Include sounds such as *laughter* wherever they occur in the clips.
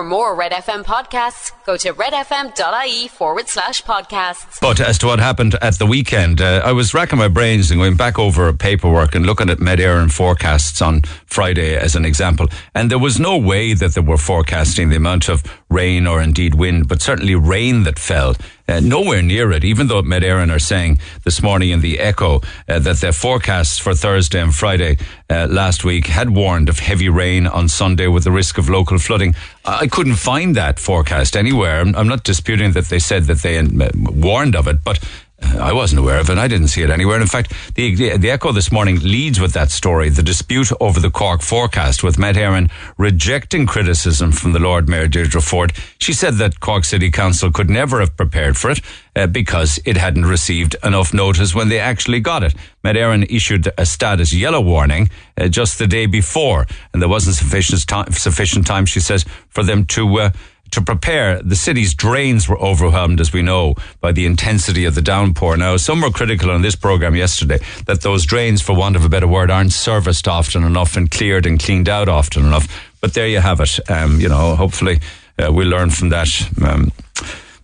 For more Red FM podcasts, go to redfm.ie forward slash podcasts. But as to what happened at the weekend, uh, I was racking my brains and going back over paperwork and looking at Met Éireann forecasts on Friday as an example. And there was no way that they were forecasting the amount of rain or indeed wind, but certainly rain that fell. Uh, nowhere near it, even though Met Éireann are saying this morning in the Echo uh, that their forecasts for Thursday and Friday uh, last week had warned of heavy rain on Sunday with the risk of local flooding. I couldn't find that forecast anywhere. I'm, I'm not disputing that they said that they uh, warned of it, but I wasn't aware of it. I didn't see it anywhere. In fact, the, the Echo this morning leads with that story, the dispute over the Cork forecast with Met Éireann rejecting criticism from the Lord Mayor Deirdre Forde. She said that Cork City Council could never have prepared for it uh, because it hadn't received enough notice when they actually got it. Met Éireann issued a status yellow warning uh, just the day before, and there wasn't sufficient time, sufficient time, she says, for them to uh, to prepare, the city's drains were overwhelmed, as we know, by the intensity of the downpour. Now, some were critical on this program yesterday that those drains, for want of a better word, aren't serviced often enough and cleared and cleaned out often enough. But there you have it. Um, you know, hopefully uh, we'll learn from that. Um,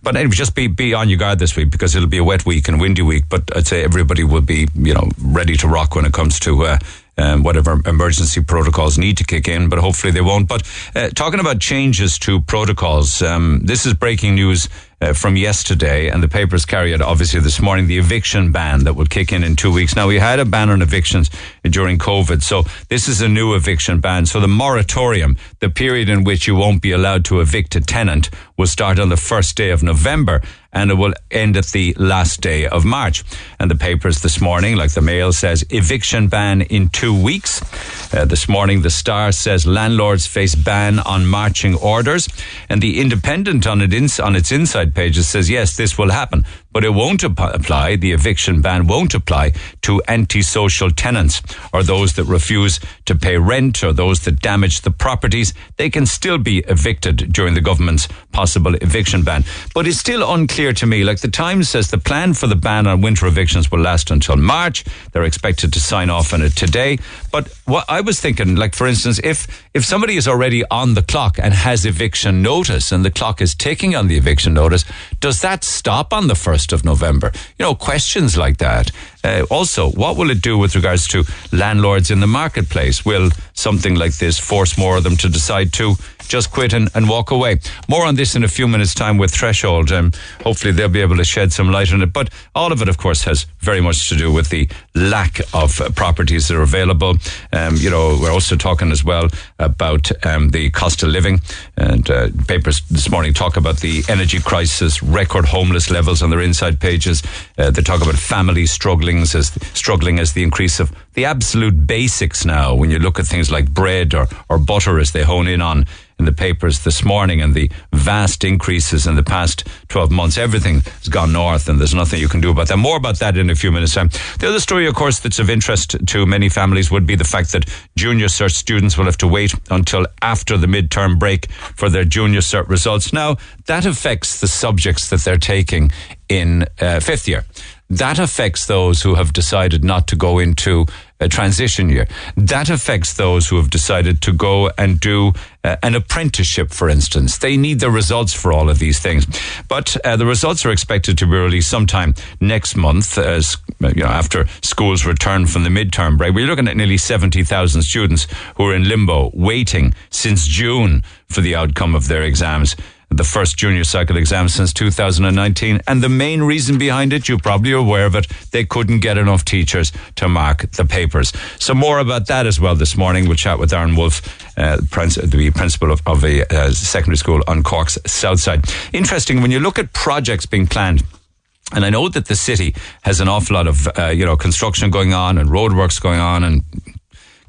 but anyway, just be, be on your guard this week because it'll be a wet week and windy week. But I'd say everybody will be, you know, ready to rock when it comes to uh, um, whatever emergency protocols need to kick in, but hopefully they won't. But uh, talking about changes to protocols, um, this is breaking news uh, from yesterday, and the papers carry it obviously this morning. The eviction ban that will kick in in two weeks. Now we had a ban on evictions during COVID, so this is a new eviction ban. So the moratorium, the period in which you won't be allowed to evict a tenant, will start on the first day of November and it will end at the last day of March. And the papers this morning, like the Mail says, eviction ban in two weeks. Uh, this morning, the Star says landlords face ban on marching orders. And the Independent on, it ins- on its inside pages says, yes, this will happen but it won't ap- apply. The eviction ban won't apply to antisocial tenants or those that refuse to pay rent or those that damage the properties. They can still be evicted during the government's possible eviction ban. But it's still unclear to me. Like the Times says, the plan for the ban on winter evictions will last until March. They're expected to sign off on it today. But what I was thinking, like for instance, if if somebody is already on the clock and has eviction notice and the clock is ticking on the eviction notice, does that stop on the first? 1st of November? You know, questions like that. Uh, also, what will it do with regards to landlords in the marketplace? Will something like this force more of them to decide to just quit and, and walk away? More on this in a few minutes' time with Threshold. and hopefully, they'll be able to shed some light on it. But all of it, of course, has very much to do with the lack of uh, properties that are available. Um, you know, we're also talking as well about um, the cost of living. And uh, papers this morning talk about the energy crisis, record homeless levels on their inside pages. Uh, they talk about families struggling as struggling as the increase of the absolute basics now. When you look at things like bread or, or butter, as they hone in on in the papers this morning, and the vast increases in the past 12 months, everything has gone north, and there's nothing you can do about that. More about that in a few minutes' time. The other story, of course, that's of interest to many families would be the fact that junior cert students will have to wait until after the midterm break for their junior cert results. Now, that affects the subjects that they're taking in uh, fifth year that affects those who have decided not to go into a transition year. That affects those who have decided to go and do uh, an apprenticeship, for instance. They need the results for all of these things. But uh, the results are expected to be released sometime next month, as you know, after schools return from the midterm break. We're looking at nearly 70,000 students who are in limbo, waiting since June for the outcome of their exams the first junior cycle exam since 2019. And the main reason behind it, you're probably aware of it, they couldn't get enough teachers to mark the papers. So more about that as well this morning. We'll chat with Aaron Wolf, uh, the principal of, of a uh, secondary school on Cork's south side. Interesting, when you look at projects being planned, and I know that the city has an awful lot of, uh, you know, construction going on and roadworks going on and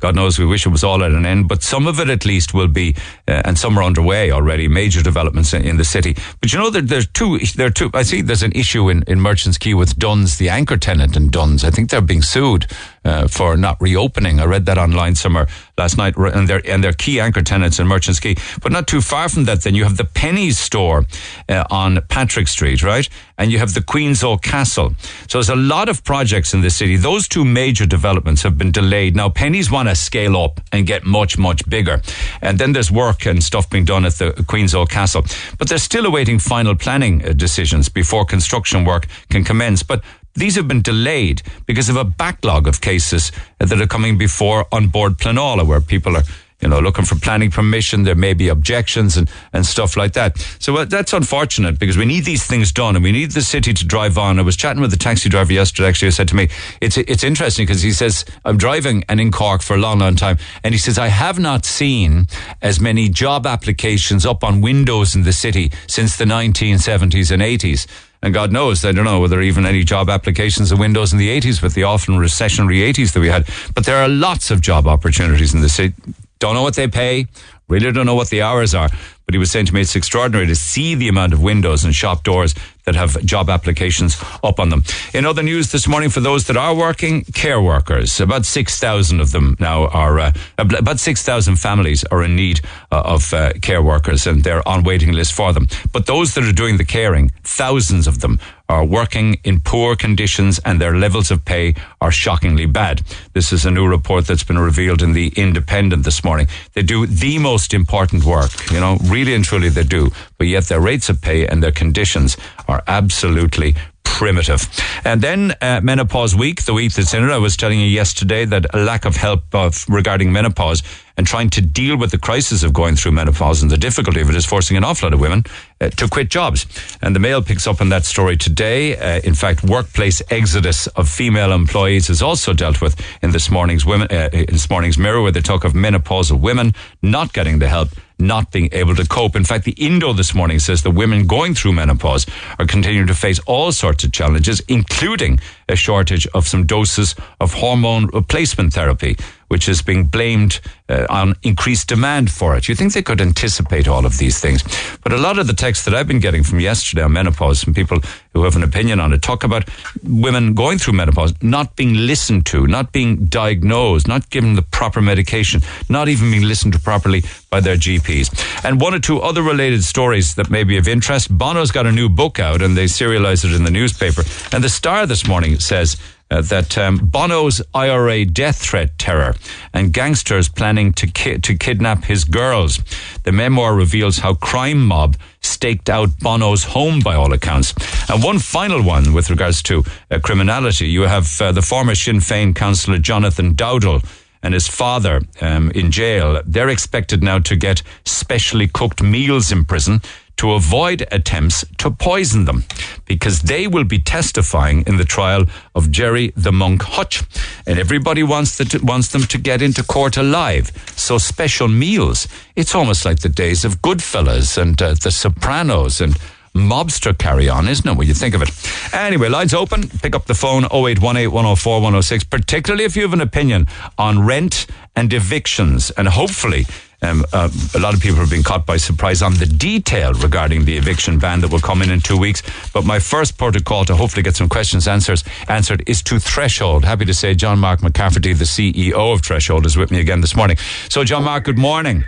God knows we wish it was all at an end, but some of it at least will be, uh, and some are underway already, major developments in, in, the city. But you know, there, there's two, there are two, I see there's an issue in, in Merchants Quay with Dunnes, the anchor tenant in Dunnes. I think they're being sued uh, for not reopening. I read that online somewhere last night, and they're and they're key anchor tenants in Merchants Quay. But not too far from that, then you have the Penneys store uh, on Patrick Street, right? And you have the Queen's Castle. So there's a lot of projects in the city. Those two major developments have been delayed. Now Penneys want to scale up and get much much bigger, and then there's work and stuff being done at the Queen's Castle. But they're still awaiting final planning uh, decisions before construction work can commence. But these have been delayed because of a backlog of cases that are coming before An Bord Pleanála, where people are you know, looking for planning permission. There may be objections and, and stuff like that. So uh, that's unfortunate because we need these things done and we need the city to drive on. I was chatting with the taxi driver yesterday, actually, who said to me, it's, it's interesting because he says, I'm driving and in Cork for a long, long time. And he says, I have not seen as many job applications up on windows in the city since the 1970s and 80s. And God knows, I don't know whether even any job applications of Windows in the 80s with the often recessionary 80s that we had. But there are lots of job opportunities in the city. Don't know what they pay. Really don't know what the hours are. But he was saying to me it's extraordinary to see the amount of windows and shop doors that have job applications up on them. In other news this morning, for those that are working, care workers, about 6,000 of them now are, uh, about 6,000 families are in need uh, of uh, care workers and they're on waiting list for them. But those that are doing the caring, thousands of them are working in poor conditions and their levels of pay are shockingly bad. This is a new report that's been revealed in the Independent this morning. They do the most important work, you know, really and truly they do, but yet their rates of pay and their conditions are absolutely primitive. And then uh, menopause week, the week that's in it. I was telling you yesterday that a lack of help of regarding menopause and trying to deal with the crisis of going through menopause and the difficulty of it is forcing an awful lot of women uh, to quit jobs. And the Mail picks up on that story today. Uh, in fact, workplace exodus of female employees is also dealt with in this morning's women uh, in this morning's Mirror, where they talk of menopausal women not getting the help not being able to cope. In fact, the Indo this morning says the women going through menopause are continuing to face all sorts of challenges, including a shortage of some doses of hormone replacement therapy which is being blamed uh, on increased demand for it. You think they could anticipate all of these things? But a lot of the texts that I've been getting from yesterday on menopause from people who have an opinion on it talk about women going through menopause not being listened to, not being diagnosed, not given the proper medication, not even being listened to properly by their GPs. And one or two other related stories that may be of interest. Bono's got a new book out and they serialize it in the newspaper. And the Star this morning says uh, that um, Bono's IRA death threat terror and gangsters planning to ki- to kidnap his girls. The memoir reveals how crime mob staked out Bono's home by all accounts. And one final one with regards to uh, criminality. You have uh, the former Sinn Féin councillor Jonathan Dowdall and his father um, in jail. They're expected now to get specially cooked meals in prison to avoid attempts to poison them because they will be testifying in the trial of Gerry the Monk Hutch. And everybody wants, to, wants them to get into court alive. So special meals, it's almost like the days of Goodfellas and uh, The Sopranos and mobster carry on, isn't it, when you think of it? Anyway, lines open. Pick up the phone 0818 104 106, particularly if you have an opinion on rent and evictions. And hopefully, um, uh, a lot of people have been caught by surprise on the detail regarding the eviction ban that will come in in two weeks. But my first protocol to hopefully get some questions answers answered is to Threshold. Happy to say John Mark McCafferty, the CEO of Threshold, is with me again this morning. So, John Mark, good morning.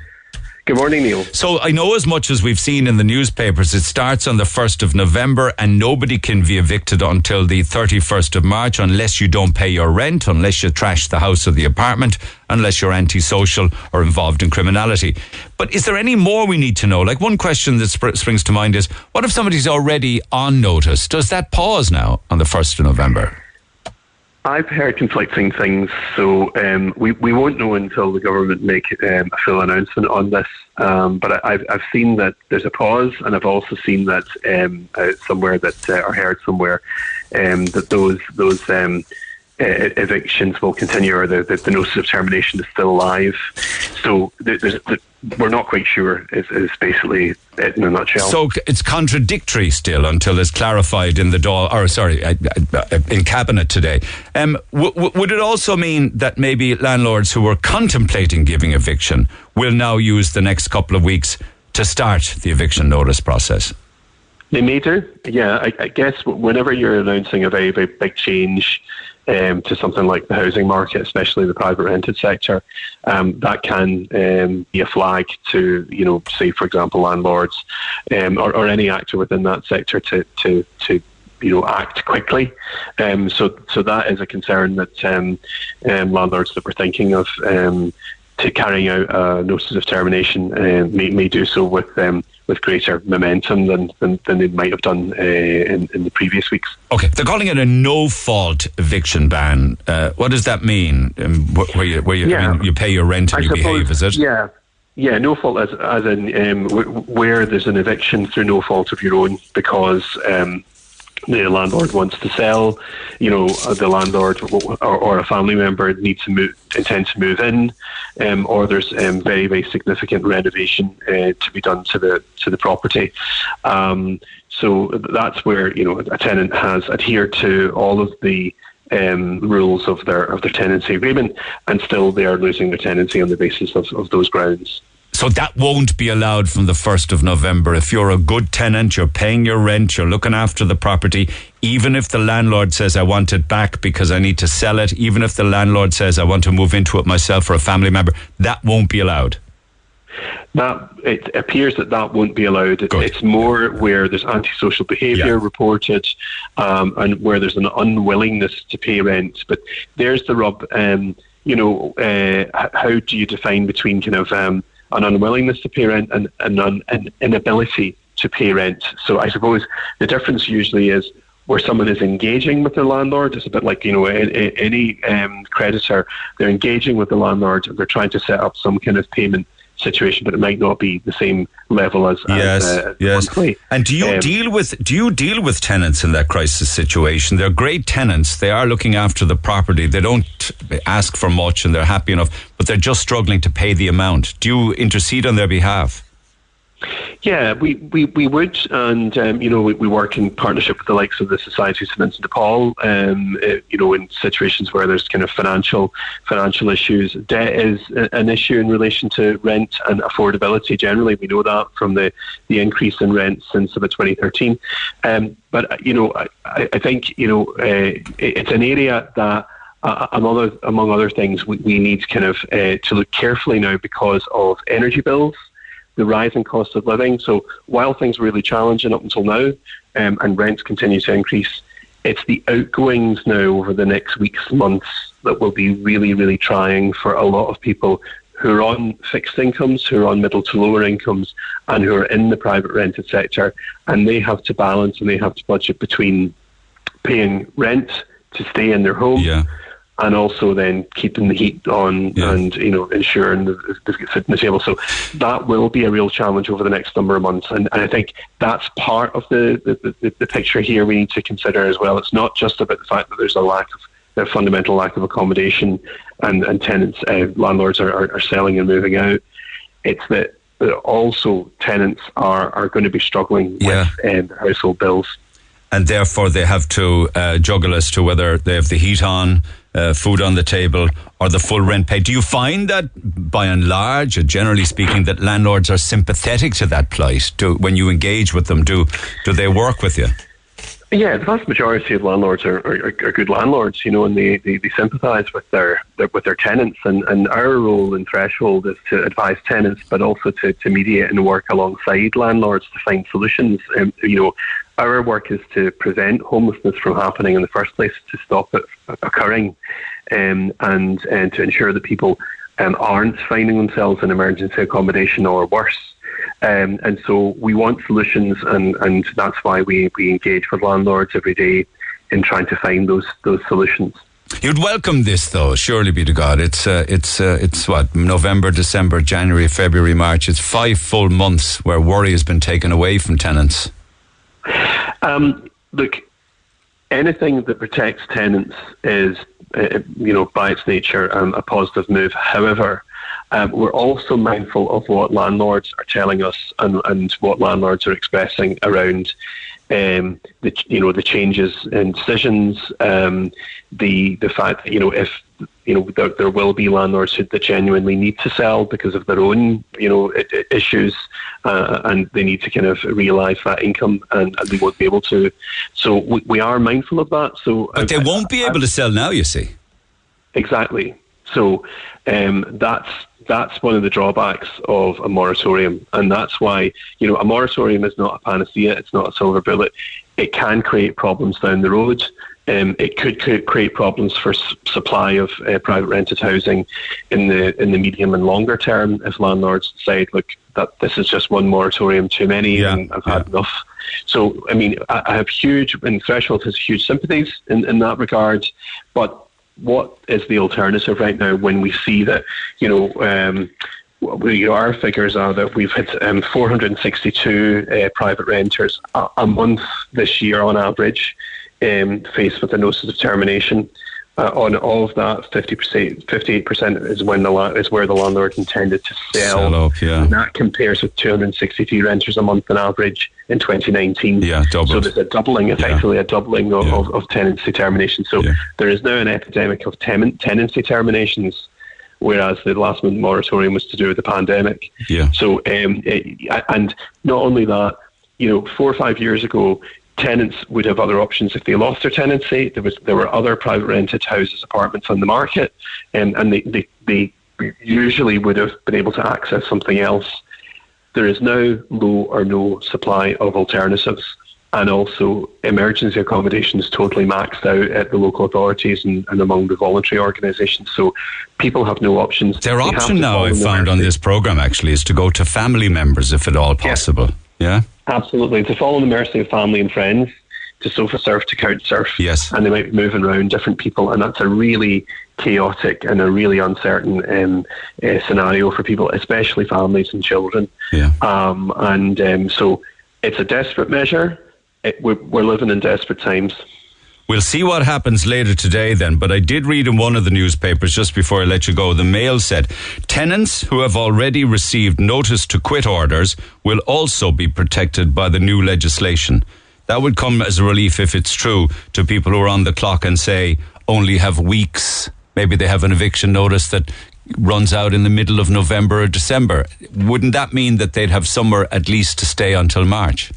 Good morning, Neil. So I know as much as we've seen in the newspapers, it starts on the 1st of November and nobody can be evicted until the 31st of March unless you don't pay your rent, unless you trash the house or the apartment, unless you're antisocial or involved in criminality. But is there any more we need to know? Like one question that sp- springs to mind is, what if somebody's already on notice? Does that pause now on the 1st of November? I've heard conflicting things, so um, we we won't know until the government make um, a full announcement on this. Um, but I, have I've seen that there's a pause, and I've also seen that um, uh, somewhere that uh, or heard somewhere um, that those those um, evictions will continue, or the, the, the, notice of termination is still alive. So there's, there's, we're not quite sure. Is, is basically it in a nutshell. So it's contradictory still until it's clarified in the Dáil, or sorry, uh, uh, in cabinet today. Um, w- w- would it also mean that maybe landlords who were contemplating giving eviction will now use the next couple of weeks to start the eviction notice process? They may do. Yeah, I, I guess whenever you're announcing a very, very big change um, to something like the housing market, especially the private rented sector, um, that can um, be a flag to, you know, say, for example, landlords um, or, or, any actor within that sector to, to, to you know, act quickly. Um, so, so that is a concern that um, landlords that we're thinking of to carrying out uh, notices of termination uh, may, may do so with um, with greater momentum than, than, than they might have done uh, in, in the previous weeks. Okay, they're calling it a no-fault eviction ban. Uh, what does that mean? Um, where you, where you, yeah. I mean, you pay your rent and I you suppose, behave, is it? Yeah. Yeah, no fault as, as in um, where there's an eviction through no fault of your own because um, the landlord wants to sell, you know, uh, the landlord or, or a family member needs to move, to move in, um, or there's um, very very significant renovation uh, to be done to the to the property. Um, so that's where you know a tenant has adhered to all of the um, rules of their of their tenancy agreement, and still they are losing their tenancy on the basis of, of those grounds. So that won't be allowed from the 1st of November. If you're a good tenant, you're paying your rent, you're looking after the property, even if the landlord says, I want it back because I need to sell it, even if the landlord says, I want to move into it myself or a family member, that won't be allowed. That it appears that that won't be allowed. It, it's more where there's antisocial behaviour yeah. reported, um, and where there's an unwillingness to pay rent. But there's the rub. Um, you know, uh, how do you define between kind of um, an unwillingness to pay rent and, an, an inability to pay rent. So I suppose the difference usually is where someone is engaging with their landlord. It's a bit like you know any um, creditor. They're engaging with the landlord. And they're trying to set up some kind of payment situation, but it might not be the same level as yes, as, uh, yes. Monthly. And do you um, deal with do you deal with tenants in that crisis situation? They're great tenants. They are looking after the property. They don't ask for much, and they're happy enough, but they're just struggling to pay the amount. Do you intercede on their behalf? Yeah, we, we, we would, and um, you know, we, we, work in partnership with the likes of the Society of St Vincent de Paul. Um, uh, you know, in situations where there's kind of financial financial issues, debt is an issue in relation to rent and affordability. Generally, we know that from the, the increase in rent since about 2013. Um, but uh, you know, I, I think you know, uh, it's an area that. Uh, among, other, among other things, we, we need kind of uh, to look carefully now because of energy bills the rising cost of living. So while things were really challenging up until now, um, and rents continue to increase, it's the outgoings now over the next weeks, months that will be really, really trying for a lot of people who are on fixed incomes, who are on middle to lower incomes, and who are in the private rented sector, and they have to balance and they have to budget between paying rent to stay in their home. Yeah and also then keeping the heat on yeah. and you know ensuring the biscuits sit on the table. So that will be a real challenge over the next number of months, and, and I think that's part of the, the, the, the, picture here we need to consider as well. It's not just about the fact that there's a lack of a fundamental lack of accommodation, and and tenants uh, landlords are, are, are selling and moving out. It's that also tenants are, are going to be struggling yeah. with um, household bills and therefore they have to uh, juggle as to whether they have the heat on, uh, food on the table, or the full rent paid. Do you find that, by and large, uh, generally speaking, that landlords are sympathetic to that plight? Do, when you engage with them, do do they work with you? Yeah, the vast majority of landlords are, are, are good landlords, you know, and they, they, they sympathise with their, their, with their tenants. And, and our role in Threshold is to advise tenants, but also to, to mediate and work alongside landlords to find solutions. Um, you know, our work is to prevent homelessness from happening in the first place, to stop it occurring, um, and, and to ensure that people um, aren't finding themselves in emergency accommodation or worse. Um, and so we want solutions, and, and that's why we, we engage with landlords every day in trying to find those those solutions. You'd welcome this, though. Surely be to God. It's uh, it's uh, it's what November, December, January, February, March. It's five full months where worry has been taken away from tenants. Um, look, anything that protects tenants is, uh, you know, by its nature, um, a positive move. However, um, we're also mindful of what landlords are telling us and, and what landlords are expressing around um, the you know the changes in decisions, um, the the fact that you know if you know there, there will be landlords who that genuinely need to sell because of their own you know issues, uh, and they need to kind of realise that income, and, and, they won't be able to. So we, we are mindful of that. So, but they I, won't be able I, to sell now. You see, exactly. So um, that's that's one of the drawbacks of a moratorium, and that's why you know a moratorium is not a panacea. It's not a silver bullet. It can create problems down the road. Um, it could create problems for s- supply of uh, private rented housing in the in the medium and longer term if landlords decide, look, that this is just one moratorium too many, yeah, and I've yeah. had enough. So, I mean, I, I have huge, and Threshold has huge sympathies in, in that regard, but what is the alternative right now when we see that, you know, um, we, our figures are that we've had um, 462 uh, private renters a, a, month this year on average um, faced with a notice of termination. Uh, on all of that, 50%, 58% is when the is where the landlord intended to sell. sell up, yeah. And that compares with 263 renters a month on average in 2019. Yeah, doubled. So there's a doubling, effectively yeah. a doubling of, yeah. of, of, tenancy termination. So yeah. there is now an epidemic of ten- tenancy terminations whereas the last month moratorium was to do with the pandemic. Yeah. So, um, it, and not only that, you know, four or five years ago, tenants would have other options if they lost their tenancy. There was there were other private rented houses, apartments on the market, and and they, they, they usually would have been able to access something else. There is now low or no supply of alternatives, and also emergency accommodation is totally maxed out at the local authorities and, and among the voluntary organisations. So people have no options. Their they option now, I found on this programme actually, is to go to family members if at all possible. Yeah. yeah? Absolutely. To follow the mercy of family and friends, to sofa surf, to couch surf. Yes. And they might be moving around different people, and that's a really chaotic and a really uncertain um, uh, scenario for people, especially families and children. Yeah. Um, and um, so it's a desperate measure. It, we're, we're living in desperate times. We'll see what happens later today then. But I did read in one of the newspapers just before I let you go, the Mail said tenants who have already received notice to quit orders will also be protected by the new legislation. That would come as a relief if it's true to people who are on the clock and say only have weeks. Maybe they have an eviction notice that runs out in the middle of November or December. Wouldn't that mean that they'd have somewhere at least to stay until March?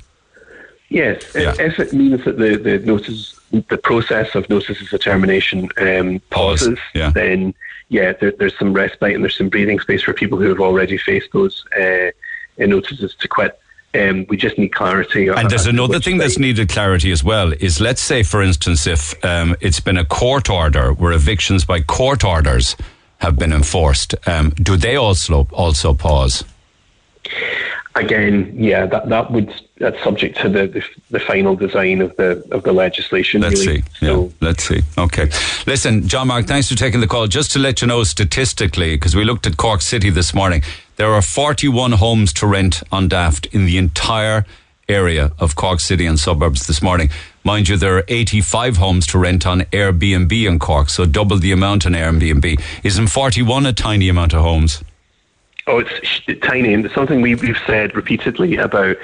Yes, yeah. if it means that the, the notice the process of notices of termination um, pauses, yeah. then yeah, there, there's some respite and there's some breathing space for people who have already faced those uh, notices to quit. Um, we just need clarity. And there's another thing that's needed clarity as well is let's say, for instance, if um, it's been a court order where evictions by court orders have been enforced, um, do they also also pause? Again, yeah, that that would that's subject to the, the, the final design of the of the legislation. Let's really. see. So, yeah, let's see. Okay, listen, John Mark, thanks for taking the call. Just to let you know, statistically, because we looked at Cork City this morning, there are 41 homes to rent on Daft in the entire area of Cork City and suburbs this morning. Mind you, there are 85 homes to rent on Airbnb in Cork, so double the amount on Airbnb. Isn't 41 a tiny amount of homes? Oh, it's tiny, and it's something we, have said repeatedly about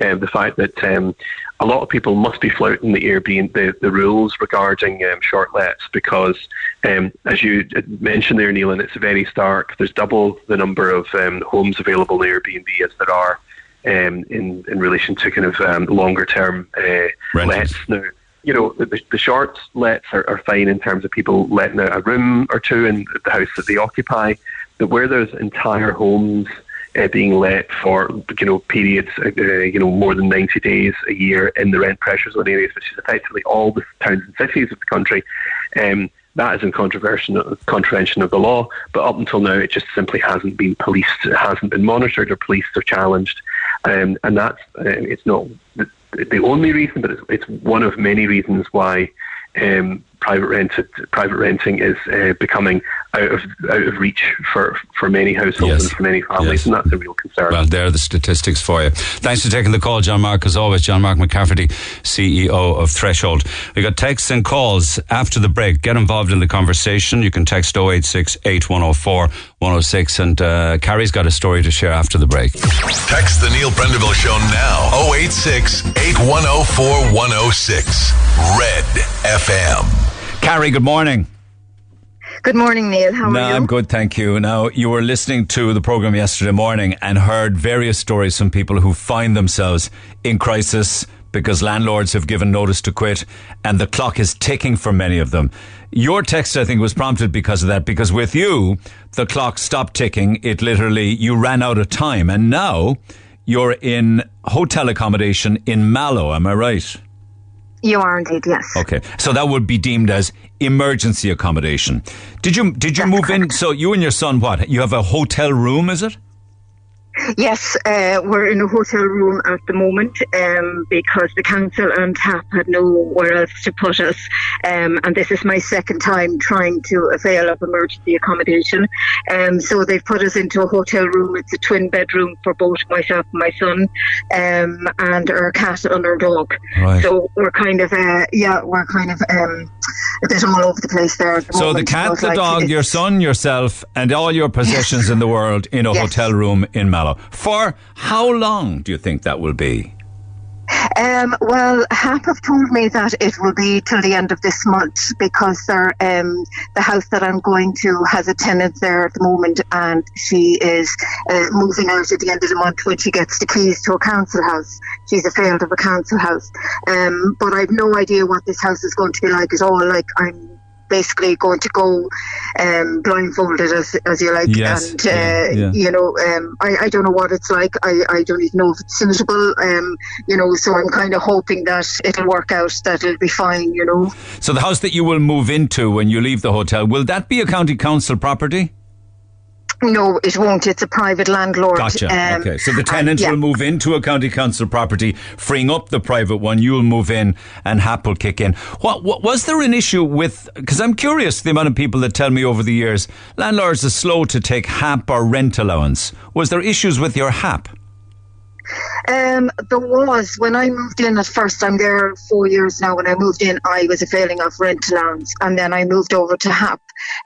um, the fact that um, a lot of people must be flouting the Airbnb the, the rules regarding um, short lets because, um, as you mentioned there, Neil, and it's very stark. There's double the number of um, homes available in Airbnb as there are um, in in relation to kind of longer term uh, lets now you know, the, the short lets are, are, fine in terms of people letting out a room or two in the house that they occupy that where there's entire homes uh, being let for you know periods uh, you know more than 90 days a year in the rent pressure zone areas, which is effectively all the towns and cities of the country. Um, that is in contravention, contravention of the law, but up until now, it just simply hasn't been policed, it hasn't been monitored or policed or challenged, um, and that's uh, it's not the, the only reason, but it's, it's one of many reasons why um, private rented private renting is uh, becoming out of out of reach for, for many households yes. and for many families, yes. and that's a real concern. Well, there are the statistics for you. Thanks for taking the call, John Mark. As always, John Mark McCafferty, CEO of Threshold. We got texts and calls after the break. Get involved in the conversation. You can text 086 8104 106, and uh, Carrie's got a story to share after the break. Text the Neil Prendeville Show now 086 8104 106. Red FM. Carrie, good morning. Good morning, Neil. How no, are you? I'm good, thank you. Now, you were listening to the program yesterday morning and heard various stories from people who find themselves in crisis because landlords have given notice to quit and the clock is ticking for many of them. Your text, I think, was prompted because of that, because with you, the clock stopped ticking. It literally, you ran out of time and now you're in hotel accommodation in Mallow. Am I right? You are indeed, yes. Okay, so that would be deemed as emergency accommodation. Did you did you That's move correct. in? So you and your son, what? You have a hotel room, is it? Yes, uh, we're in a hotel room at the moment um, because the council and HAP had nowhere else to put us. Um, and this is my second time trying to avail of emergency accommodation. Um, so they've put us into a hotel room. It's a twin bedroom for both myself and my son, um, and our cat and our dog. Right. So we're kind of, uh, yeah, we're kind of um, a bit all over the place there. The So the cat, the like, dog, your son, yourself, and all your possessions in the world in a Yes. hotel room in Mallow. For how long do you think that will be? Um, well, HAP have told me that it will be till the end of this month because um, the house that I'm going to has a tenant there at the moment and she is uh, moving out at the end of the month when she gets the keys to a council house. She's a failed of a council house. Um, but I've no idea what this house is going to be like at all. Like, I'm basically going to go um, blindfolded as, as you like. Yes, and uh, yeah, you know um, I, I don't know what it's like. I, I don't even know if it's suitable. Um, you know so I'm kind of hoping that it'll work out that it'll be fine you know. So the house that you will move into when you leave the hotel, will that be a county council property? No it won't it's a private landlord Gotcha. um, okay. So the tenant yeah. will move into a county council property, freeing up the private one. You'll move in, and HAP will kick in. What, what was there an issue with? Because I'm curious the amount of people that tell me over the years landlords are slow to take HAP or rent allowance. Was there issues with your HAP? Um, there was when I moved in at first. I'm there four years now. When I moved in, I was availing of rent allowance, and then I moved over to HAP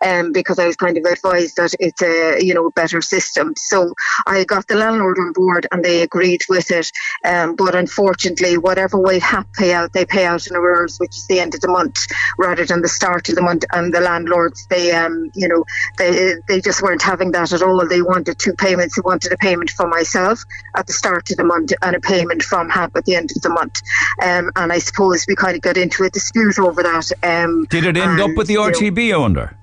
um, because I was kind of advised that it's a you know better system. So I got the landlord on board, and they agreed with it. Um, but unfortunately, whatever way HAP pay out, they pay out in arrears, which is the end of the month rather than the start of the month. And the landlords, they um, you know they they just weren't having that at all. They wanted two payments. They wanted a payment for myself at the start of the month and a payment from HAP at the end of the month. Um, and I suppose we kind of got into a dispute over that. Um, Did it end up with the you know, RTB, I wonder?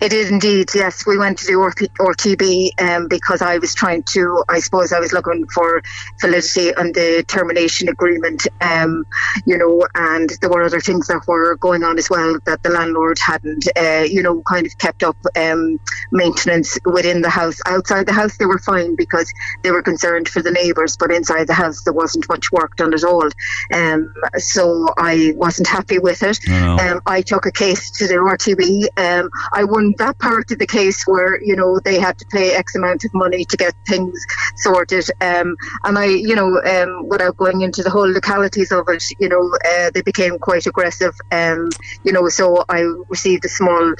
It did indeed, yes. We went to the RP, RTB um, because I was trying to, I suppose I was looking for validity on the termination agreement, um, you know, and there were other things that were going on as well that the landlord hadn't, uh, you know, kind of kept up um, maintenance within the house. Outside the house, they were fine because they were concerned for the neighbours, but inside the house, there wasn't much work done at all. Um, so I wasn't happy with it. No. Um, I took a case to the RTB. Um, I won that part of the case where you know they had to pay X amount of money to get things sorted. Um, and I, you know, um, without going into the whole localities of it, you know, uh, they became quite aggressive. Um, you know, so I received a small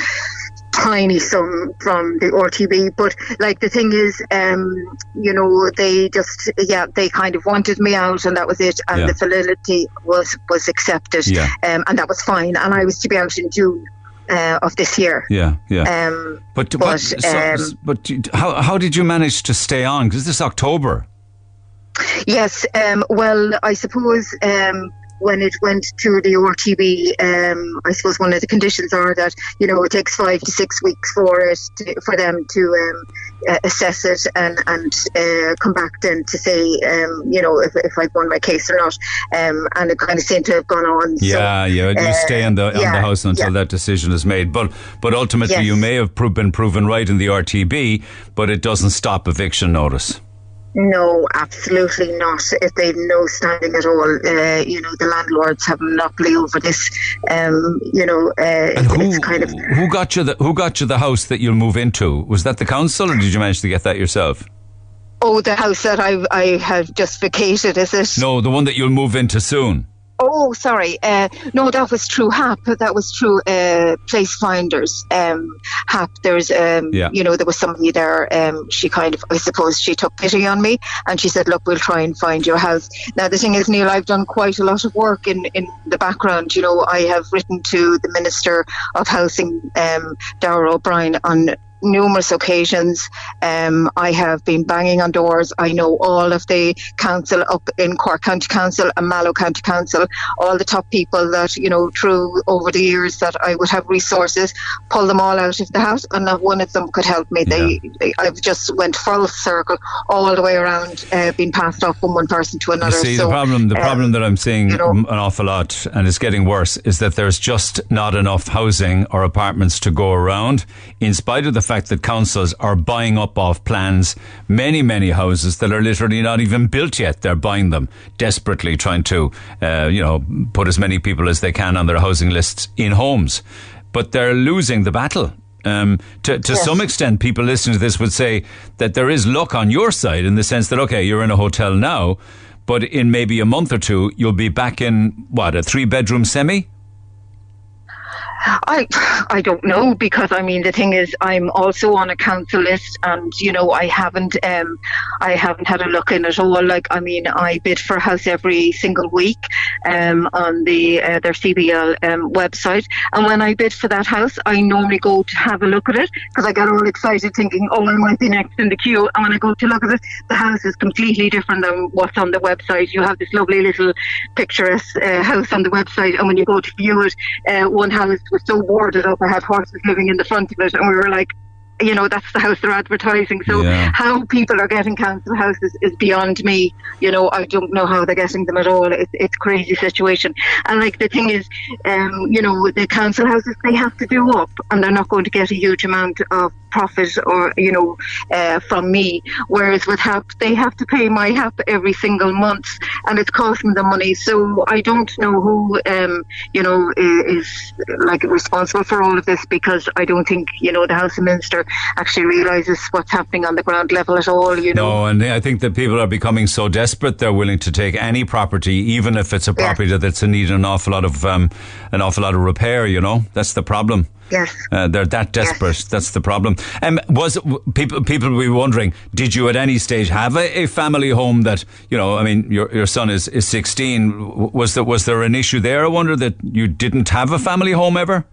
tiny sum from the RTB. But like the thing is, um, you know, they just yeah, they kind of wanted me out, and that was it. And Yeah. the validity was was accepted, Yeah. um, and that was fine. And I was to be out in June. Uh, of this year, Yeah, yeah. um, but but, but, so, um, but how how did you manage to stay on? Because this is October. Yes, um, well, I suppose um, when it went to the RTB, um, I suppose one of the conditions are that you know it takes five to six weeks for it to, for them to um, uh, assess it and and uh, come back then to say um, you know if, if I've won my case or not. Um, and it kind of seemed to have gone on. So, Yeah, yeah. You uh, stay on the on the house until yeah. that decision is made. But but ultimately, Yes. you may have pro- been proven right in the RTB, but it doesn't stop eviction notice. No, absolutely not. If they've no standing at all, uh, you know, the landlords have monopoly over this. Um, you know, uh, And who it's kind of who got you the who got you the house that you'll move into? Was that the council, or did you manage to get that yourself? oh, the house that I I have just vacated. Is it? No, the one that you'll move into soon. Oh, sorry. Uh, no, that was through HAP. That was through uh, Place Finders. Um, HAP. There's, um, Yeah. you know, there was somebody there. Um, she kind of, I suppose, she took pity on me, and she said, "Look, we'll try and find your house." Now, the thing is, Neil, I've done quite a lot of work in in the background. You know, I have written to the Minister of Housing, um, Darragh O'Brien, on numerous occasions. Um, I have been banging on doors. I know all of the council up in Cork County Council and Mallow County Council, all the top people that, you know, through over the years that I would have resources, pull them all out of the house and not one of them could help me. They, they I've just went full circle all the way around, uh, being passed off from one person to You another. see, So, the problem, the um, problem that I'm seeing you know- an awful lot, and it's getting worse, is that there's just not enough housing or apartments to go around. In spite of the fact that councils are buying up off plans many, many houses that are literally not even built yet. They're buying them desperately, trying to, uh, you know, put as many people as they can on their housing lists in homes, but they're losing the battle. Um, to to Yes. some extent, people listening to this would say that there is luck on your side in the sense that okay, you're in a hotel now, but in maybe a month or two, you'll be back in what a three bedroom semi. I I don't know because I mean the thing is I'm also on a council list and you know I haven't um I haven't had a look in at all. Like I mean I bid for a house every single week um on the uh, their CBL um, website. And when I bid for that house I normally go to have a look at it because I get all excited thinking oh I might be next in the queue. And when I go to look at it the house is completely different than what's on the website. You have this lovely little picturesque uh, house on the website and when you go to view it uh, one house was so boarded up I had horses living in the front of it and we were like you know that's the house they're advertising. So Yeah. how people are getting council houses is beyond me. You know I don't know how they're getting them at all. It's, it's a crazy situation. And like the thing is um, you know the council houses they have to do up and they're not going to get a huge amount of profit or you know uh, from me. Whereas with help they have to pay my help every single month and it's costing them money. So I don't know who um, you know i- is like responsible for all of this because I don't think you know the housing minister actually realizes what's happening on the ground level at all you know No, and I think that people are becoming so desperate they're willing to take any property, even if it's a Yeah. property that's in need of an awful lot of um, an awful lot of repair. You know, that's the problem. yes Uh, they're that desperate. That's the problem. Um, was people people will be wondering? Did you at any stage have a, a family home that you know? I mean, your your son is is sixteen. Was there was there an issue there? I wonder that you didn't have a family home ever.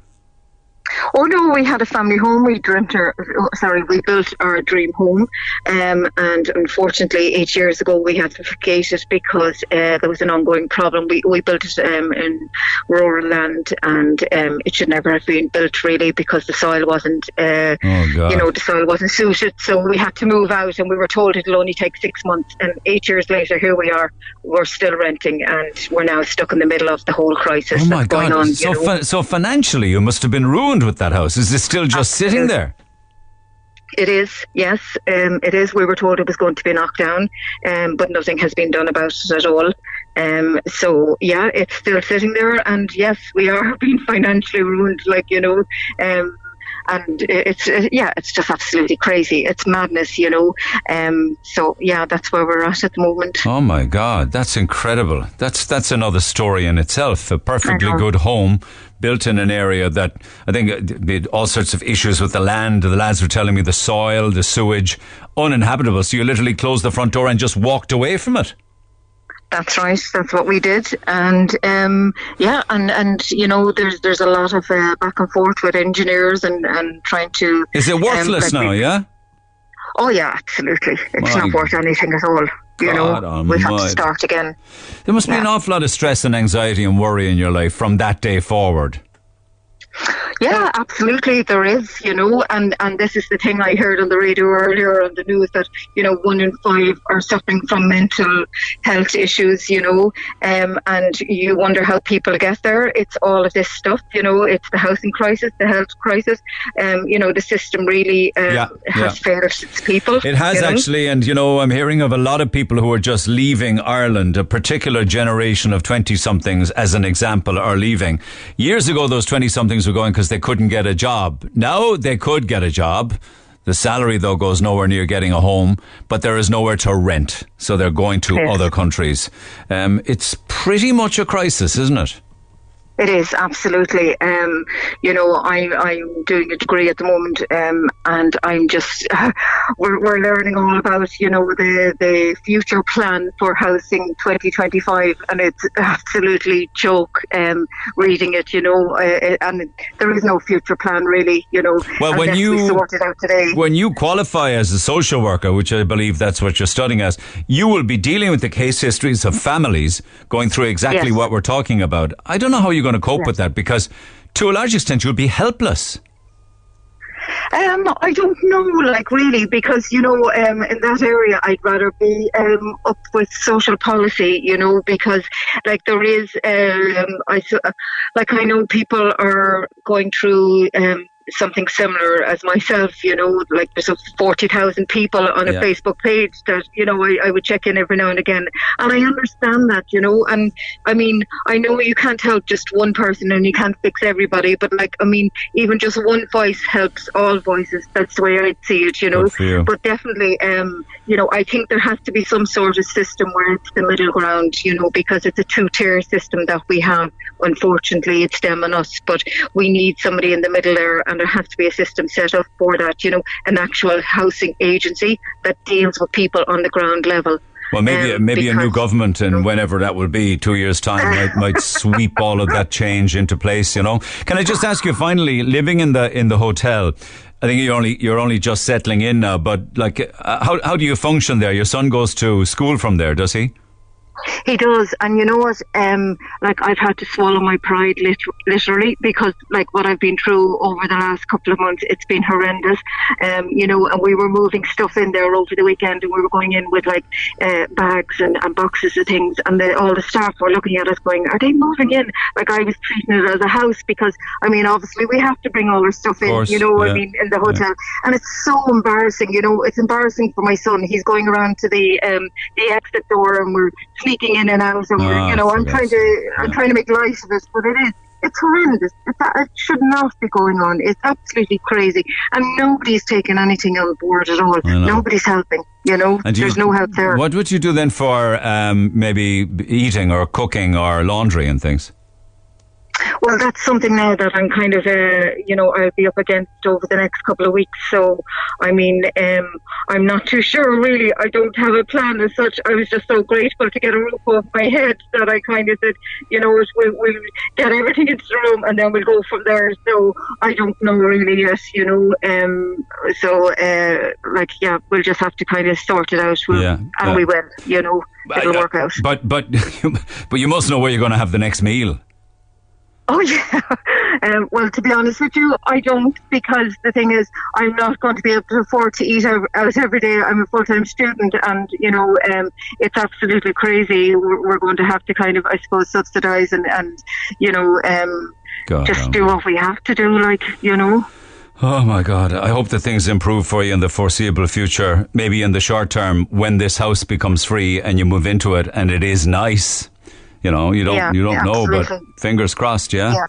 Oh no, we had a family home. We dreamt our, oh, sorry, we built our dream home, um, and unfortunately, eight years ago we had to vacate it because uh, there was an ongoing problem. We we built it um, in rural land, and um, it should never have been built really because the soil wasn't, uh, Oh, you know, the soil wasn't suited. So we had to move out, and we were told it'll only take six months. And eight years later, here we are. We're still renting, and we're now stuck in the middle of the whole crisis Oh my that's going God! on. so you know. fi- so financially, you must have been ruined with that house. Is it still just sitting there? It is, yes, um, it is. We were told it was going to be knocked down, um, but nothing has been done about it at all. Um, so yeah, it's still sitting there, and yes, we are *laughs* being financially ruined. Like you know, um, and it's uh, yeah, it's just absolutely crazy. It's madness, you know. Um, so yeah, that's where we're at at the moment. Oh my God, that's incredible. That's that's another story in itself. A perfectly good home built in an area that I think uh, all sorts of issues with the land. The lads were telling me the soil, the sewage, uninhabitable. So you literally closed the front door and just walked away from it. That's right. That's what we did, and um, yeah, and and you know, there's there's a lot of uh, back and forth with engineers and and trying to. Is it um, worthless like now? we- Yeah. Oh yeah, absolutely. It's My not worth anything at all. You God know, we have to start again. There must be an awful lot of stress and anxiety and worry in your life from that day forward. Yeah, absolutely, there is. You know, and and this is the thing I heard on the radio earlier on the news that you know one in five are suffering from mental health issues. You know, um, and you wonder how people get there. It's all of this stuff. You know, it's the housing crisis, the health crisis. Um, you know, the system really um, Yeah, has yeah. failed its people. It has you know? actually, and you know, I'm hearing of a lot of people who are just leaving Ireland. A particular generation of 20 somethings, as an example, are leaving. Years ago, those 20 somethings were going because they couldn't get a job. Now they could get a job. The salary, though, goes nowhere near getting a home, but there is nowhere to rent. So they're going to Yes. other countries. Um, it's pretty much a crisis, isn't it? It is absolutely. Um, you know, I, I'm doing a degree at the moment, um, and I'm just *laughs* we're, we're learning all about you know the the future plan for housing 2025, and it's *laughs* absolutely joke um, reading it. You know, uh, and there is no future plan really. You know, Well, when you- we sort it out today. When you qualify as a social worker, which I believe that's what you're studying as, you will be dealing with the case histories of families going through exactly Yes. what we're talking about. I don't know how you're going to cope with that because, to a large extent, you'll be helpless. Um, I don't know, like really, because you know, um, in that area, I'd rather be um, up with social policy, you know, because like there is, um, I s- like I know people are going through um, something similar as myself, you know, like there's a forty thousand people on a Yeah. Facebook page that you know I, I would check in every now and again, and I understand that, you know, and I mean, I know you can't help just one person and you can't fix everybody, but like, I mean, even just one voice helps all voices. That's the way I see it, you know. You. But definitely, um, you know, I think there has to be some sort of system where it's the middle ground, you know, because it's a two-tier system that we have. Unfortunately, it's them and us, but we need somebody in the middle there, and there has to be a system set up for that, you know, an actual housing agency that deals with people on the ground level. Well, maybe Um, maybe a new government, and whenever that will be, two years' time, might, *laughs* might sweep all of that change into place. You know. Can I just ask you finally, living in the in the hotel? I think you're only you're only just settling in now, but like, uh, how how do you function there? Your son goes to school from there, does he? He does, and you know what? Um, like I've had to swallow my pride lit- literally because, like, what I've been through over the last couple of months, it's been horrendous. Um, you know, and we were moving stuff in there over the weekend, and we were going in with like uh, bags and, and boxes of things, and the, all the staff were looking at us, going, "Are they moving in?" Like I was treating it as a house because, I mean, obviously we have to bring all our stuff in. course, you know, yeah, I mean, in the yeah. hotel, and it's so embarrassing. You know, it's embarrassing for my son. He's going around to the um, the exit door, and we're sneaking in and out, and Ah, you know, I'm trying to, I'm yeah. trying to make light of this, but it is. It's horrendous. It's, it should not be going on. It's absolutely crazy, and nobody's taking anything on board at all. Nobody's helping. You know, And do you- there's no help there. What would you do then for um, maybe eating or cooking or laundry and things? Well, that's something now that I'm kind of, uh, you know, I'll be up against over the next couple of weeks. So, I mean, um, I'm not too sure really. I don't have a plan as such. I was just so grateful to get a roof off my head that I kind of said, you know, we'll, we'll get everything into the room and then we'll go from there. So, I don't know really yet, you know. Um, so, uh, like, yeah, we'll just have to kind of sort it out. We'll, Yeah, and we will, you know, it'll Uh, work out. But but *laughs* but you must know where you're going to have the next meal. Oh *laughs* yeah. Um, well, to be honest with you, I don't because the thing is, I'm not going to be able to afford to eat out, every day. I'm a full-time student, and you know, um, it's absolutely crazy. We're, we're going to have to kind of, I suppose, subsidise and and you know, um, just oh do what we have to do. Like you know. Oh my God! I hope that things improve for you in the foreseeable future. Maybe in the short term, when this house becomes free and you move into it, and it is nice. You know, you don't Yeah, you don't yeah, know, but fingers crossed. Yeah. Yeah.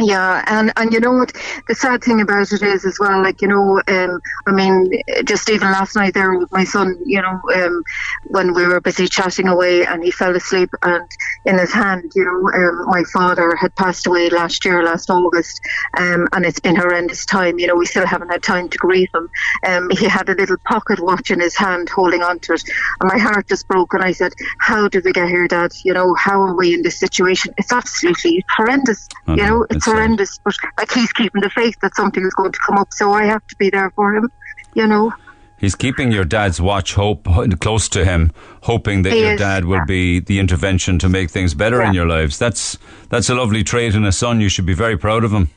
Yeah, and and you know what the sad thing about it is as well, like you know, um, I mean, just even last night there with my son, you know, um, when we were busy chatting away, and he fell asleep, and in his hand, you know, um, my father had passed away last year, last August, um, and it's been horrendous time. You know, we still haven't had time to grieve him. Um, he had a little pocket watch in his hand, holding on to it, and my heart just broke. And I said, "How did we get here, Dad? You know, how are we in this situation? It's absolutely horrendous. You know, it's. Horrendous, but like he's keeping the faith that something is going to come up, so I have to be there for him. You know, He's keeping your dad's watch hope close to him, hoping that He your is, dad will yeah. be the intervention to make things better in your lives. That's that's a lovely trait in a son. You should be very proud of him.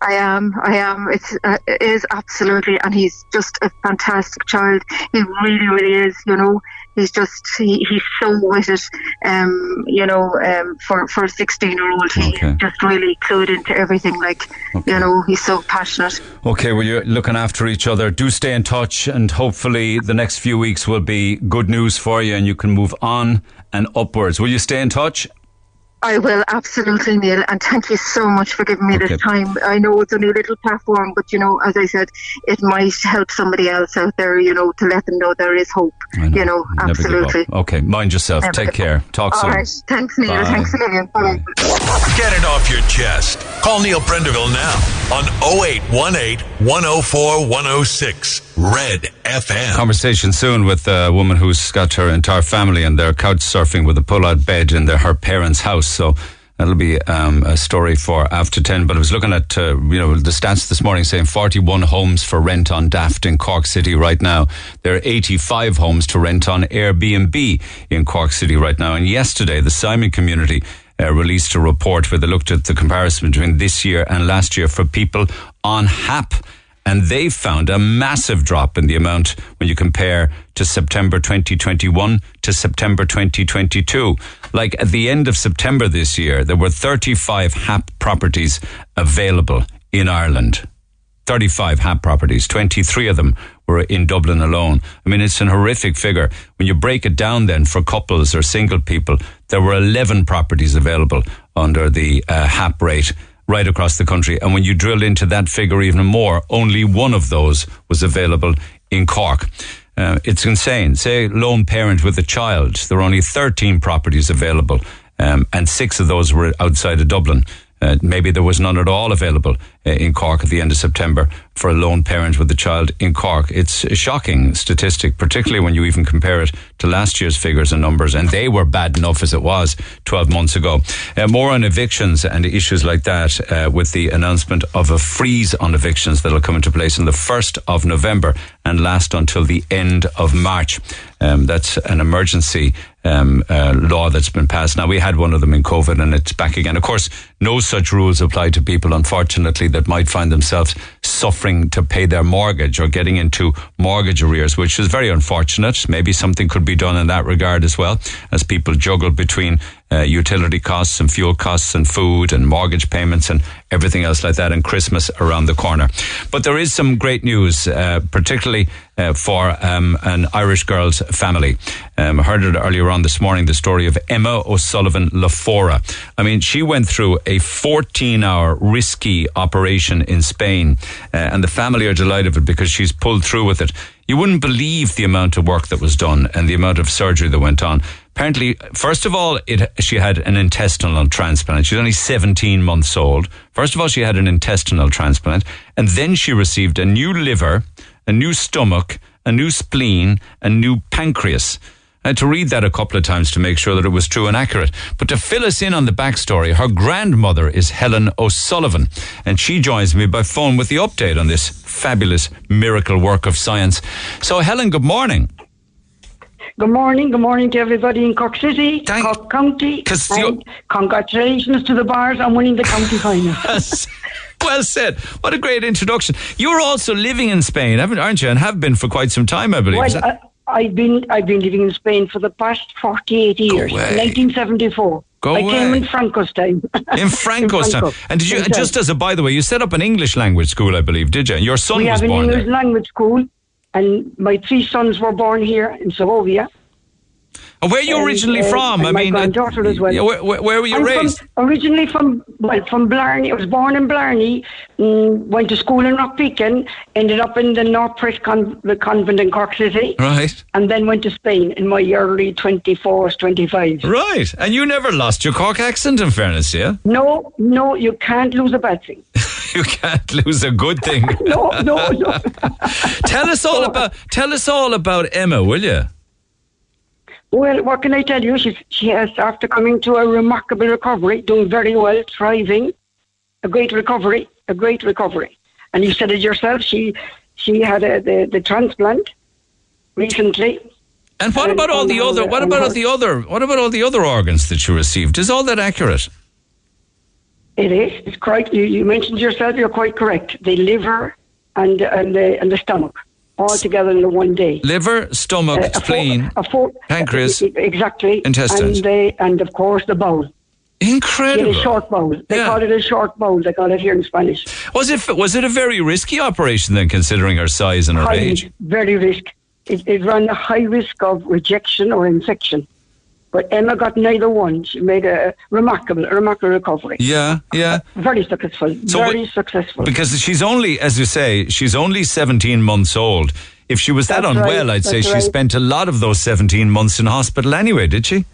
I am, I am. It's uh, it is absolutely, and he's just a fantastic child. He really, really is. You know, he's just he, he's so with it. Um, you know, um, for for a sixteen year old, he Okay. just really clued into everything. Like, Okay. you know, he's so passionate. Okay, well, you're looking after each other. Do stay in touch, and hopefully, the next few weeks will be good news for you, and you can move on and upwards. Will you stay in touch? I will absolutely, Neil, and thank you so much for giving me Okay. this time. I know it's only a little platform, but you know, as I said, it might help somebody else out there. You know, to let them know there is hope. I You know, Never absolutely. Okay, mind yourself. Never Take care. Talk All soon. right, thanks, Neil. Bye. Thanks a million. Bye. Get it off your chest. Call Neil Prendeville now on 0818 104 106 Red FM. Conversation soon with a woman who's got her entire family and they're couch surfing with a pull-out bed in their, her parents' house. So that'll be um, a story for after ten. But I was looking at uh, you know the stats this morning saying forty-one homes for rent on Daft in Cork City right now. There are eighty-five homes to rent on Airbnb in Cork City right now. And yesterday, the Simon community. Uh, released a report where they looked at the comparison between this year and last year for people on HAP and they found a massive drop in the amount when you compare to September 2021 to September 2022. Like at the end of September this year, there were 35 HAP properties available in Ireland. 35 HAP properties, 23 of them were in Dublin alone. I mean, it's an horrific figure. When you break it down then for couples or single people, there were 11 properties available under the uh, HAP rate right across the country. And when you drill into that figure even more, only one of those was available in Cork. Uh, it's insane. Say, lone parent with a child, there were only 13 properties available, um, and six of those were outside of Dublin. Uh, maybe there was none at all available uh, in Cork at the end of September for a lone parent with a child in Cork. It's a shocking statistic, particularly when you even compare it to last year's figures and numbers, and they were bad enough as it was 12 months ago. Uh, more on evictions and issues like that uh, with the announcement of a freeze on evictions that'll come into place on the 1st of November and last until the end of March. Um, that's an emergency um, uh, law that's been passed. Now, we had one of them in COVID and it's back again. Of course, no such rules apply to people, unfortunately, that might find themselves suffering to pay their mortgage or getting into mortgage arrears, which is very unfortunate. Maybe something could be done in that regard as well, as people juggle between uh, utility costs and fuel costs and food and mortgage payments and everything else like that, and Christmas around the corner. But there is some great news, uh, particularly uh, for um, an Irish girl's family. Um, I heard it earlier on this morning, the story of Emma O'Sullivan Lafora. I mean, she went through a 14 hour risky operation in Spain, uh, and the family are delighted with it because she's pulled through with it. You wouldn't believe the amount of work that was done and the amount of surgery that went on. Apparently, first of all, it, she had an intestinal transplant. She was only 17 months old. First of all, she had an intestinal transplant, and then she received a new liver, a new stomach, a new spleen, a new pancreas. I had to read that a couple of times to make sure that it was true and accurate. But to fill us in on the backstory, her grandmother is Helen O'Sullivan, and she joins me by phone with the update on this fabulous miracle work of science. So, Helen, good morning. Good morning, good morning to everybody in Cork City, Thank- Cork County, and congratulations to the Barrs on winning the county final. *laughs* Well said. What a great introduction. You're also living in Spain, haven't, aren't you? And have been for quite some time, I believe. Well, I've been I've been living in Spain for the past forty eight years. away. 1974. Go I came in Franco's time. in *laughs* Franco's time. Franco. And did you, just as a by the way, you set up an English language school, I believe, did you? Your son we was have an born English there. language school, and my three sons were born here in Segovia. And where are you and, originally uh, from? I my mean, uh, granddaughter as well. where, where, were you I'm raised? From, originally from well from Blarney. I was born in Blarney. Mm, went to school in Rockbeacon. Ended up in the North Pres con- the convent in Cork City, Right, and then went to Spain in my early 24s, 25. right. And you never lost your Cork accent, in fairness, yeah? No, no, you can't lose a bad thing. *laughs* You can't lose a good thing. *laughs* No, no, no. *laughs* tell us all about tell us all about Emma, will you? well, what can I tell you? She's, she has, after coming to a remarkable recovery, doing very well, thriving, a great recovery, a great recovery. And you said it yourself. She she had a, the the transplant recently. And what And about all the other? What about all the other? What about all the other organs that you received? Is all that accurate? It is. It's quite. You, you mentioned yourself. You're quite correct. The liver and and the and the stomach all together in one day. Liver, stomach, Uh, a spleen, a four- pancreas, exactly, intestines. and the, and of course the bowel. Incredible. a short bowel. They Yeah. call it a short bowel. They call it here in Spanish. Was it was it a very risky operation then, considering her size and her age? very risk. It, it ran a high risk of rejection or infection. But Emma got neither one. She made a remarkable, a remarkable recovery. Yeah, yeah. Very successful. So very successful. Because she's only, as you say, she's only 17 months old. If she was that That's unwell, right, I'd say she right. spent a lot of those 17 months in hospital anyway, did she?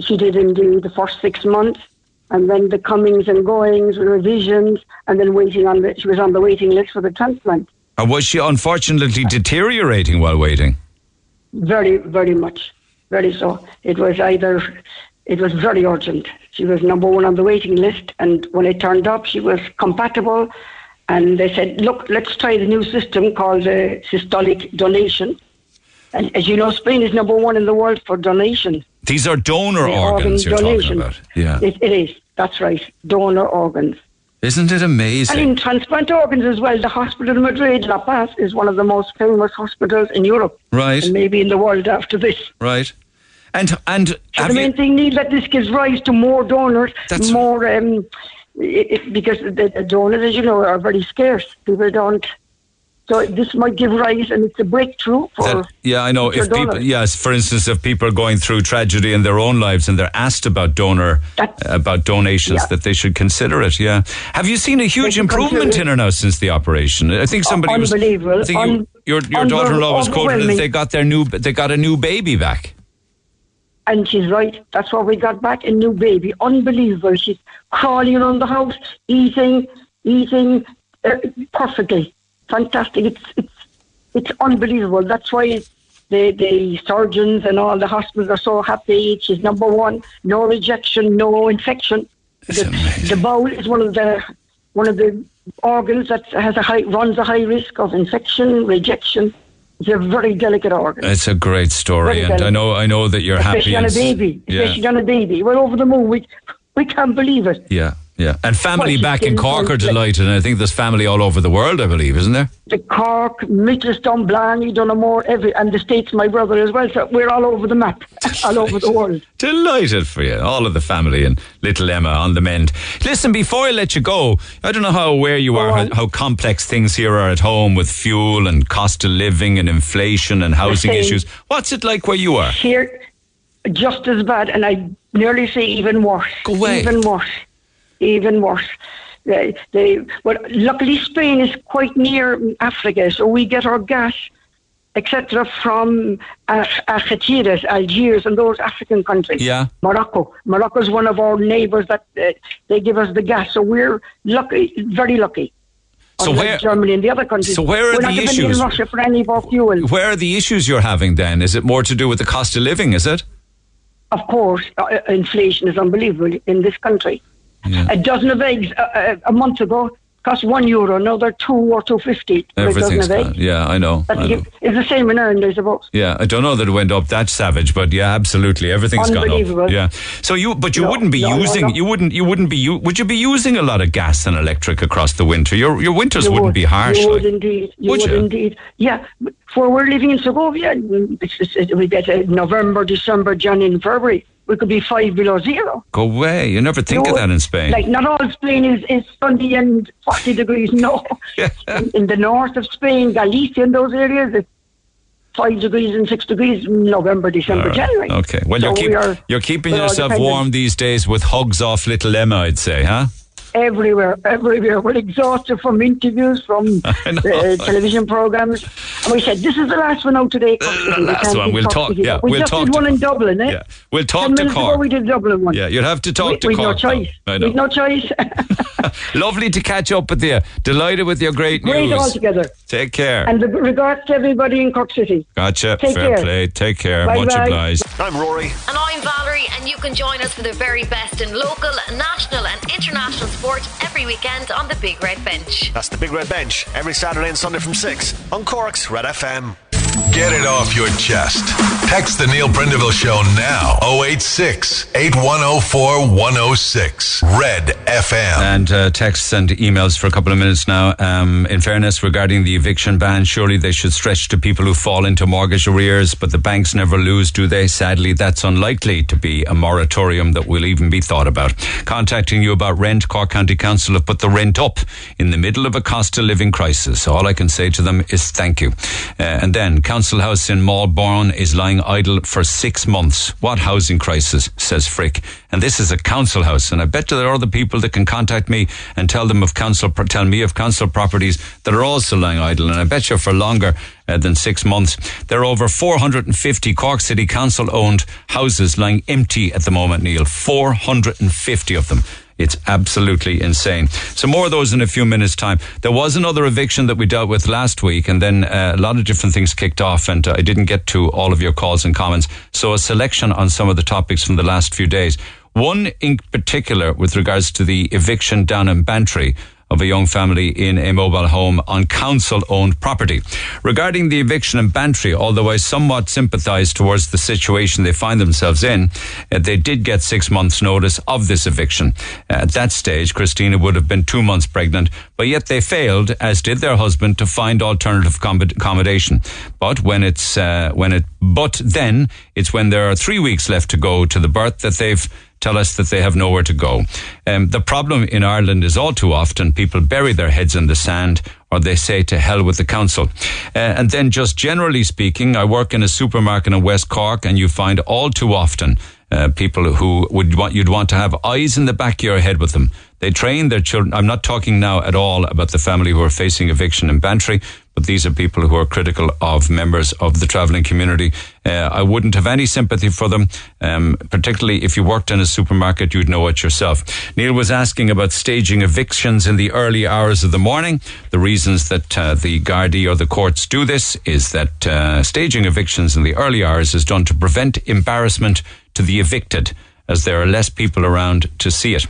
she did indeed the first six months, and then the comings and goings, revisions, and then waiting on the. She was on the waiting list for the transplant. Or was she unfortunately deteriorating while waiting? Very, very much, very so. It was either, it was very urgent. She was number one on the waiting list, and when it turned up, she was compatible. And they said, "Look, let's try the new system called uh, systolic donation." And as you know, Spain is number one in the world for donation. These are donor the organs organ you're donation. talking about. Yeah. It, it is. That's right. Donor organs. Isn't it amazing? And in transplant organs as well, the hospital in Madrid, La Paz, is one of the most famous hospitals in Europe. Right. And maybe in the world after this. Right. And and So the you- main thing is that this gives rise to more donors, That's- more, um, it, it, because the, donors, as you know, are very scarce. People don't. So this might give rise, and it's a breakthrough for. that- yeah, I know. If people, donors. yes, for instance, if people are going through tragedy in their own lives and they're asked about donor, That's- about donations, Yeah. that they should consider it. Yeah. Have you seen a huge improvement in her now since the operation? I think somebody was. Unbelievable. I think you, your your daughter-in-law was quoted overwhelming. they got their new they got a new baby back. And she's right. That's what we got back a new baby. Unbelievable. She's crawling around the house, eating, eating uh, perfectly. Fantastic. It's it's it's unbelievable. That's why the the surgeons and all the hospitals are so happy. She's number one. No rejection, no infection. The, the bowel is one of the one of the organs that has a high runs a high risk of infection, rejection. It's a very delicate organ. It's a great story, Very and I know I know that you're especially happy. on a baby, Yeah. especially on a baby. We're over the moon. We, we can't believe it. Yeah, yeah. And family back in Cork are delighted, and I think there's family all over the world, I believe, isn't there? The Cork, Mitchelstown, Blarney, Donoughmore, every, and the States, my brother as well. So we're all over the map, *laughs* all over the world. Delighted for you, all of the family and little Emma on the mend. Listen, before I let you go, I don't know how aware you are how, how complex things here are at home with fuel and cost of living and inflation and housing issues. What's it like where you are? Here, just as bad, and I nearly say even worse. Go away. Even worse. Even worse. They, they, well, luckily Spain is quite near Africa, so we get our gas, etc., from uh, Algeciras, Algiers, and those African countries. Yeah. Morocco. Morocco is one of our neighbours that uh, they give us the gas, so we're lucky, very lucky. So where- Germany and the other countries. so where are we're the issues? Russia for any of our fuel. Where are the issues you're having then? Is it more to do with the cost of living, is it? Of course, uh, inflation is unbelievable in this country. Yeah. A dozen of eggs uh, uh, a month ago cost one euro. Now they're two or two fifty. for a dozen Everything's gone. Yeah, I know. I know. It's the same in Ireland, I suppose. Yeah, I don't know that it went up that savage, but yeah, absolutely, everything's gone up. Yeah. So you, but you No, wouldn't be no, using, no. you wouldn't, you wouldn't be, u- would you be using a lot of gas and electric across the winter? Your your winters You wouldn't would. be harsh. You would indeed. You Would would, you? indeed. Yeah. For we're living in Segovia, it's, it's, it, we get uh, November, December, January, February. We could be five below zero. Go away. You never think No, of that in Spain. Like not all Spain is, is sunny and forty *laughs* degrees. No, Yeah. in, in the north of Spain, Galicia, and those areas, it's five degrees and six degrees. November, December, right. January. Okay. Well, So you're, keep, we are- you're keeping yourself warm these days with hugs off little Emma, I'd say, huh? Everywhere, everywhere. We're exhausted from interviews, from *laughs* uh, television programs, and we said this is the last one out today. Cork City. We last can't one. We'll Cork talk- City. yeah, we we'll just talk did one in Dublin, eh? Yeah. We'll talk Ten to minutes ago Cork. we did Dublin one. Yeah, you'd have to talk we, to we've no Cork. now. choice. I know. We've no choice. *laughs* *laughs* Lovely to catch up with you. Delighted with your great, Great news. altogether. Take care. And the regards to everybody in Cork City. Gotcha. Take Fair care. play. Take care. Bye Much bye. obliged. I'm Rory. And I'm Valerie, and you can join us for the very best in local, national, and international sport every weekend on the Big Red Bench. That's the Big Red Bench every Saturday and Sunday from 6 on Cork's Red FM. Get it off your chest. Text the Neil Prendeville Show now. 086 8104 106. Red FM. And uh, texts and emails for a couple of minutes now. Um, in fairness, regarding the eviction ban, surely they should stretch to people who fall into mortgage arrears, but the banks never lose, do they? Sadly, that's unlikely to be a moratorium that will even be thought about. Contacting you about rent, Cork County Council have put the rent up in the middle of a cost of living crisis. All I can say to them is thank you. Uh, and then, Council house in Malborn is lying idle for six months. What housing crisis, says Frick. And this is a council house. And I bet there are other people that can contact me and tell them of council, tell me of council properties that are also lying idle. And I bet you for longer uh, than six months. There are over 450 Cork City Council owned houses lying empty at the moment, Neil. 450 of them. It's absolutely insane. So more of those in a few minutes' time. There was another eviction that we dealt with last week, and then uh, a lot of different things kicked off, and uh, I didn't get to all of your calls and comments. So a selection on some of the topics from the last few days. One in particular with regards to the eviction down in Bantry of a young family in a mobile home on council owned property. Regarding the eviction in Bantry, although I somewhat sympathise towards the situation they find themselves in, uh, they did get six months' notice of this eviction. Uh, at that stage, Christina would have been two months pregnant, but yet they failed, as did their husband, to find alternative accommodation. But when it's, uh, when it, but then it's when there are three weeks left to go to the birth that they've tell us that they have nowhere to go. Um, the problem in Ireland is all too often people bury their heads in the sand or they say to hell with the council. Uh, and then just generally speaking, I work in a supermarket in West Cork and you find all too often uh, people who would want, you'd want to have eyes in the back of your head with them. They train their children. I'm not talking now at all about the family who are facing eviction in Bantry, but these are people who are critical of members of the travelling community. Uh, I wouldn't have any sympathy for them, um, particularly if you worked in a supermarket, you'd know it yourself. Neil was asking about staging evictions in the early hours of the morning. The reasons that uh, the Gardaí or the courts do this is that uh, staging evictions in the early hours is done to prevent embarrassment to the evicted as there are less people around to see it.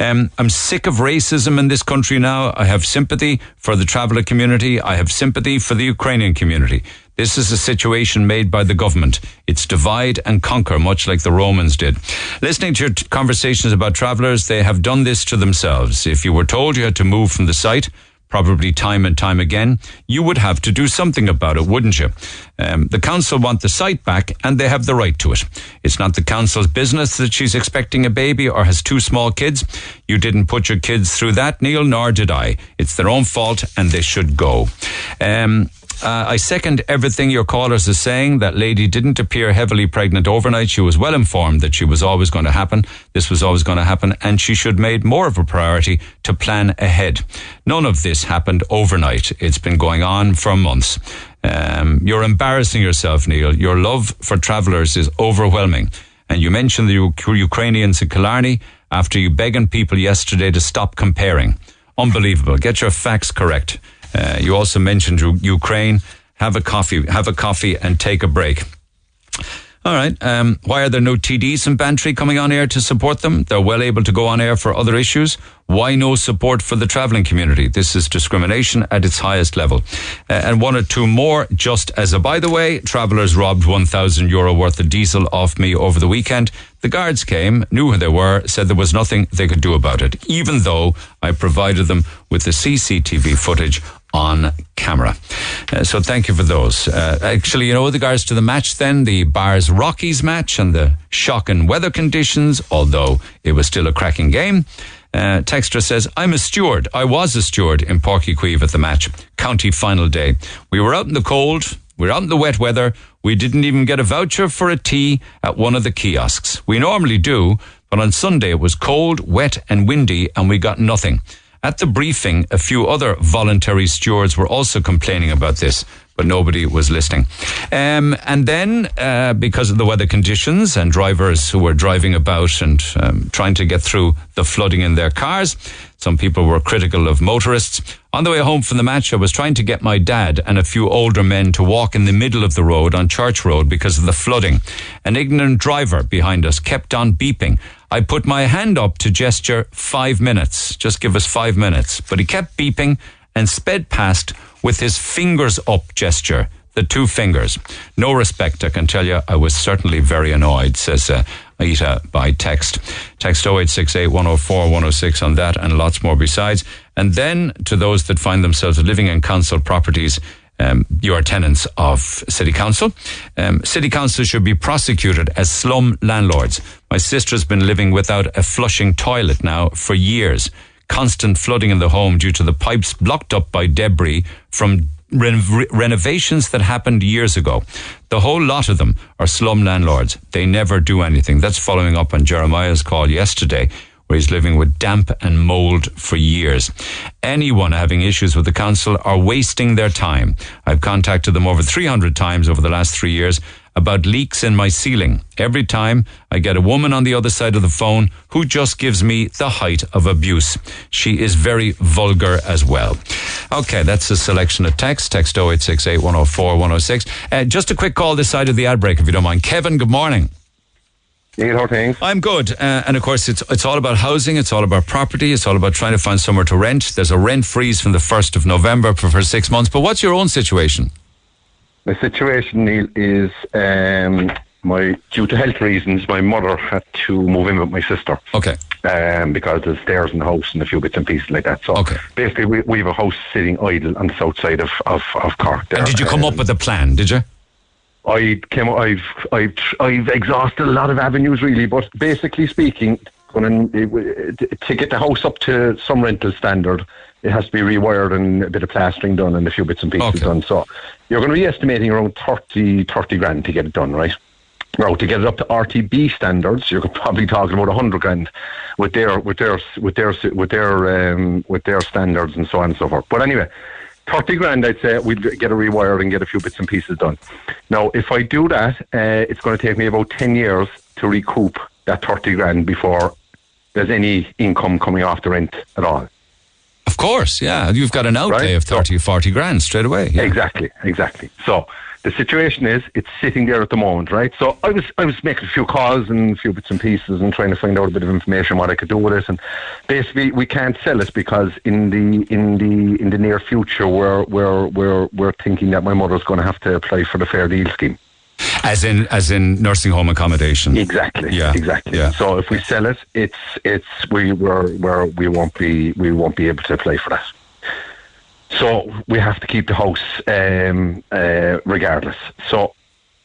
Um, I'm sick of racism in this country now. I have sympathy for the traveller community. I have sympathy for the Ukrainian community. This is a situation made by the government. It's divide and conquer, much like the Romans did. Listening to your t- conversations about travellers, they have done this to themselves. If you were told you had to move from the site, probably time and time again, you would have to do something about it, wouldn't you? Um, the council want the site back and they have the right to it. It's not the council's business that she's expecting a baby or has two small kids. You didn't put your kids through that, Neil, nor did I. It's their own fault and they should go. Um, uh, I second everything your callers are saying. That lady didn't appear heavily pregnant overnight. She was well informed that she was always going to happen. This was always going to happen, and she should made more of a priority to plan ahead. None of this happened overnight. It's been going on for months. Um, you're embarrassing yourself, Neil. Your love for travellers is overwhelming. And you mentioned the U- Ukrainians in Killarney after you begging people yesterday to stop comparing. Unbelievable. Get your facts correct. Uh, you also mentioned Ukraine. Have a coffee, have a coffee, and take a break. All right. Um, why are there no TDs in Bantry coming on air to support them? They're well able to go on air for other issues. Why no support for the travelling community? This is discrimination at its highest level. Uh, and one or two more, just as a by the way, travellers robbed 1,000 euro worth of diesel off me over the weekend. The guards came, knew who they were, said there was nothing they could do about it, even though I provided them with the CCTV footage on camera. Uh, so thank you for those. Uh, actually, you know, with regards to the match then, the Barrs Rockies match and the shocking weather conditions, although it was still a cracking game. Uh, Texter says, I'm a steward. I was a steward in Uí Chaoimh at the match, county final day. We were out in the cold. We were out in the wet weather. We didn't even get a voucher for a tea at one of the kiosks. We normally do, but on Sunday it was cold, wet and windy and we got nothing. At the briefing, a few other voluntary stewards were also complaining about this, but nobody was listening. Um, and then, uh, because of the weather conditions and drivers who were driving about and um, trying to get through the flooding in their cars, some people were critical of motorists. On the way home from the match, I was trying to get my dad and a few older men to walk in the middle of the road on Church Road because of the flooding. An ignorant driver behind us kept on beeping. I put my hand up to gesture five minutes. Just give us five minutes. But he kept beeping and sped past with his fingers up gesture. The two fingers. No respect, I can tell you. I was certainly very annoyed, says uh, Aita by text. Text 0868 104 106 on that and lots more besides. And then to those that find themselves living in council properties, um, you are tenants of city council. Um, city council should be prosecuted as slum landlords. My sister's been living without a flushing toilet now for years. Constant flooding in the home due to the pipes blocked up by debris from re- renovations that happened years ago. The whole lot of them are slum landlords. They never do anything. That's following up on Jeremiah's call yesterday where he's living with damp and mold for years. Anyone having issues with the council are wasting their time. I've contacted them over 300 times over the last three years about leaks in my ceiling. Every time I get a woman on the other side of the phone who just gives me the height of abuse. She is very vulgar as well. Okay, that's a selection of text. Text 0868 104 106. Uh, just a quick call this side of the ad break, if you don't mind. Kevin, good morning. I'm good, uh, and of course, it's it's all about housing. It's all about property. It's all about trying to find somewhere to rent. There's a rent freeze from the first of November for, for six months. But what's your own situation? The situation, Neil, is um, my due to health reasons, my mother had to move in with my sister. Okay. Um, because there's stairs in the house and a few bits and pieces like that. So Okay. basically, we, we have a house sitting idle on the south side of, of, of Cork. There. And did you come Um, up with a plan? Did you? I came. I've I've I've exhausted a lot of avenues really, but basically speaking, going to get the house up to some rental standard, it has to be rewired and a bit of plastering done and a few bits and pieces Okay. done. So you're going to be estimating around 30, 30 grand to get it done, right? Now to get it up to RTB standards, you're *laughs* probably talking about hundred grand with their with their with their with their um, with their standards and so on and so forth. But anyway, thirty grand, I'd say we'd get a rewire and get a few bits and pieces done. Now, if I do that, uh, it's going to take me about ten years to recoup that thirty grand before there's any income coming off the rent at all. Of course, yeah. You've got an outlay Right. of 30 or 40 grand straight away. Yeah. Exactly, exactly. So the situation is it's sitting there at the moment, right? So I was I was making a few calls and a few bits and pieces and trying to find out a bit of information what I could do with it and basically we can't sell it because in the in the in the near future we're we're we're we're thinking that my mother's gonna have to apply for the fair deal scheme. As in, as in nursing home accommodation. Exactly. Yeah, Exactly. yeah. So if we sell it, it's it's we we're, we're we won't be we won't be able to play for that. So we have to keep the house um, uh, regardless. So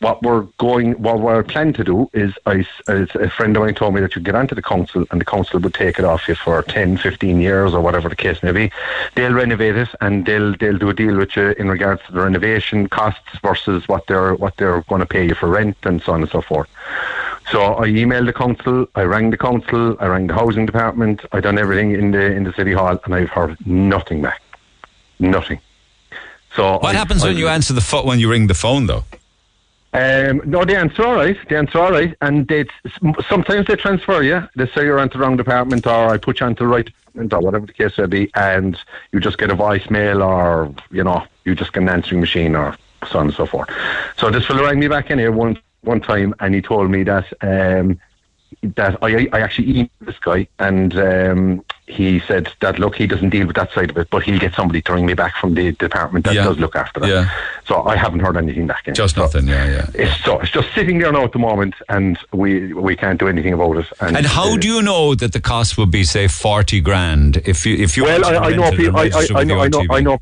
what we're going, what we're planning to do is, I, a friend of mine told me that you get onto the council and the council would take it off you for 10, 15 years or whatever the case may be. They'll renovate it and they'll they'll do a deal with you in regards to the renovation costs versus what they're what they're going to pay you for rent and so on and so forth. So I emailed the council, I rang the council, I rang the housing department, I done everything in the in the city hall, and I've heard nothing back, nothing. So What I- happens when I- you answer the phone, when you ring the phone, though? Um, no, the answer all right. The answer all right, and they sometimes they transfer you. They say you're onto the wrong department, or I put you on the right department, or whatever the case may be, and you just get a voicemail, or you know, you just get an answering machine, or so on and so forth. So this fellow rang me back in here one one time, and he told me that um, that I I actually emailed this guy, and um, he said that look, he doesn't deal with that side of it, but he'll get somebody to ring me back from the department that Yeah. does look after that. Yeah. So I haven't heard anything back. yet. Just So- nothing, yeah, yeah. it's so it's just sitting there now at the moment, and we we can't do anything about it. And, And how uh, do you know that the cost would be, say, 40 grand if you, if you Well, I, I know people. I, I know. I know. I know.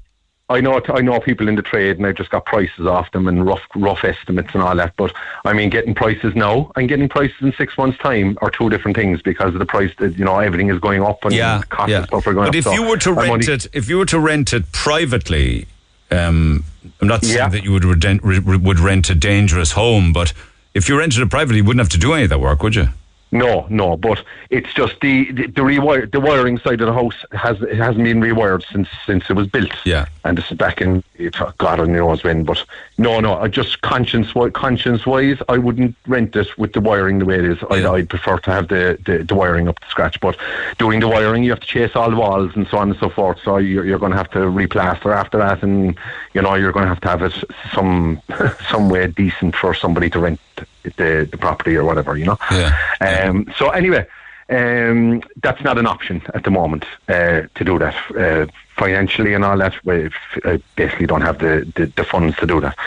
I know, I know people in the trade, and I've just got prices off them and rough, rough estimates and all that. But I mean, getting prices now and getting prices in six months' time are two different things because of the price. That, you know, everything is going up and yeah, costs yeah. and stuff are going But up. if So you were to I'm rent only- it, if you were to rent it privately, um, I'm not saying Yeah. that you would rent, would rent a dangerous home, but if you rented it privately, you wouldn't have to do any of that work, would you? No, no, but it's just the the, the rewire the wiring side of the house has it hasn't been rewired since since it was built. Yeah. and this is back in God only knows when. But no, no, I just conscience conscience wise, I wouldn't rent it with the wiring the way it is. I'd, I'd prefer to have the, the, the wiring up to scratch. But doing the wiring, you have to chase all the walls and so on and so forth. So you're, you're going to have to replaster after that, and you know you're going to have to have it some *laughs* some way decent for somebody to rent the the property or whatever. You know. Yeah. Um, so anyway, um, that's not an option at the moment uh, to do that uh, financially and all that. We I basically don't have the, the, the funds to do that.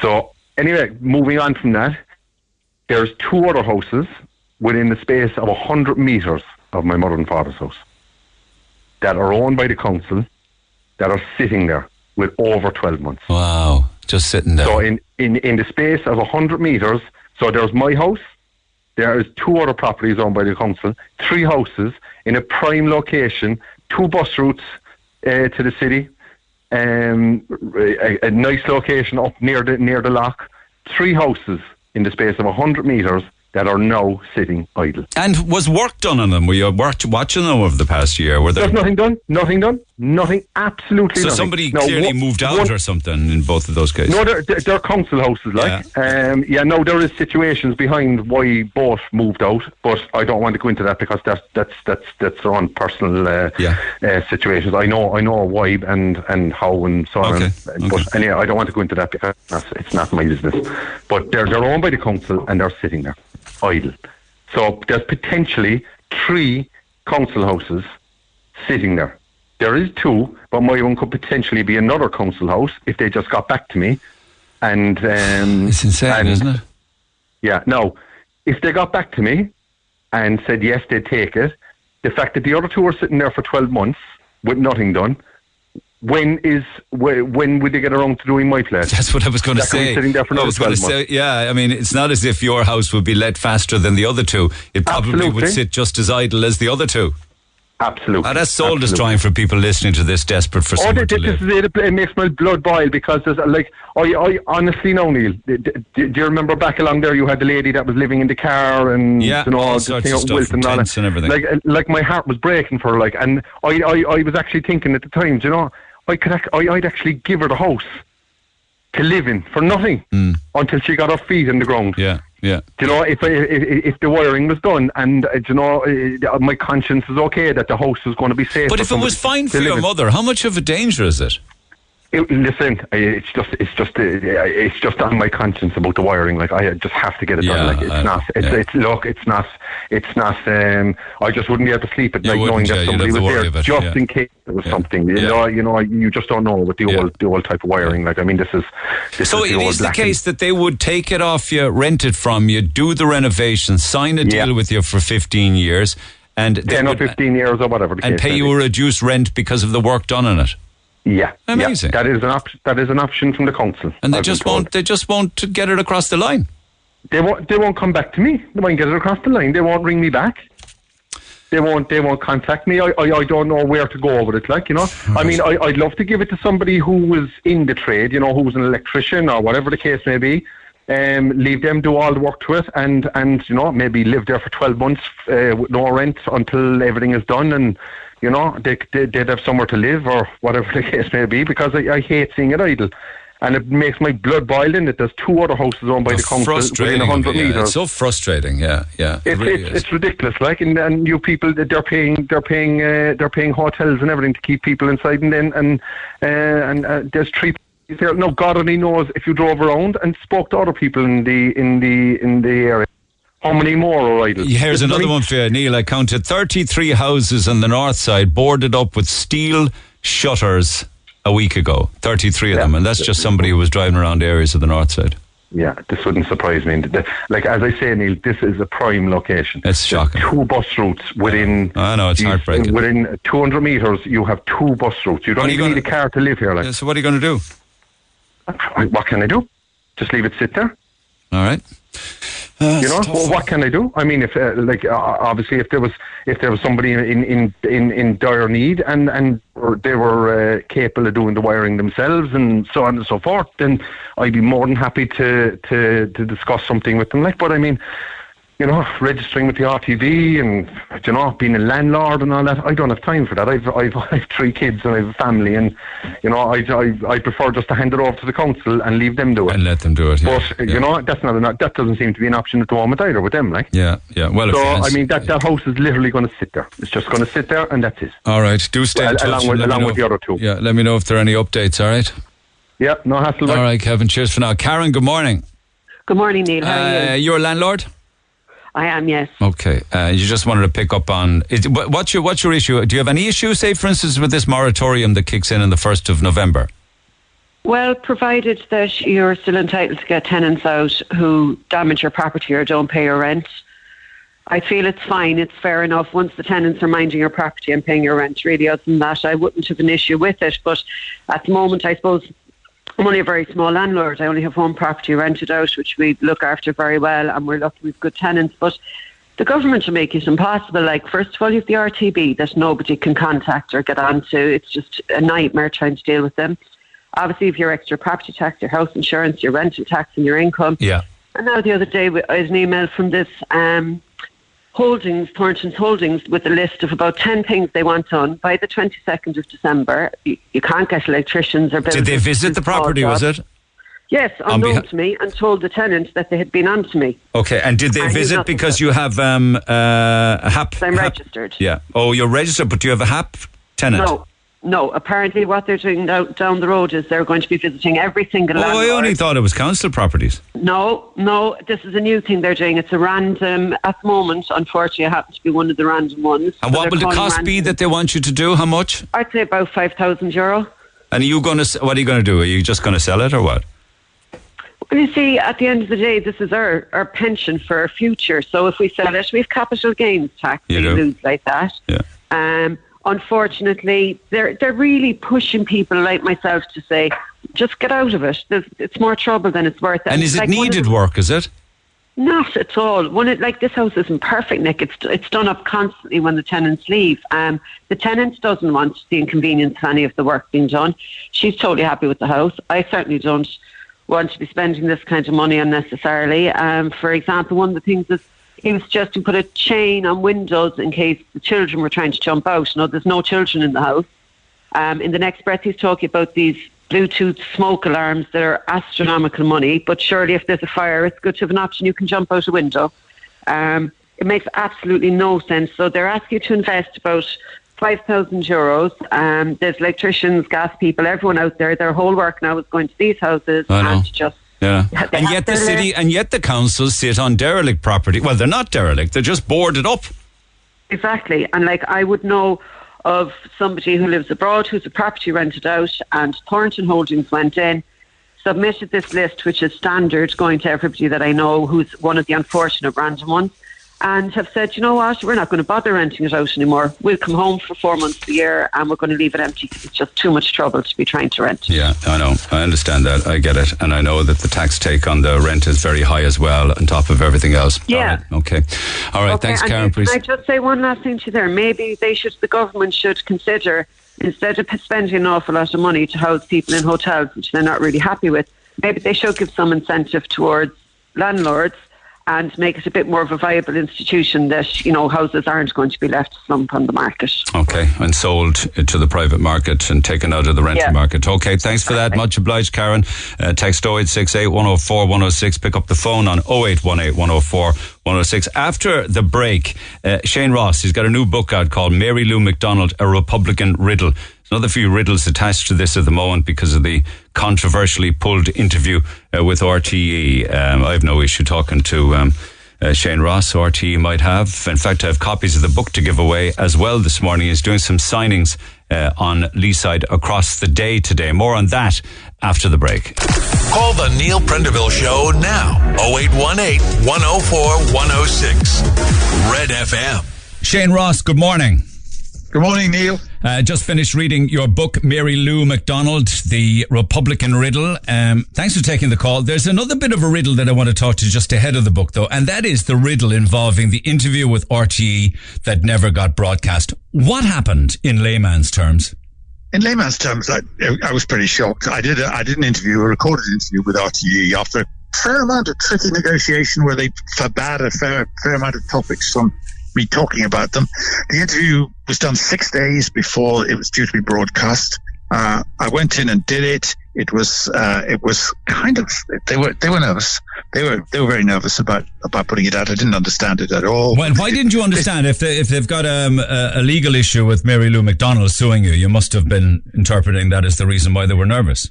So anyway, moving on from that, there's two other houses within the space of hundred meters of my mother and father's house that are owned by the council that are sitting there with over twelve months. Wow, just sitting there. So in, in, in the space of 100 metres, so there's my house, there is two other properties owned by the council, three houses in a prime location, two bus routes uh, to the city, um, a, a nice location up near the near the lock. Three houses in the space of hundred meters that are now sitting idle. And was work done on them? Were you watching them over the past year? Were there? There's nothing done. Nothing done. Nothing. Absolutely so nothing. somebody clearly one- moved out one- or something in both of those cases. No, they're, they're, council houses, like. Yeah. Um, yeah, no, there is situations behind why both moved out, but I don't want to go into that because that's that's that's that's their own personal uh, uh, situations. I know I know why and and how and so on. Okay, And, But anyway, I don't want to go into that because that's, it's not my business. But they're they're owned by the council and they're sitting there idle. So there's potentially three council houses sitting there. There is two, but my one could potentially be another council house if they just got back to me. And um, *sighs* it's insane, isn't it? Yeah. No, if they got back to me and said yes, they'd take it, the fact that the other two are sitting there for twelve months with nothing done. When is when, would they get around to doing my place? That's what I was going to That can be say. Sitting there for I was going to say, yeah. I mean, it's not as if your house would be let faster than the other two. It probably would sit just as idle as the other two. Absolutely. And that's soul destroying for people listening to this, desperate for Oh, somewhere th- to th- live. this is it. It makes my blood boil because there's like, I, I honestly know, Neil. d- d- Do you remember back along there? You had the lady that was living in the car and Yeah, you know all sorts thing of stuff, tents that. and everything. Like, like my heart was breaking for her. Like, and I, I, I was actually thinking at the time, do you know, I could, ac- I, I'd actually give her the house to live in for nothing until she got her feet in the ground. Yeah, yeah. Do you know, if, if if the wiring was done and uh, do you know, uh, my conscience is okay that the house is going to be safe. But if it was fine for your mother, how much of a danger is it? It, listen, it's just, it's just, uh, it's just on my conscience about the wiring. Like I just have to get it Yeah, done. Like it's I- not, it's, yeah. it's look, it's not, it's not. Um, I just wouldn't be able to sleep at You night knowing that yeah, somebody was there of it, just yeah. in case there was Yeah. something. You Yeah. know, you know, you just don't know with the old, the old type of wiring. Like I mean, this is, this So is it the is the case that they would take it off you, rent it from you, do the renovation, sign a deal with you for 15 years, and they 10 or 15 years or whatever. The and case pay may you a reduced rent because of the work done on it. Yeah, Amazing. Yeah, that is an option. That is an option from the council. And they I've just won't. They just won't get it across the line. They won't. They won't come back to me. They won't get it across the line. They won't ring me back. They won't. They won't contact me. I. I, I don't know where to go with it. Like you know. *laughs* I mean, I, I'd love to give it to somebody who was in the trade. You know, who was an electrician or whatever the case may be. Um, leave them do all the work to it, and and you know maybe live there for twelve months uh, with no rent until everything is done, and you know they, they they'd have somewhere to live or whatever *laughs* the case may be. Because I, I hate seeing it idle. And it makes my blood boil in that there's two other houses owned by the council within frustrating. 100 yeah. metres. It's so frustrating. Yeah, yeah. It It's, really it's, it's ridiculous, like, and, and you people they're paying, they're paying, uh, they're paying hotels and everything to keep people inside, and then and uh, and uh, there's three. people There. No, God only knows if you drove around and spoke to other people in the in the in the area, how many more are idle? Here's another one for you, Neil. I counted 33 houses on the north side boarded up with steel shutters a week ago. 33 of them, and that's just somebody who was driving around areas of the north side. Yeah, this wouldn't surprise me. Like as I say, Neil, this is a prime location. It's shocking. Two bus routes within. I know, it's geez, heartbreaking. Within 200 meters, you have two bus routes. You don't you even need gonna- a car to live here. Like, Yeah, so what are you going to do? what can I do? Just leave it sit there. All right. you know, well, what can I do? I mean, if uh, like uh, obviously, if there was if there was somebody in in in, in dire need and and or they were uh, capable of doing the wiring themselves and so on and so forth, then I'd be more than happy to to to discuss something with them. Like, but I mean. You know, registering with the RTB and you know being a landlord and all that. I don't have time for that. I've I've, *laughs* I've three kids and I have a family, and you know I, I I prefer just to hand it over to the council and leave them do it. And let them do it. Yeah. But you know that's not an, that doesn't seem to be an option at the moment either with them. Like, yeah, yeah. Well, so I mean that that house is literally going to sit there. It's just going to sit there, and that's it. All right. Do stay in Well, touch. along with- along with the other two. Yeah, let me know if there are any updates. All right. Yeah, no hassle. All right, Kevin. Cheers for now. Karen, good morning. Good morning, Neil. How are Uh, you? you're a landlord. I am, yes. Okay. Uh, you just wanted to pick up on is, what's your what's your issue? Do you have any issue, say, for instance, with this moratorium that kicks in on the first of November? Well, provided that you're still entitled to get tenants out who damage your property or don't pay your rent, I feel it's fine. It's fair enough once the tenants are minding your property and paying your rent. Really, other than that, I wouldn't have an issue with it. But at the moment, I suppose I'm only a very small landlord. I only have one property rented out, which we look after very well, and we're lucky we've good tenants. But the government will make it impossible. Like, first of all, you have the RTB that nobody can contact or get onto. It's just a nightmare trying to deal with them. Obviously, if your extra property tax, your house insurance, your rental tax, and your income. Yeah. And now the other day, I had an email from this um, Holdings, Thornton's Holdings, with a list of about 10 things they want done by the 22nd of December. You, you can't get electricians or builders. Did they visit the property, was it? Yes, unknown beha- to me, and told the tenant that they had been on to me. Okay, and did they And visit because you have um, uh, a HAP? I'm HAP registered. Yeah. Oh, you're registered, but do you have a HAP tenant? No, no. Apparently, what they're doing down, down the road is they're going to be visiting every single Oh, I only thought it was council properties. No, no, this is a new thing they're doing. It's a random, at the moment, unfortunately, I happen to be one of the random ones. And So what will the cost be that they want you to do? How much? I'd say about 5,000 euro. And are you going to? What are you going to do? Are you just going to sell it or what? Well, you see, at the end of the day, this is our, our pension for our future. So if we sell it, we have capital gains tax. You do. lose like that. Yeah. Um, unfortunately, they're they're really pushing people like myself to say, just get out of it. There's, it's more trouble than it's worth. And is it like needed the- work? Is it? Not at all. When it, like this house isn't perfect, Nick. It's it's done up constantly when the tenants leave. Um, the tenant doesn't want the inconvenience of any of the work being done. She's totally happy with the house. I certainly don't want to be spending this kind of money unnecessarily. Um, for example, one of the things is he was suggesting put a chain on windows in case the children were trying to jump out. No, there's no children in the house. Um, in the next breath, he's talking about these Bluetooth smoke alarms that are astronomical money. But surely, if there's a fire, it's good to have an option you can jump out a window. Um, it makes absolutely no sense. So they're asking you to invest about five thousand euros. Um, there's electricians, gas people, everyone out there. Their whole work now is going to these houses and just Yeah. They And yet the city and yet the councils sit on derelict property. Well, they're not derelict. They're just boarded up. Exactly. And like I would know of somebody who lives abroad who's a property rented out and Thornton Holdings went in, submitted this list which is standard going to everybody that I know who's one of the unfortunate random ones and have said, you know what, we're not going to bother renting it out anymore. We'll come home for four months a year and we're going to leave it empty 'cause it's just too much trouble to be trying to rent. Yeah, I know. I understand that. I get it. And I know that the tax take on the rent is very high as well, on top of everything else. Yeah. All right. Okay. All right. Okay, Thanks, Karen. Can Please. I just say one last thing to you there? Maybe they should, the government should consider instead of spending an awful lot of money to house people in hotels, which they're not really happy with, maybe they should give some incentive towards landlords and make it a bit more of a viable institution that you know houses aren't going to be left to slump on the market. Okay, and sold to the private market and taken out of the rental Yeah. market. Okay, thanks for that. Much obliged, Karen. Uh, text 0868 104 106. Pick up the phone on 0818 104 106. After the break, uh, Shane Ross, he's got a new book out called Mary Lou McDonald, A Republican Riddle. There's another few riddles attached to this at the moment because of the controversially pulled interview uh, with RTE. Um, I have no issue talking to. Um, uh, Shane Ross, RTE might have. In fact, I have copies of the book to give away as well this morning. He's doing some signings uh, on Leeside across the day today. More on that after the break. Call the Neil Prendeville Show now. 0818 104 106. Red FM. Shane Ross, good morning. Good morning, Neil. Uh, just finished reading your book, Mary Lou McDonald, The Republican Riddle. Um, thanks for taking the call. There's another bit of a riddle that I want to talk to just ahead of the book, though, and that is the riddle involving the interview with RTE that never got broadcast. What happened in layman's terms? In layman's terms, I, I was pretty shocked. I did a, I did an interview, a recorded interview with RTE after a fair amount of tricky negotiation where they forbade a fair, fair amount of topics from me talking about them. The interview was done six days before it was due to be broadcast. Uh, I went in and did it. It was uh, it was kind of they were they were nervous. They were they were very nervous about about putting it out. I didn't understand it at all. Well, why didn't you understand if they, if they've got um, a, a legal issue with Mary Lou McDonald suing you? You must have been interpreting that as the reason why they were nervous.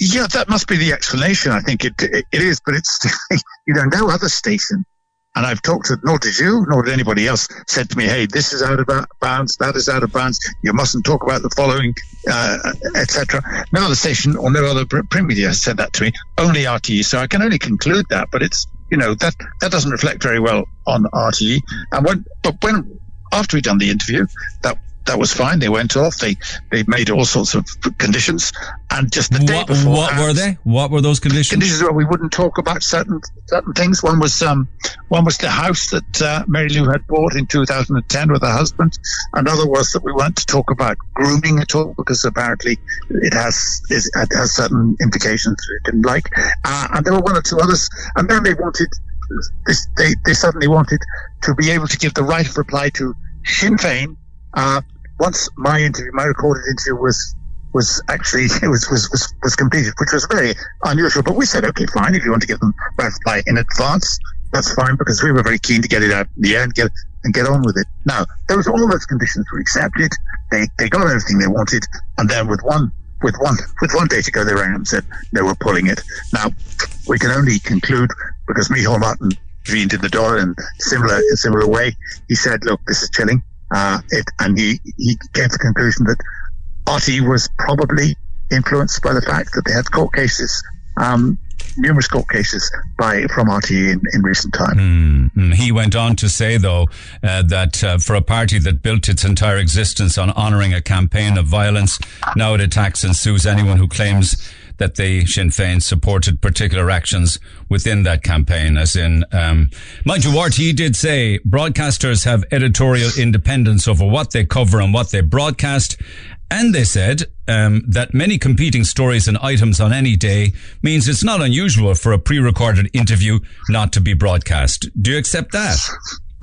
Yeah, that must be the explanation. I think it it, it is, but it's *laughs* you know no other station, and I've talked to nor did you nor did anybody else said to me, hey, this is out of bounds, that is out of bounds. You mustn't talk about the following, uh, etc. No other station or no other print media has said that to me. Only RTE. So I can only conclude that, but it's you know that that doesn't reflect very well on RTE. And when but when after we'd done the interview, that that was fine. They went off. They they made all sorts of conditions, and just the day What, before. what were they? What were those conditions? Conditions where we wouldn't talk about certain certain things. One was um, one was the house that uh, Mary Lou had bought in 2010 with her husband. Another was that we weren't to talk about grooming at all because apparently it has it has certain implications that we didn't like. Uh, and there were one or two others. And then they wanted this, they they suddenly wanted to be able to give the right of reply to Sinn Féin. Uh, once my interview, my recorded interview was was actually *laughs* it was, was was was completed, which was very unusual. But we said, okay, fine, if you want to give them reply in advance, that's fine because we were very keen to get it out in the end, get and get on with it. Now, those all those conditions were accepted. They they got everything they wanted, and then with one with one with one day to go, they rang and said they were pulling it. Now, we can only conclude because Micheál Martin intervened in the door in similar in similar way. He said, "Look, this is chilling." Uh, it, and he he came to the conclusion that RT was probably influenced by the fact that they had court cases, um, numerous court cases by from RT in, in recent time. Mm, He went on to say, though, uh, that uh, for a party that built its entire existence on honouring a campaign of violence, now it attacks and sues anyone who claims that they, Sinn Féin, supported particular actions within that campaign, as in, um, mind you, RT did say broadcasters have editorial independence over what they cover and what they broadcast. And they said um, that many competing stories and items on any day means it's not unusual for a pre-recorded interview not to be broadcast. Do you accept that?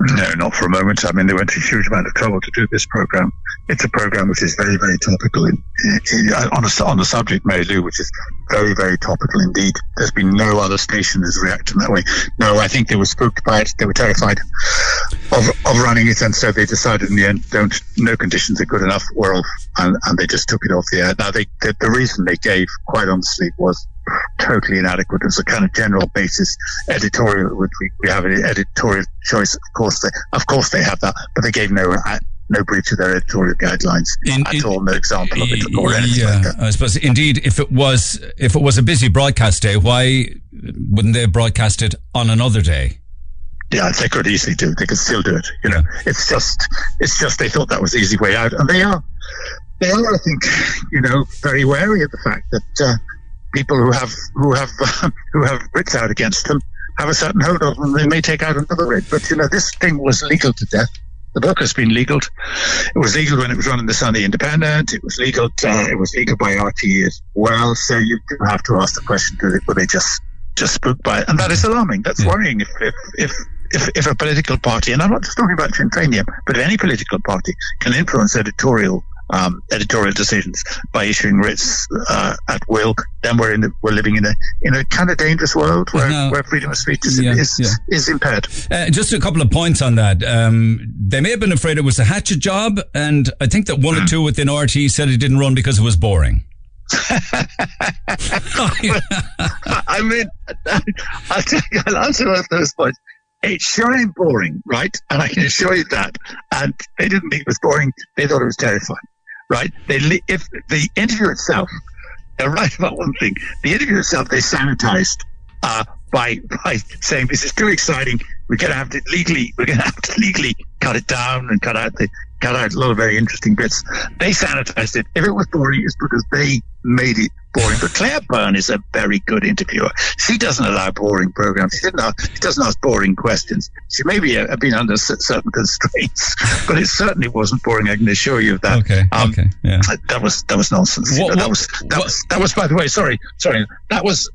No, not for a moment. I mean, they went to a huge amount of trouble to do this program. It's a program which is very, very topical in, in, on, a, on the subject, Mary which is very, very topical indeed. There's been no other station that's reacted that way. No, I think they were spooked by it. They were terrified of, of running it, and so they decided in the end, don't no conditions are good enough. We're off, and, and they just took it off the air. Now, they, the, the reason they gave, quite honestly, was totally inadequate. It was a kind of general basis editorial, we, we have an editorial choice. Of course, they, of course they have that, but they gave no uh, no breach of their editorial guidelines In- at in- all. No example of it or anything yeah, like that. I suppose indeed, if it was if it was a busy broadcast day, why wouldn't they broadcast it on another day? Yeah, they could easily do. They could still do it. You know, it's just, it's just they thought that was the easy way out, and they are, they are, I think, you know, very wary of the fact that uh, people who have who have *laughs* who have writs out against them have a certain hold of them. They may take out another writ, but you know, this thing was legal to death. The book has been legal. It was legal when it was run in the Sunday Independent. It was legal. Uh, it was legal by RT as well. So you do have to ask the question: do they, Were they just just spooked by it? And that is alarming. That's worrying. If if if if, if a political party, and I'm not just talking about Sinn Féin but any political party can influence editorial um, editorial decisions by issuing writs uh, at will, then we're in the, we're living in a in a kind of dangerous world where, No. where freedom of speech is Yeah, is, yeah. is impaired. Uh, just a couple of points on that. Um, they may have been afraid it was a hatchet job, and I think that one or two within RT said it didn't run because it was boring. *laughs* I mean, I'll, tell you, I'll answer both those points. It's sure ain't boring, right? And I can assure you that. And they didn't think it was boring. They thought it was terrifying, right? They, if the interview itself, they're right about one thing. The interview itself, they sanitized, uh, by, by saying this is too exciting. We're going to have to legally, we're going to have to legally cut it down and cut out the, cut out a lot of very interesting bits. They sanitized it. If it was boring, it's because they made it boring. But Claire Byrne is a very good interviewer. She doesn't allow boring programs. She, didn't ask, she doesn't ask boring questions. She may be uh, been under certain constraints, *laughs* but it certainly wasn't boring. I can assure you of that. Okay, Um, okay, yeah. That was that was nonsense. You What- that was that was that was. By the way, sorry, sorry. That was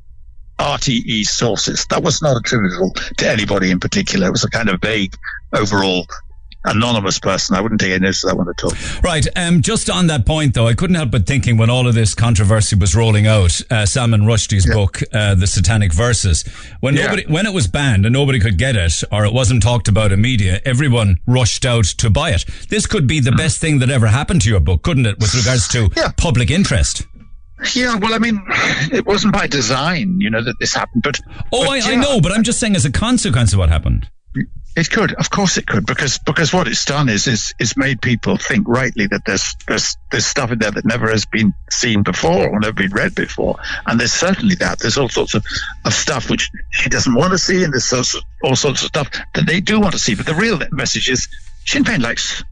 RTE sources. That was not attributable to anybody in particular. It was a kind of vague, overall, anonymous person. I wouldn't take any notice of that one at all. Right. Um, just on that point, though, I couldn't help but thinking when all of this controversy was rolling out, uh, Salman Rushdie's book, uh, The Satanic Verses, when Yeah. nobody, when it was banned and nobody could get it, or it wasn't talked about in media, everyone rushed out to buy it. This could be the best thing that ever happened to your book, couldn't it, with regards to Yeah. public interest? Yeah, well, I mean, it wasn't by design, you know, that this happened, but Oh, but, I, I know, but I'm just saying as a consequence of what happened. It could, of course, it could, because because what it's done is is is made people think rightly that there's there's there's stuff in there that never has been seen before or never been read before, and there's certainly that. There's all sorts of, of stuff which she doesn't want to see, and there's all, all sorts of stuff that they do want to see. But the real message is Sinn Féin likes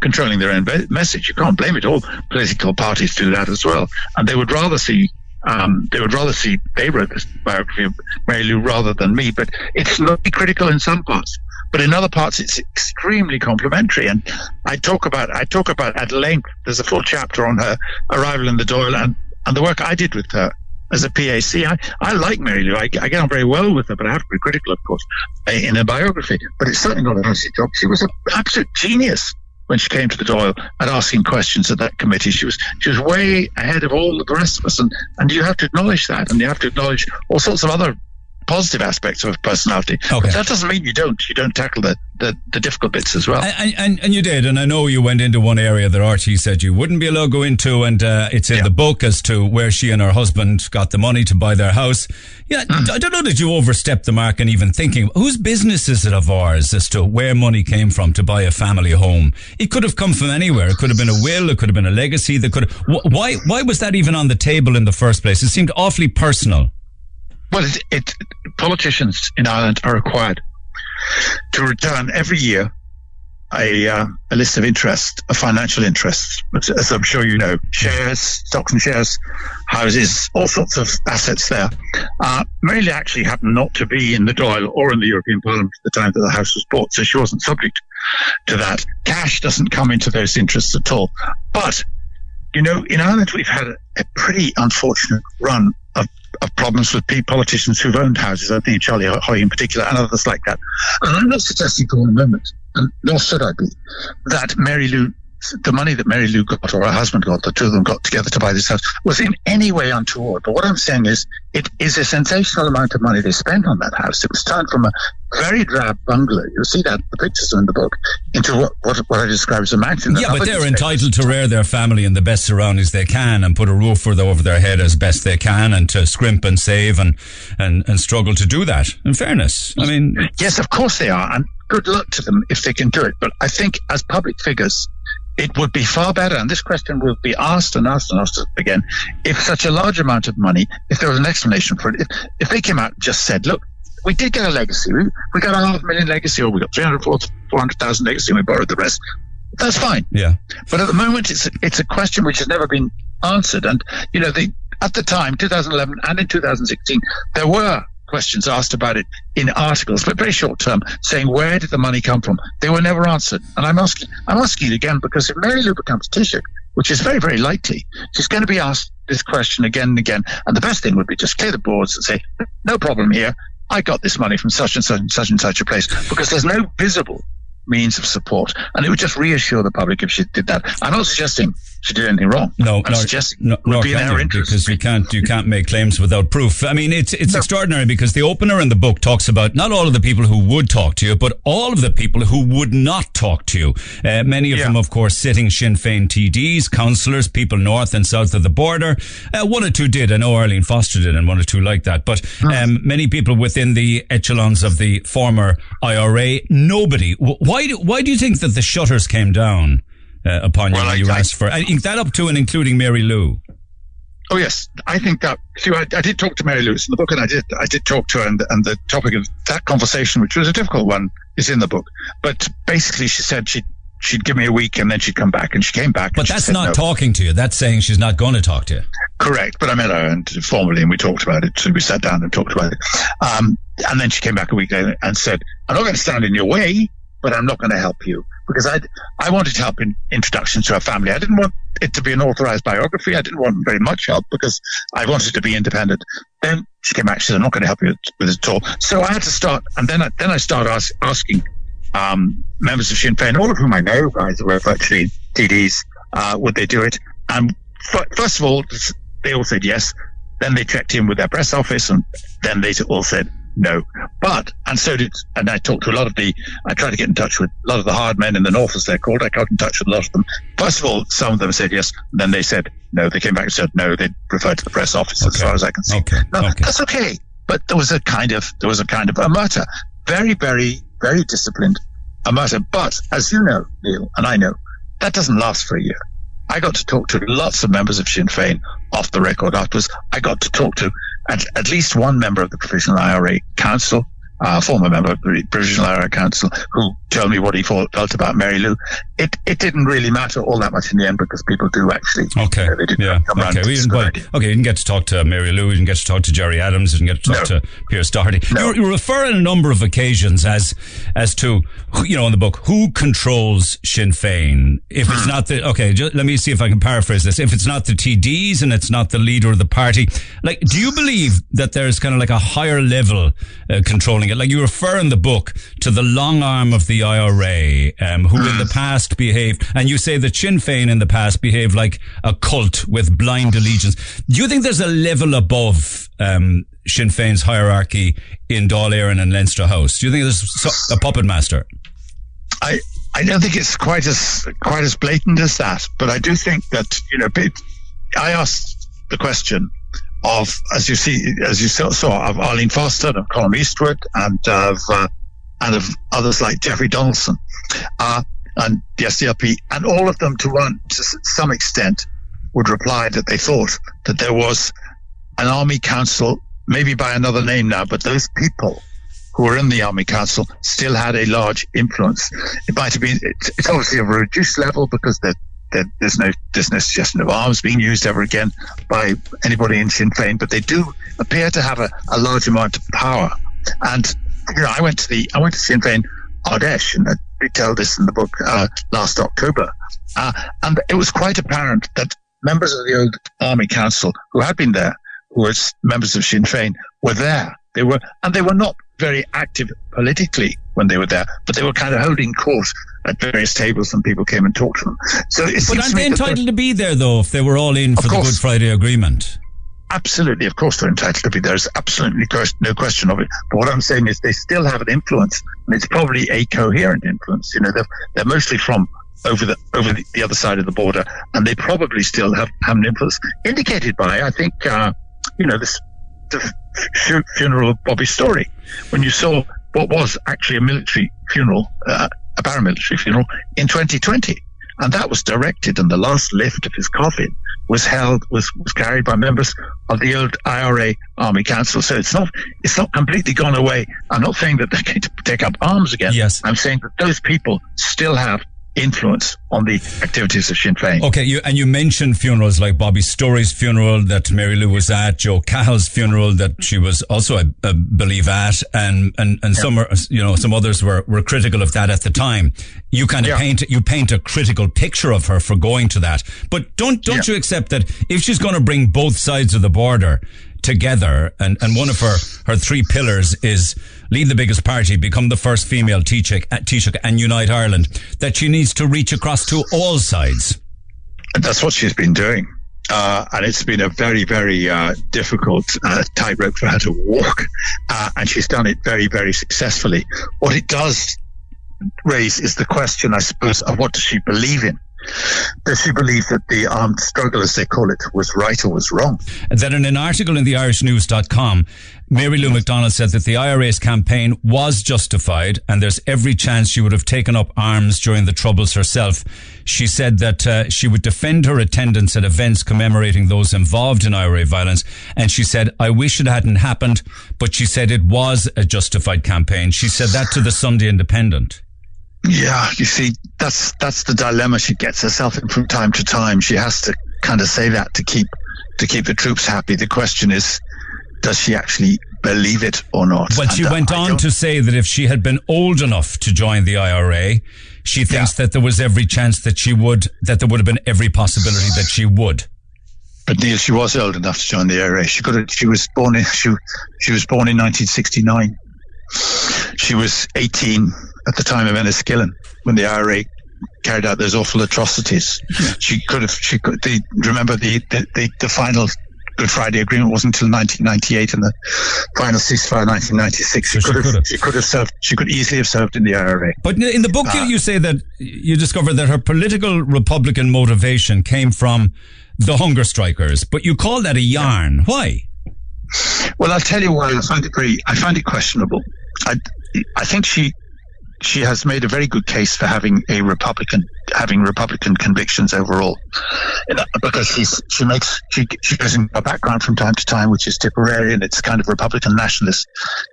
controlling their own message. You can't blame it. All political parties do that as well, and they would rather see. Um, they would rather see they wrote this biography of Mary Lou rather than me, but it's not critical in some parts. But in other parts, it's extremely complimentary. And I talk about I talk about at length. There's a full chapter on her arrival in the Dáil and, and the work I did with her as a PAC. I, I like Mary Lou. I, I, get on very well with her, but I have to be critical, of course, eh, in her biography. But it's certainly not an easy job. She was an absolute genius when she came to the Dáil and asking questions at that committee. She was she was way ahead of all the rest of us, and and you have to acknowledge that, and you have to acknowledge all sorts of other positive aspects of personality. Okay. But that doesn't mean you don't you don't tackle the, the, the difficult bits as well. And, and, and you did, and I know you went into one area that RTE said you wouldn't be allowed to go into, and uh, it's in yeah. the book as to where she and her husband got the money to buy their house. Yeah, mm. I don't know that you overstepped the mark and even thinking whose business is it of ours as to where money came from to buy a family home. It could have come from anywhere. It could have been a will. It could have been a legacy. That could. Have, why? Why was that even on the table in the first place? It seemed awfully personal. Well, it, it, politicians in Ireland are required to return every year a, uh, a list of interest, of financial interests, as I'm sure you know, shares, stocks and shares, houses, all sorts of assets there. Uh, Mary actually happened not to be in the Dáil or in the European Parliament at the time that the house was bought, so she wasn't subject to that. Cash doesn't come into those interests at all. But, you know, in Ireland, we've had a, a pretty unfortunate run of of problems with politicians who've owned houses. I think Charlie Haughey in particular and others like that. And I'm not suggesting for one moment, and nor should I be, that Mary Lou the money that Mary Lou got or her husband got, the two of them got together to buy this house, was in any way untoward. But what I'm saying is, it is a sensational amount of money they spent on that house. It was turned from a very drab bungalow. You'll see that the pictures are in the book into what what, what I describe as a mansion. Yeah, but they're entitled to rear their family in the best surroundings they can and put a roof over their head as best they can and to scrimp and save and and and struggle to do that. In fairness, I mean, yes, of course they are, and good luck to them if they can do it. But I think as public figures it would be far better, and this question will be asked and asked and asked again, if such a large amount of money, if there was an explanation for it, if, if they came out and just said, look, we did get a legacy, we, we got a half million legacy, or we got 400,000 legacy, and we borrowed the rest. That's fine. Yeah. But at the moment, it's, it's a question which has never been answered. And, you know, the, at the time, 2011 and in 2016, there were questions asked about it in articles, but very short term, saying where did the money come from? They were never answered. And I'm asking, I'm asking it again because if Mary Lou becomes Taoiseach, which is very, very likely, she's going to be asked this question again and again. And the best thing would be just clear the boards and say, no problem here. I got this money from such and such and such and such a place because there's no visible means of support. And it would just reassure the public if she did that. I'm not suggesting she did anything wrong. No, I'm nor, suggesting no, would be in her interest. Because you can't, you can't make claims without proof. I mean, it's, it's no. extraordinary because the opener in the book talks about not all of the people who would talk to you, but all of the people who would not talk to you. Uh, many of yeah. them, of course, sitting Sinn Féin TDs, councillors, people north and south of the border. Uh, one or two did. I know Arlene Foster did and one or two like that. But um, many people within the echelons of the former IRA, nobody. Why do, why do you think that the shutters came down? Uh, upon well, you. I, you I, asked for I think that up to and including Mary Lou. Oh yes, I think that. See, I, I, did talk to Mary Lou in the book, and I did I did talk to her, and, and the topic of that conversation, which was a difficult one, is in the book. But basically, she said she she'd give me a week and then she'd come back and she came back. But that's not no. talking to you. That's saying she's not going to talk to you. Correct. But I met her and formally and we talked about it. So we sat down and talked about it. Um, and then she came back a week later and said, I'm not going to stand in your way but I'm not going to help you because I I wanted help in introductions to her family. I didn't want it to be an authorized biography. I didn't want very much help because I wanted to be independent. Then she came back. She said, "I'm not going to help you with it at all." So I had to start, and then I, then I started ask, asking um, members of Sinn Féin, all of whom I know, guys who were virtually TDs, uh, would they do it? And f- first of all, they all said yes. Then they checked in with their press office, and then they all said no. But, and so did, and I talked to a lot of the, I tried to get in touch with a lot of the hard men in the north, as they're called. I got in touch with a lot of them. First of all, some of them said yes. Then they said no. They came back and said no. They referred to the press office okay. as far as I can see. Okay. No, okay. that's okay. But there was a kind of, there was a kind of a matter. Very, very, very disciplined a matter. But as you know, Neil, and I know, that doesn't last for a year. I got to talk to lots of members of Sinn Féin off the record afterwards. I got to talk to at, at least one member of the Provisional IRA Council. Uh, former member of the Provisional Area Council, who told me what he thought, felt about Mary Lou. It it didn't really matter all that much in the end because people do actually. Okay. Uh, yeah. Okay. We didn't, okay. You didn't get to talk to Mary Lou. You didn't get to talk to Gerry Adams. You didn't get to talk No. to Pearse Doherty. No. You, you refer on a number of occasions as as to you know in the book who controls Sinn Féin. If Hmm. it's not the okay, ju- let me see if I can paraphrase this. If it's not the TDs and it's not the leader of the party, like, do you believe that there's kind of like a higher level uh, controlling it? Like you refer in the book to the long arm of the IRA, um, who in the past behaved, and you say that Sinn Féin in the past behaved like a cult with blind allegiance. Do you think there's a level above um, Sinn Féin's hierarchy in Dáil Éireann and Leinster House? Do you think there's a puppet master? I I don't think it's quite as quite as blatant as that, but I do think that you know. I asked the question of, as you see, as you saw, of Arlene Foster, of Colum Eastwood, and of uh, and of others like Jeffrey Donaldson, uh, and the SDLP, and all of them, to one to some extent, would reply that they thought that there was an army council, maybe by another name now, but those people who were in the Army Council still had a large influence. It might have been, it's, obviously a reduced level because there, there, there's no there's no suggestion of arms being used ever again by anybody in Sinn Féin, but they do appear to have a, a large amount of power. And you know, I went to the I went to Sinn Féin Ard Fheis, and I detailed this in the book uh, last October, uh, and it was quite apparent that members of the old Army Council who had been there, who were members of Sinn Féin, were there. They were, and they were not very active politically when they were there, but they were kind of holding court at various tables, and people came and talked to them. So it But aren't to they entitled to be there though if they were all in for the. Good Friday Agreement? Absolutely, of course, they're entitled to be. There's absolutely no question of it. But what I'm saying is, they still have an influence, and it's probably a coherent influence. You know, they're, they're mostly from over the over the, the other side of the border, and they probably still have, have an influence, indicated by, I think, uh, you know, this the funeral of Bobby Storey, when you saw what was actually a military funeral, uh, a paramilitary funeral in 2020, and that was directed, and the last lift of his coffin was held was, was carried by members of the old IRA Army Council. So it's not it's not completely gone away. I'm not saying that they're going to take up arms again. Yes. I'm saying that those people still have influence on the activities of Sinn Féin. Okay, you and you mentioned funerals like Bobby Storey's funeral that Mary Lou was at, Joe Cahill's funeral that she was also, I, I believe, at, and and and some are, you know, some others were were critical of that at the time. You kind of Yeah. paint you paint a critical picture of her for going to that, but don't don't Yeah. you accept that if she's going to bring both sides of the border together, and and one of her her three pillars is lead the biggest party, become the first female Taoiseach, uh, Taoiseach and unite Ireland, that she needs to reach across to all sides. That's what she's been doing. Uh, and it's been a very, very uh, difficult uh, tightrope for her to walk. Uh, and she's done it very, very successfully. What it does raise is the question, I suppose, of what does she believe in? Does she believe that the armed struggle, as they call it, was right or was wrong? that in an article in the irishnews.com, Mary Lou McDonald said that the IRA's campaign was justified and there's every chance she would have taken up arms during the Troubles herself. She said that uh, she would defend her attendance at events commemorating those involved in IRA violence. And she said, I wish it hadn't happened, but she said it was a justified campaign. She said that to the Sunday Independent. Yeah, you see, that's that's the dilemma she gets herself in from time to time. She has to kind of say that to keep to keep the troops happy. The question is, does she actually believe it or not? Well, she And, uh, went on to say that if she had been old enough to join the IRA, she thinks that there was every chance that she would, that there would have been every possibility that she would. But Neil, she was old enough to join the IRA. She could have, she was born in she she was born in 1969. She was 18 at the time of Enniskillen when the IRA carried out those awful atrocities. She could have she could the, remember the, the the the final Good Friday Agreement wasn't until 1998 and the final ceasefire 1996. She, So she could, could have, she could have served. She could easily have served in the IRA. But in the book, you, you say that you discover that her political Republican motivation came from the hunger strikers, but you call that a yarn. Why? Well, I'll tell you why I find it very, I find it questionable. I, I think she, she has made a very good case for having a Republican having Republican convictions overall, because she's she makes she she goes in a background from time to time, which is Tipperary, and it's kind of Republican nationalist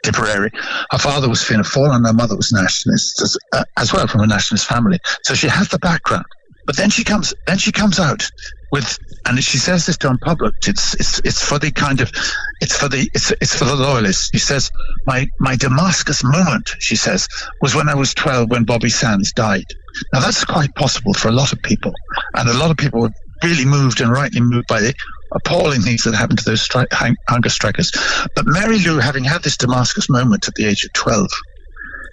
Tipperary. Her father was Fianna Fáil, and her mother was nationalist as, uh, as well from a nationalist family. So she has the background. But then she comes, then she comes out with, and she says this to public. It's it's it's for the kind of, it's for the it's it's for the loyalists. She says my my Damascus moment. She says was when I was twelve when Bobby Sands died. Now that's quite possible for a lot of people, and a lot of people were really moved and rightly moved by the appalling things that happened to those stri- hunger strikers. But Mary Lou, having had this Damascus moment at the age of twelve,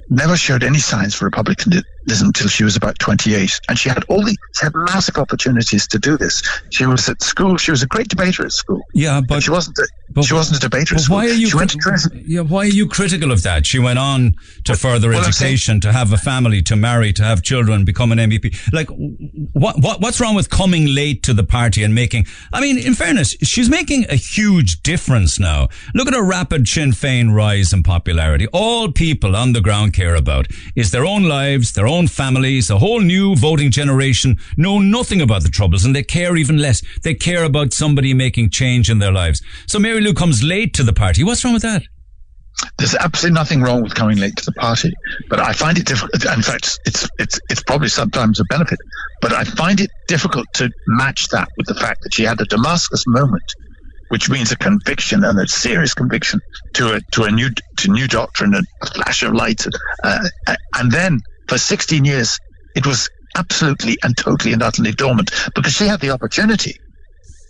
never showed any signs for republicanism until she was about 28. And she had all the, she had massive opportunities to do this. She was at school, she was a great debater at school. Yeah, but, but she wasn't a, but, she wasn't a debater but why are you she went to yeah, why are you critical of that? She went on to further well, education, to have a family, to marry, to have children, become an MEP. Like, what, what, what's wrong with coming late to the party and making, I mean, in fairness, she's making a huge difference now. Look at her rapid Sinn Féin rise in popularity. All people on the ground care about is their own lives, their own families, a whole new voting generation know nothing about the troubles and they care even less. They care about somebody making change in their lives. So Mary Lou comes late to the party. What's wrong with that? There's absolutely nothing wrong with coming late to the party, but I find it difficult. In fact, it's it's it's probably sometimes a benefit, but I find it difficult to match that with the fact that she had a Damascus moment, which means a conviction and a serious conviction to a to a new to new doctrine, and a flash of light, uh, and then for 16 years it was absolutely and totally and utterly dormant because she had the opportunity,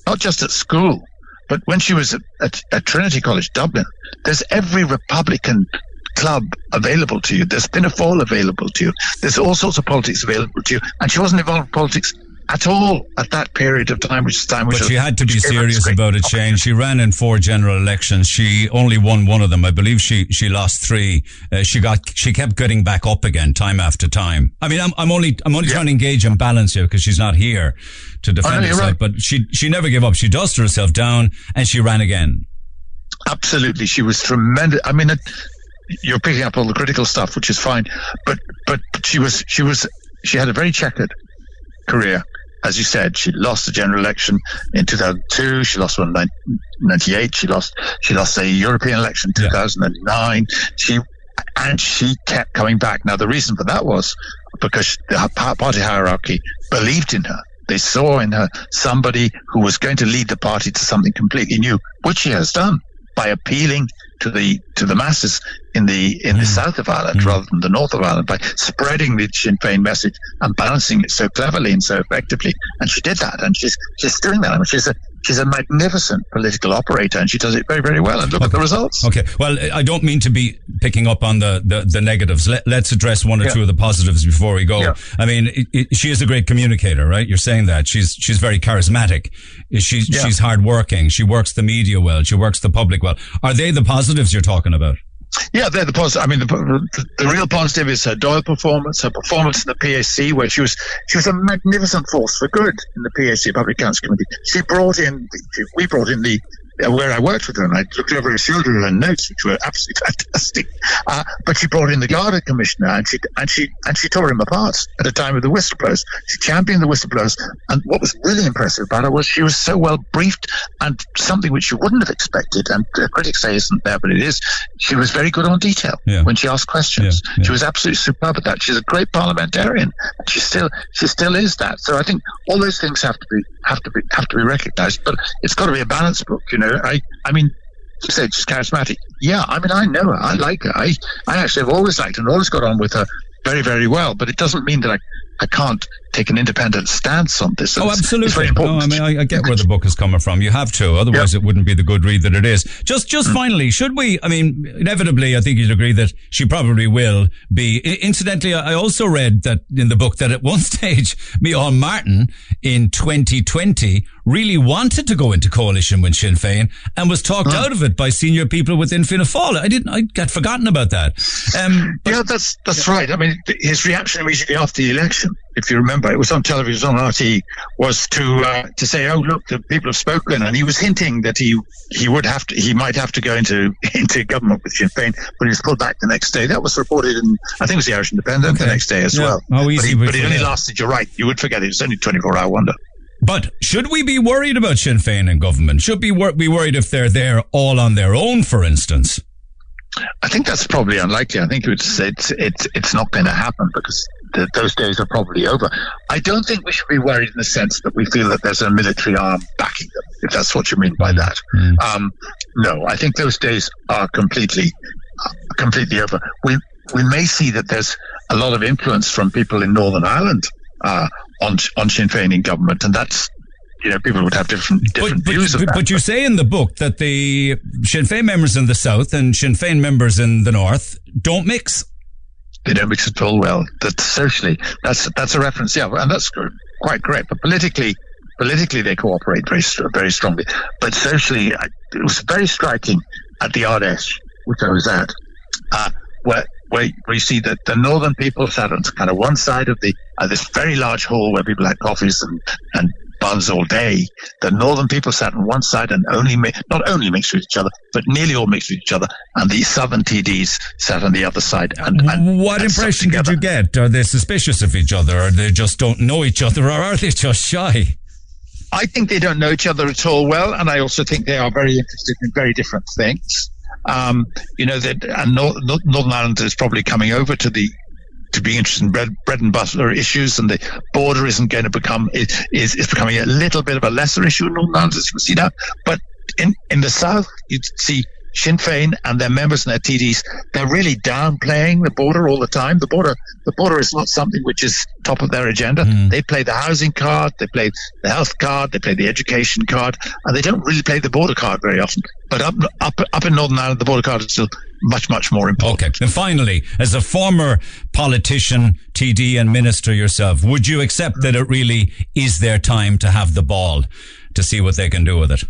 not just at school, but when she was at, at, at Trinity College, Dublin, there's every Republican club available to you. There's Fáil available to you. There's all sorts of politics available to you. And she wasn't involved in politics at all at that period of time, which is time. Which but she had to be serious about a change. She ran in four general elections. She only won one of them. I believe she she lost three. Uh, she got she kept getting back up again time after time. I mean, I'm I'm only I'm only yeah. trying to engage and balance here because she's not here to defend oh, herself. Right. But she she never gave up. She dusted herself down and she ran again. Absolutely, she was tremendous. I mean. It, you're picking up all the critical stuff, which is fine, but but she was she was she had a very checkered career as you said, she lost the general election in 2002. She lost one in 1998. She lost she lost a European election in 2009. Yeah. She and she kept coming back. Now the reason for that was because the party hierarchy believed in her. They saw in her somebody who was going to lead the party to something completely new, which she has done by appealing to the to the masses in the in mm. the south of Ireland mm. rather than the north of Ireland by spreading the Sinn Féin message and balancing it so cleverly and so effectively. And she did that, and she's she's doing that. I mean, she's a she's a magnificent political operator, and she does it very very well. And look okay. at the results. Okay, well, I don't mean to be picking up on the the, the negatives. Let, us address one or yeah. two of the positives before we go. Yeah. I mean, it, it, she is a great communicator, right? You're saying that she's she's very charismatic. She's yeah. she's hardworking. She works the media well. She works the public well. Are they the positives you're talking about? Yeah, they're the positive. I mean, the, the, the, real positive is her Dáil performance, her performance in the PAC, where she was she was a magnificent force for good in the PAC Public Accounts Committee. She brought in, we brought in the where I worked with her, and I looked over her shoulder and her notes, which were absolutely *laughs* fantastic. Uh, but she brought in the Garda commissioner, and she and she and she tore him apart at the time of the whistleblowers. She championed the whistleblowers, and what was really impressive about her was she was so well briefed, and something which you wouldn't have expected. And critics say isn't there, but it is. She was very good on detail yeah. when she asked questions. Yeah, yeah. She was absolutely superb at that. She's a great parliamentarian. She still she still is that. So I think all those things have to be have to be have to be recognised. But it's got to be a balanced book, you know. I I mean, you said she's charismatic. Yeah, I mean, I know her. I like her. I I actually have always liked her and always got on with her very very well. But it doesn't mean that I I can't take an independent stance on this. oh, absolutely. No, I mean, I, I, get where the book is coming from. You have to, otherwise yep. it wouldn't be the good read that it is. Just, just mm. finally, should we? I mean, inevitably, I think you'd agree that she probably will be. Incidentally, I also read that in the book that at one *laughs* stage, Micheál Martin in 2020 really wanted to go into coalition with Sinn Féin and was talked out of it by senior people within Fianna Fáil. I didn't. I got forgotten about that. Um, but, yeah, that's that's yeah. right. I mean, his reaction immediately after the election if you remember, it was on television on RT, was to uh, to say, "Oh, look, the people have spoken," and he was hinting that he he would have to, he might have to go into *laughs* into government with Sinn Féin, but he was pulled back the next day. That was reported in, I think it was the Irish Independent the next day as Yeah. well. Oh, easy but, he, but it only lasted. You're right. You would forget it. It was only 24 hour wonder. But should we be worried about Sinn Féin in government? Should we wor- be worried if they're there all on their own, for instance? I think that's probably unlikely. I think it's it's it's, it's not going to happen because th- those days are probably over. I don't think we should be worried in the sense that we feel that there's a military arm backing them, if that's what you mean by that. Um, no, I think those days are completely uh, completely over. We we may see that there's a lot of influence from people in Northern Ireland uh, on on Sinn Féin in government, and that's you know people would have different different views of that. but you say in the book that the Sinn Féin members in the south and Sinn Féin members in the north don't mix. They don't mix at all well. That socially, that's that's a reference, yeah, and that's quite correct. But politically, politically they cooperate very very strongly. But socially, I, it was very striking at the Ard Fheis, which I was at, uh, where where where you see that the northern people sat on kind of one side of the uh, this very large hall where people had coffees and and buns all day. The northern people sat on one side and only mi- not only mixed with each other, but nearly all mixed with each other. And the southern TDs sat on the other side. And, and What and impression did you get? Are they suspicious of each other, or they just don't know each other, or are they just shy? I think they don't know each other at all well, and I also think they are very interested in very different things. Um, you know that and Nor- Nor- Northern Ireland is probably coming over to the to be interested in bread, bread and butter issues, and the border isn't going to become it is is becoming a little bit of a lesser issue in Northern Ireland as we see now. But in in the south, you see Sinn Féin and their members and their TDs, they're really downplaying the border all the time. The border, the border is not something which is top of their agenda. Hmm. They play the housing card, they play the health card, they play the education card, and they don't really play the border card very often. But up, up, up in Northern Ireland, the border card is still much, much more important. Okay. And finally, as a former politician, TD, and minister yourself, would you accept that it really is their time to have the ball to see what they can do with it?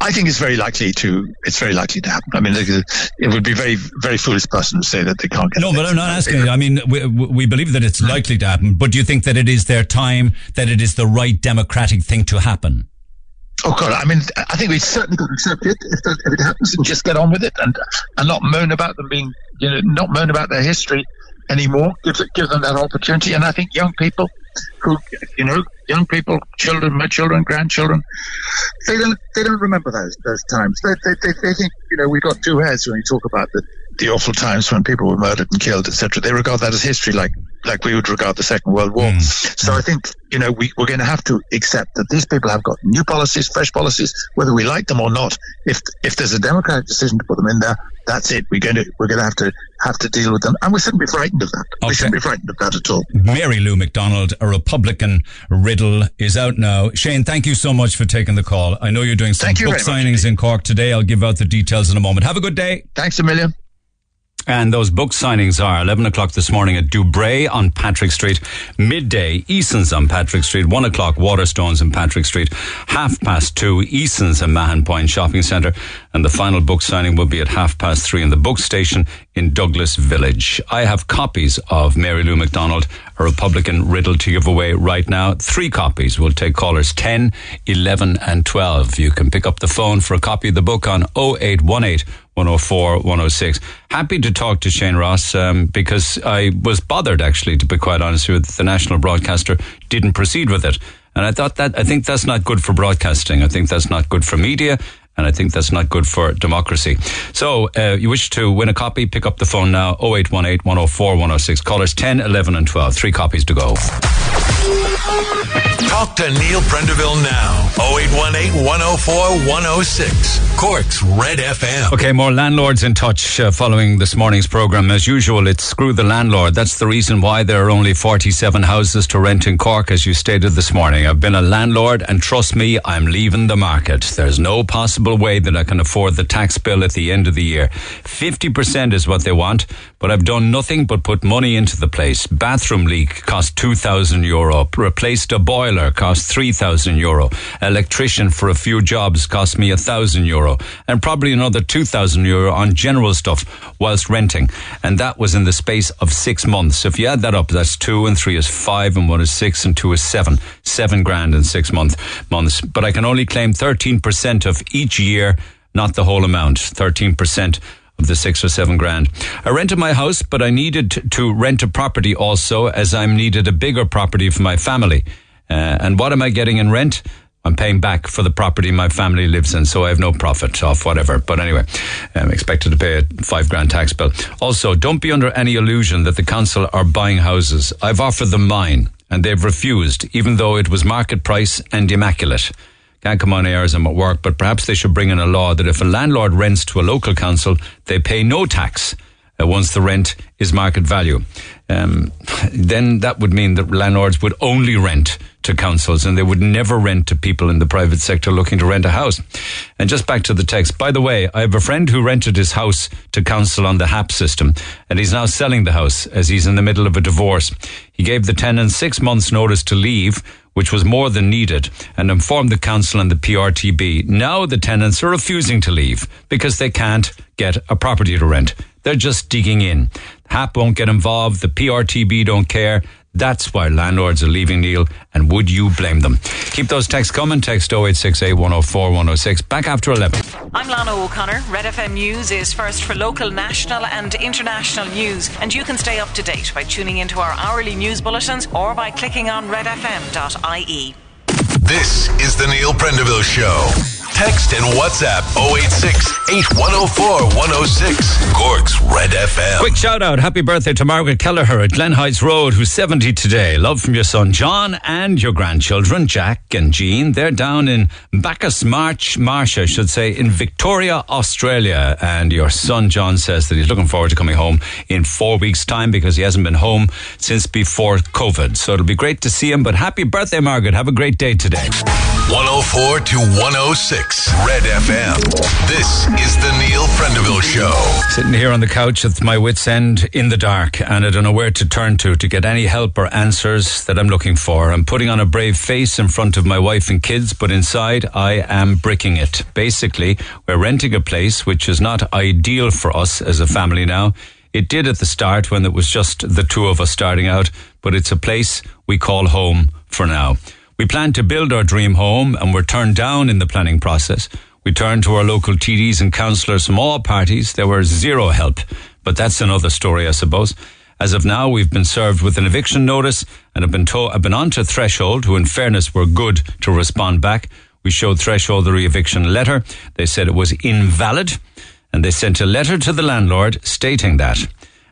I think it's very likely to. It's very likely to happen. I mean, it would be very, very foolish person to say that they can't get. No, but I'm not asking. you. I mean, we, we believe that it's likely to happen, but do you think that it is their time, that it is the right democratic thing to happen? Oh God! I mean, I think we certainly got to accept it if, that, if it happens, and just get on with it, and and not moan about them being, you know, not moan about their history anymore. Give give them that opportunity, and I think young people who, you know, young people, children, my children, grandchildren, they don't they don't remember those those times. They they, they, they think you know we've got two heads when you talk about the the awful times when people were murdered and killed, etc. They regard that as history, like like we would regard the Second World War. Mm. So I think you know we, we're going to have to accept that these people have got new policies, fresh policies, whether we like them or not. If if there's a democratic decision to put them in there, that's it. We're going to we're going to have to have to deal with them, and we shouldn't be frightened of that. We shouldn't be frightened of that at all. Mary Lou McDonald, a Republican riddle, is out now. Shane, thank you so much for taking the call. I know you're doing some book signings in Cork today. I'll give out the details in a moment. Have a good day. Thanks a million. And those book signings are 11 o'clock this morning at Dubray on Patrick Street, midday Eason's on Patrick Street, 1 o'clock Waterstones in Patrick Street, half past 2 Eason's in Mahon Point Shopping Centre, and the final book signing will be at half past 3 in the book station in Douglas Village. I have copies of Mary Lou McDonald, a Republican riddle to give away right now. Three copies. We'll take callers 10, 11 and 12. You can pick up the phone for a copy of the book on 0818 104 106. Happy to talk to Shane Ross um, because I was bothered, actually, to be quite honest with you, the national broadcaster didn't proceed with it. And I thought that, I think that's not good for broadcasting. I think that's not good for media. And I think that's not good for democracy. So, uh, you wish to win a copy, pick up the phone now, 0818 104 106. Callers 10, 11, and 12. Three copies to go. Talk to Neil Prendeville now. 0818 104 106. Cork's Red FM. Okay, more landlords in touch uh, following this morning's program. As usual, it's screw the landlord. That's the reason why there are only 47 houses to rent in Cork, as you stated this morning. I've been a landlord, and trust me, I'm leaving the market. There's no possible way that I can afford the tax bill at the end of the year. 50% is what they want, but I've done nothing but put money into the place. Bathroom leak cost 2,000 euro. Replaced a boiler, cost 3,000 euro. Electrician for a few jobs cost me 1,000 euro. And probably another 2,000 euro on general stuff whilst renting. And that was in the space of six months. So If you add that up, that's two and three is five and one is six and two is seven. Seven grand in six month, months. But I can only claim 13% of each year, not the whole amount. 13% of the six or seven grand. I rented my house, but I needed to rent a property also as I'm needed a bigger property for my family. Uh, and what am I getting in rent? I'm paying back for the property my family lives in, so I have no profit off whatever. But anyway, I'm expected to pay a five grand tax bill. Also, don't be under any illusion that the council are buying houses. I've offered them mine, and they've refused, even though it was market price and immaculate can't come on air as I'm at work, but perhaps they should bring in a law that if a landlord rents to a local council, they pay no tax uh, once the rent is market value. Um, *laughs* then that would mean that landlords would only rent to councils and they would never rent to people in the private sector looking to rent a house. And just back to the text. By the way, I have a friend who rented his house to council on the HAP system and he's now selling the house as he's in the middle of a divorce. He gave the tenant six months notice to leave which was more than needed, and informed the council and the PRTB. Now the tenants are refusing to leave because they can't get a property to rent. They're just digging in. HAP won't get involved. The PRTB don't care. That's why landlords are leaving, Neil, and would you blame them? Keep those texts coming. Text 0868 104 106. Back after 11. I'm Lana O'Connor. Red FM News is first for local, national, and international news, and you can stay up to date by tuning into our hourly news bulletins or by clicking on redfm.ie. This is the Neil Prendeville Show. Text and WhatsApp 086 8104 106. Cork's Red FM. Quick shout out. Happy birthday to Margaret Kelleher at Glen Heights Road, who's 70 today. Love from your son John and your grandchildren, Jack and Jean. They're down in Bacchus March, Marsh, I should say, in Victoria, Australia. And your son John says that he's looking forward to coming home in four weeks' time because he hasn't been home since before COVID. So it'll be great to see him. But happy birthday, Margaret. Have a great day today. 104 to 106 Red FM. This is the Neil Prendeville Show. Sitting here on the couch at my wits' end in the dark, and I don't know where to turn to to get any help or answers that I'm looking for. I'm putting on a brave face in front of my wife and kids, but inside I am bricking it. Basically, we're renting a place which is not ideal for us as a family now. It did at the start when it was just the two of us starting out, but it's a place we call home for now. We planned to build our dream home and were turned down in the planning process. We turned to our local TDs and councillors from all parties. There was zero help, but that's another story, I suppose. As of now, we've been served with an eviction notice and have been told, I've been on to Threshold, who in fairness were good to respond back. We showed Threshold the re eviction letter. They said it was invalid and they sent a letter to the landlord stating that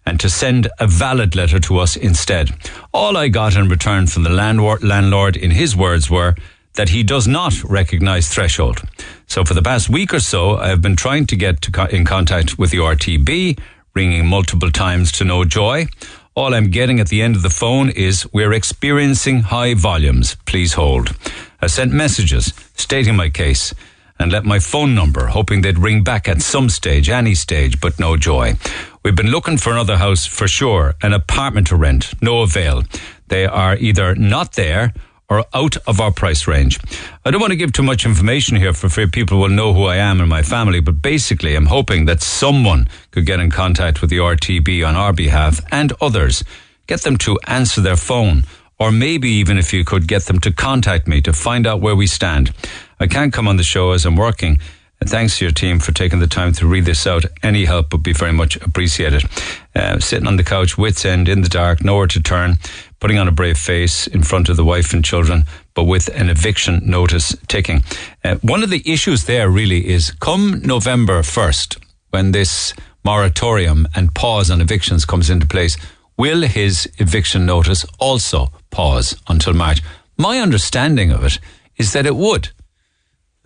and to send a valid letter to us instead. All I got in return from the landlord, landlord in his words were that he does not recognize threshold. So for the past week or so, I have been trying to get to co- in contact with the RTB, ringing multiple times to no joy. All I'm getting at the end of the phone is we're experiencing high volumes. Please hold. I sent messages stating my case and left my phone number, hoping they'd ring back at some stage, any stage, but no joy. We've been looking for another house for sure, an apartment to rent, no avail. They are either not there or out of our price range. I don't want to give too much information here for fear people will know who I am and my family, but basically I'm hoping that someone could get in contact with the RTB on our behalf and others. Get them to answer their phone, or maybe even if you could get them to contact me to find out where we stand. I can't come on the show as I'm working thanks to your team for taking the time to read this out. Any help would be very much appreciated. Uh, sitting on the couch, wits end, in the dark, nowhere to turn, putting on a brave face in front of the wife and children, but with an eviction notice ticking. Uh, one of the issues there really is come November 1st, when this moratorium and pause on evictions comes into place, will his eviction notice also pause until March? My understanding of it is that it would.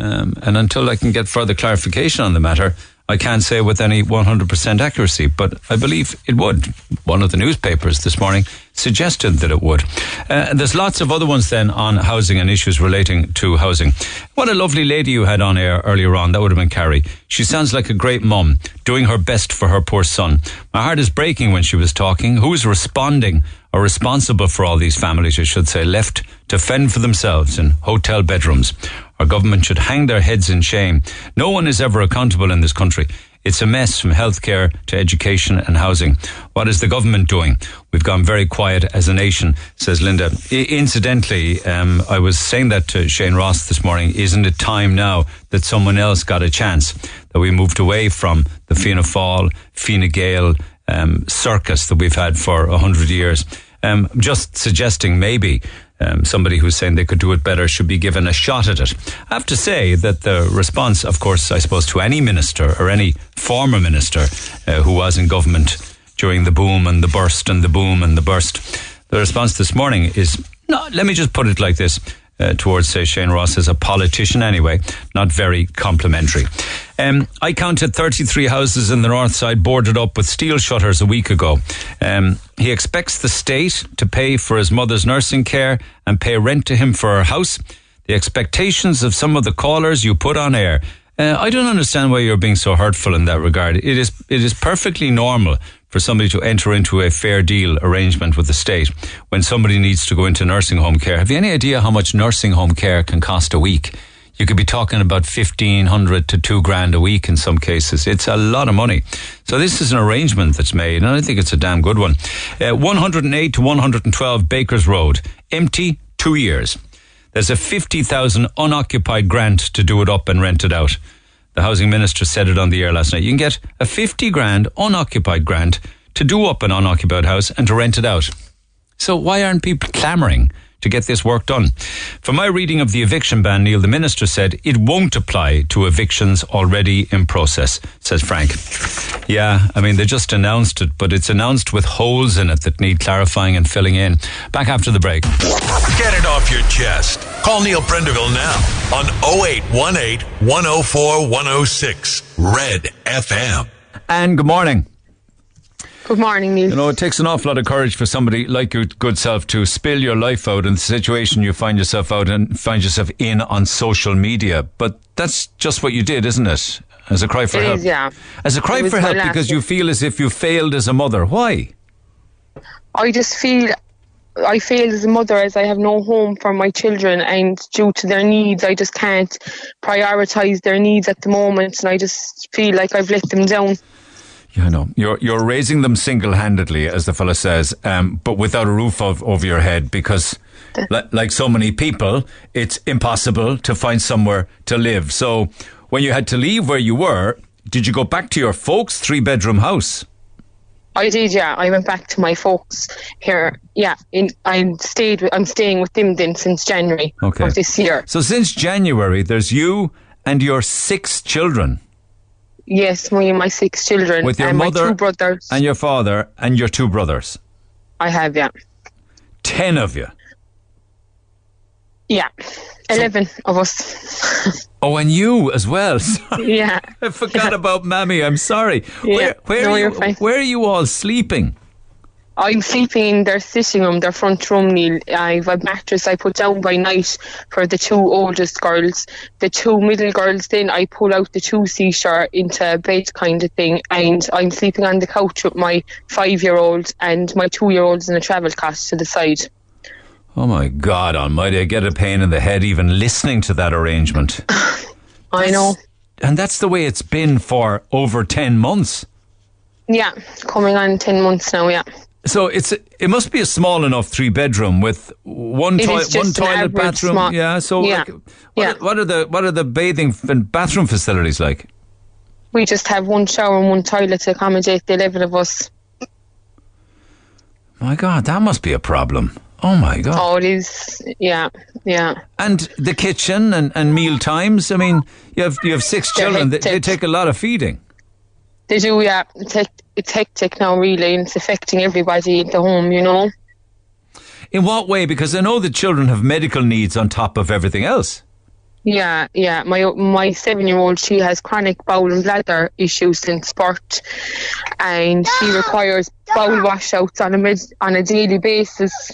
Um, and until I can get further clarification on the matter, I can't say with any 100% accuracy, but I believe it would. One of the newspapers this morning suggested that it would. Uh, there's lots of other ones then on housing and issues relating to housing. What a lovely lady you had on air earlier on. That would have been Carrie. She sounds like a great mum, doing her best for her poor son. My heart is breaking when she was talking. Who's responding or responsible for all these families, I should say, left to fend for themselves in hotel bedrooms? Our government should hang their heads in shame. No one is ever accountable in this country. It's a mess from healthcare to education and housing. What is the government doing? We've gone very quiet as a nation, says Linda. I- incidentally, um, I was saying that to Shane Ross this morning. Isn't it time now that someone else got a chance? That we moved away from the Fianna Fáil, Fine Gael um, circus that we've had for a hundred years. Um, just suggesting maybe um, somebody who's saying they could do it better should be given a shot at it. I have to say that the response, of course, I suppose, to any minister or any former minister uh, who was in government during the boom and the burst and the boom and the burst, the response this morning is, no, let me just put it like this. Uh, towards, say, Shane Ross as a politician anyway, not very complimentary. Um, I counted 33 houses in the north side boarded up with steel shutters a week ago. Um, he expects the state to pay for his mother's nursing care and pay rent to him for her house. The expectations of some of the callers you put on air. Uh, I don't understand why you're being so hurtful in that regard. It is it is perfectly normal for somebody to enter into a fair deal arrangement with the state when somebody needs to go into nursing home care. Have you any idea how much nursing home care can cost a week? You could be talking about fifteen hundred to two grand a week in some cases. It's a lot of money. So this is an arrangement that's made, and I think it's a damn good one. Uh, 108 to 112 Bakers Road, empty two years. There's a 50,000 unoccupied grant to do it up and rent it out. The housing minister said it on the air last night. You can get a 50 grand unoccupied grant to do up an unoccupied house and to rent it out. So why aren't people clamouring to get this work done? From my reading of the eviction ban, Neil, the minister said it won't apply to evictions already in process, says Frank. Yeah, I mean, they just announced it, but it's announced with holes in it that need clarifying and filling in. Back after the break. Get it off your chest. Call Neil Prendeville now on 0818 104 106 Red FM. And good morning. Good morning, Neil. You know, it takes an awful lot of courage for somebody like your good self to spill your life out in the situation you find yourself out and find yourself in on social media. But that's just what you did, isn't it? As a cry for It help. is, yeah. As a cry It for help last because you feel as if you failed as a mother. Why? I just feel I failed as a mother as I have no home for my children, and due to their needs, I just can't prioritise their needs at the moment, and I just feel like I've let them down. Yeah, I know. You're you're raising them single handedly, as the fella says, um, but without a roof of, over your head because, li- like so many people, it's impossible to find somewhere to live. So, when you had to leave where you were, did you go back to your folks' three bedroom house? I did, yeah. I went back to my folks here. Yeah, in, I stayed. With, I'm staying with them then since January Okay. of this year. So since January, there's you and your six children Yes, me and my six children with your and mother my two brothers. and your father and your two brothers. I have, yeah, Ten of you. yeah, eleven of us. *laughs* Oh, and you as well. *laughs* Sorry. yeah, I forgot about Mammy. I'm sorry. Yeah. Where, where, No, are fine. where are you all sleeping? I'm sleeping in their sitting room, their front room, Neil. I've a mattress I put down by night for the two oldest girls. The two middle girls, then I pull out the two seashore into a bed kind of thing, and I'm sleeping on the couch with my five year old and my two year olds in a travel cot to the side. Oh my God Almighty! I get a pain in the head even listening to that arrangement. *coughs* I know. And that's the way it's been for over ten months. Yeah, coming on 10 months now, yeah. So it's it must be a small enough three bedroom with one toi- one toilet bathroom. small- yeah. So Yeah. like, what, Yeah. Are, what are the what are the bathing and bathroom facilities like? We just have one shower and one toilet to accommodate the 11 of us. My God, that must be a problem. Oh my God. Oh, it is, yeah, yeah. And the kitchen and, and meal times. I mean, you have you have six They're children. They, they take a lot of feeding. They do, yeah. It's, hec- it's hectic now, really, and it's affecting everybody at the home, you know. In what way? Because I know the children have medical needs on top of everything else. Yeah, yeah. My my seven year old, she has chronic bowel and bladder issues since birth, and she *gasps* requires bowel washouts on a med- on a daily basis.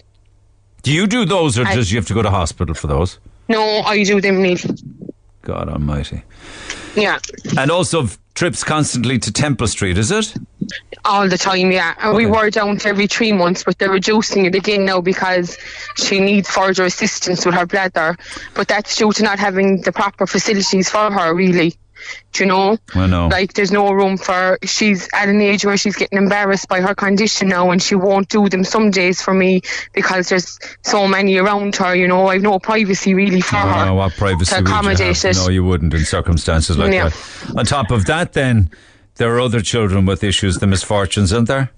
Do you do those, or I- does you have to go to hospital for those? No, I do them, Neil. God Almighty! Yeah, And also trips constantly to Temple Street, is it? all the time. Yeah, and we were down to every three months, but they're reducing it again now because she needs further assistance with her bladder. But that's due to not having the proper facilities for her, really. Do you know? I know. Like, there's no room for. She's at an age where she's getting embarrassed by her condition now, and she won't do them some days for me because there's so many around her. You know, I've no privacy really for her. don't what privacy to would you have? it. No, you wouldn't in circumstances like Yeah. that. On top of that, then there are other children with issues, the misfortunes, aren't there?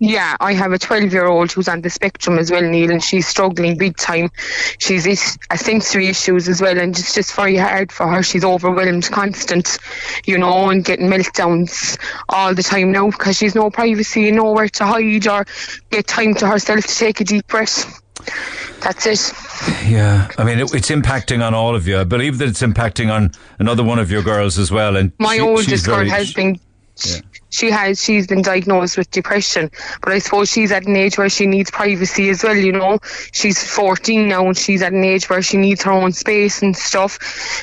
Yeah, I have a 12 year old who's on the spectrum as well, Neil, and she's struggling big time. She's is- a sensory issues as well, and it's just very hard for her. She's overwhelmed, constant, you know, and getting meltdowns all the time now because she's no privacy and nowhere to hide or get time to herself to take a deep breath. That's it. Yeah, I mean, it, it's impacting on all of you. I believe that it's impacting on another one of your girls as well. And My she- oldest girl has been. She has. She's been diagnosed with depression, but I suppose she's at an age where she needs privacy as well. You know, she's 14 now, and she's at an age where she needs her own space and stuff.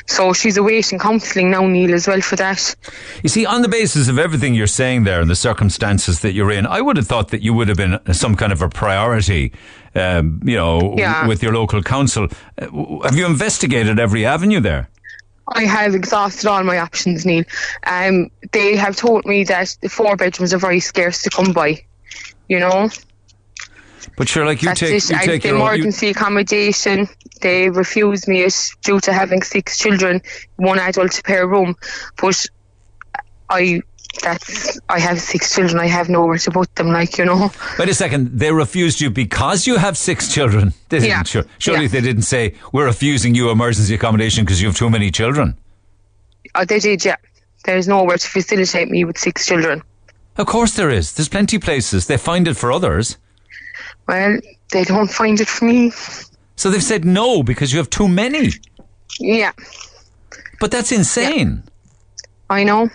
So she's awaiting counselling now, Neil, as well for that. You see, on the basis of everything you're saying there and the circumstances that you're in, I would have thought that you would have been some kind of a priority, um, you know, Yeah. with your local council. Uh, Have you investigated every avenue there? I have exhausted all my options, Neil. Um, they have told me that the four bedrooms are very scarce to come by. You know. But sure, like you That's take, it. you And take the your own, you, emergency accommodation, they refused me it due to having six children, one adult per room. But I, that's I have six children. I have nowhere to put them. Like you know, Wait a second. They refused you because you have six children. They didn't. Yeah. Sure, surely Yeah. they didn't say we're refusing you emergency accommodation because you have too many children. oh, they did. Yeah, there's nowhere to facilitate me with six children. Of course there is. There's plenty places. They find it for others. Well, they don't find it for me. So they've said no because you have too many. Yeah. But that's insane. I know.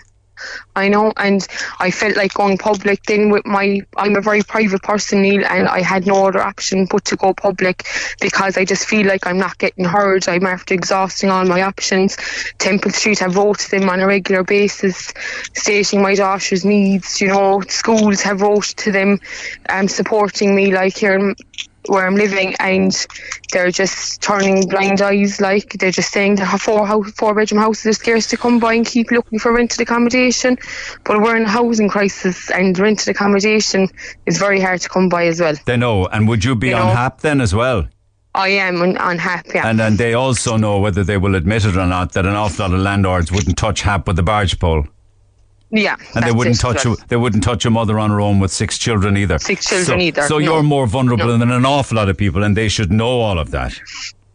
I know, and I felt like going public then with my. I'm a very private person, Neil, and I had no other option but to go public because I just feel like I'm not getting heard. I'm after exhausting all my options. Temple Street have wrote to them on a regular basis, stating my daughter's needs. You know, schools have wrote to them, um, supporting me like here where I'm living, and they're just turning blind eyes. Like they're just saying that four house, four bedroom houses are scarce to come by and keep looking for rented accommodation. But we're in a housing crisis, and rented accommodation is very hard to come by as well. They know. And would you be on know. HAP then as well? I am un- unhappy. And then they also know whether they will admit it or not that an awful lot of landlords wouldn't touch HAP with a barge pole. Yeah, And they wouldn't touch well. a, they wouldn't touch a mother on her own with six children either. Six children so, either, So no. you're more vulnerable No. than an awful lot of people, and they should know all of that.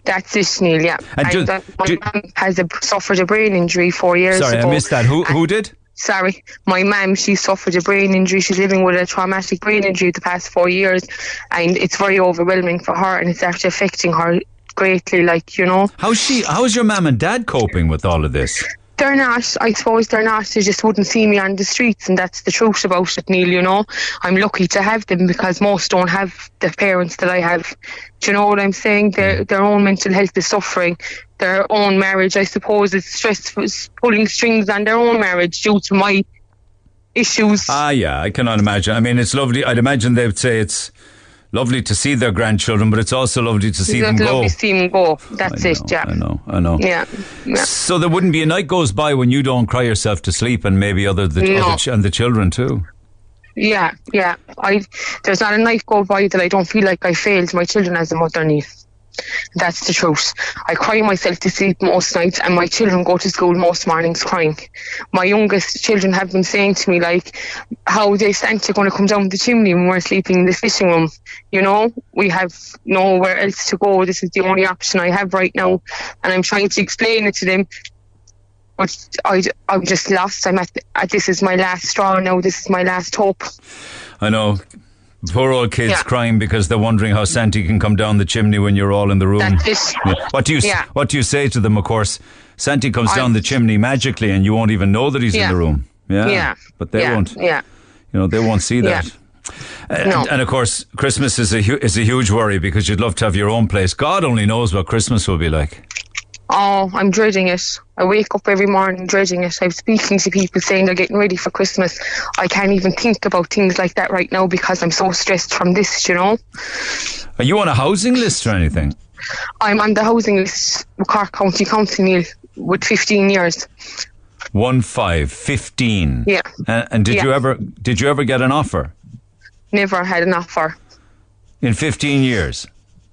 That's it, Neil. Yeah, And do- my do- mum has a, suffered a brain injury four years Sorry, ago. I missed that. Who who did? sorry, my mum, she suffered a brain injury. She's living with a traumatic brain injury the past four years, and it's very overwhelming for her, and it's actually affecting her greatly. Like you know, How's she? How's your mum and dad coping with all of this? They're not. I suppose they're not. They just wouldn't see me on the streets, and that's the truth about it, Neil. You know, I'm lucky to have them because most don't have the parents that I have. Do you know what I'm saying? Their their own mental health is suffering. Their own marriage, I suppose, is stressful, pulling strings on their own marriage due to my issues. Ah, yeah, I cannot imagine. I mean, it's lovely. I'd imagine they would say it's lovely to see their grandchildren, but it's also lovely to see them go. lovely to see them go. That's I it. know, Yeah. I know, I know. Yeah. yeah. So there wouldn't be a night goes by when you don't cry yourself to sleep, and maybe other the No. other ch- and the children too. Yeah, yeah. I there's not a night go by that I don't feel like I failed my children as a mother need. That's the truth. I cry myself to sleep most nights, and my children go to school most mornings crying. My youngest children have been saying to me, like, how they Santa going to come down the chimney when we're sleeping in the fishing room? You know, we have nowhere else to go. This is the only option I have right now, and I'm trying to explain it to them. But I, I'm just lost. I'm at this is my last straw now. This is my last hope. I know. Poor old kids Yeah. crying because they're wondering how Santa can come down the chimney when you're all in the room. *laughs* Yeah. What do you Yeah. What do you say to them? Of course, Santa comes I- down the chimney magically, and you won't even know that he's in the room. Yeah, Yeah. but they won't. Yeah. You know, they won't see that. And, and of course, Christmas is a hu- is a huge worry because you'd love to have your own place. God only knows what Christmas will be like. Oh, I'm dreading it. I wake up every morning dreading it. I'm speaking to people saying they're getting ready for Christmas. I can't even think about things like that right now because I'm so stressed from this, you know. Are you on a housing list or anything? I'm on the housing list with Cork County Council Neil with 15 years. One five fifteen. Yeah. And, and did Yeah. you ever did you ever get an offer Never had an offer in fifteen years?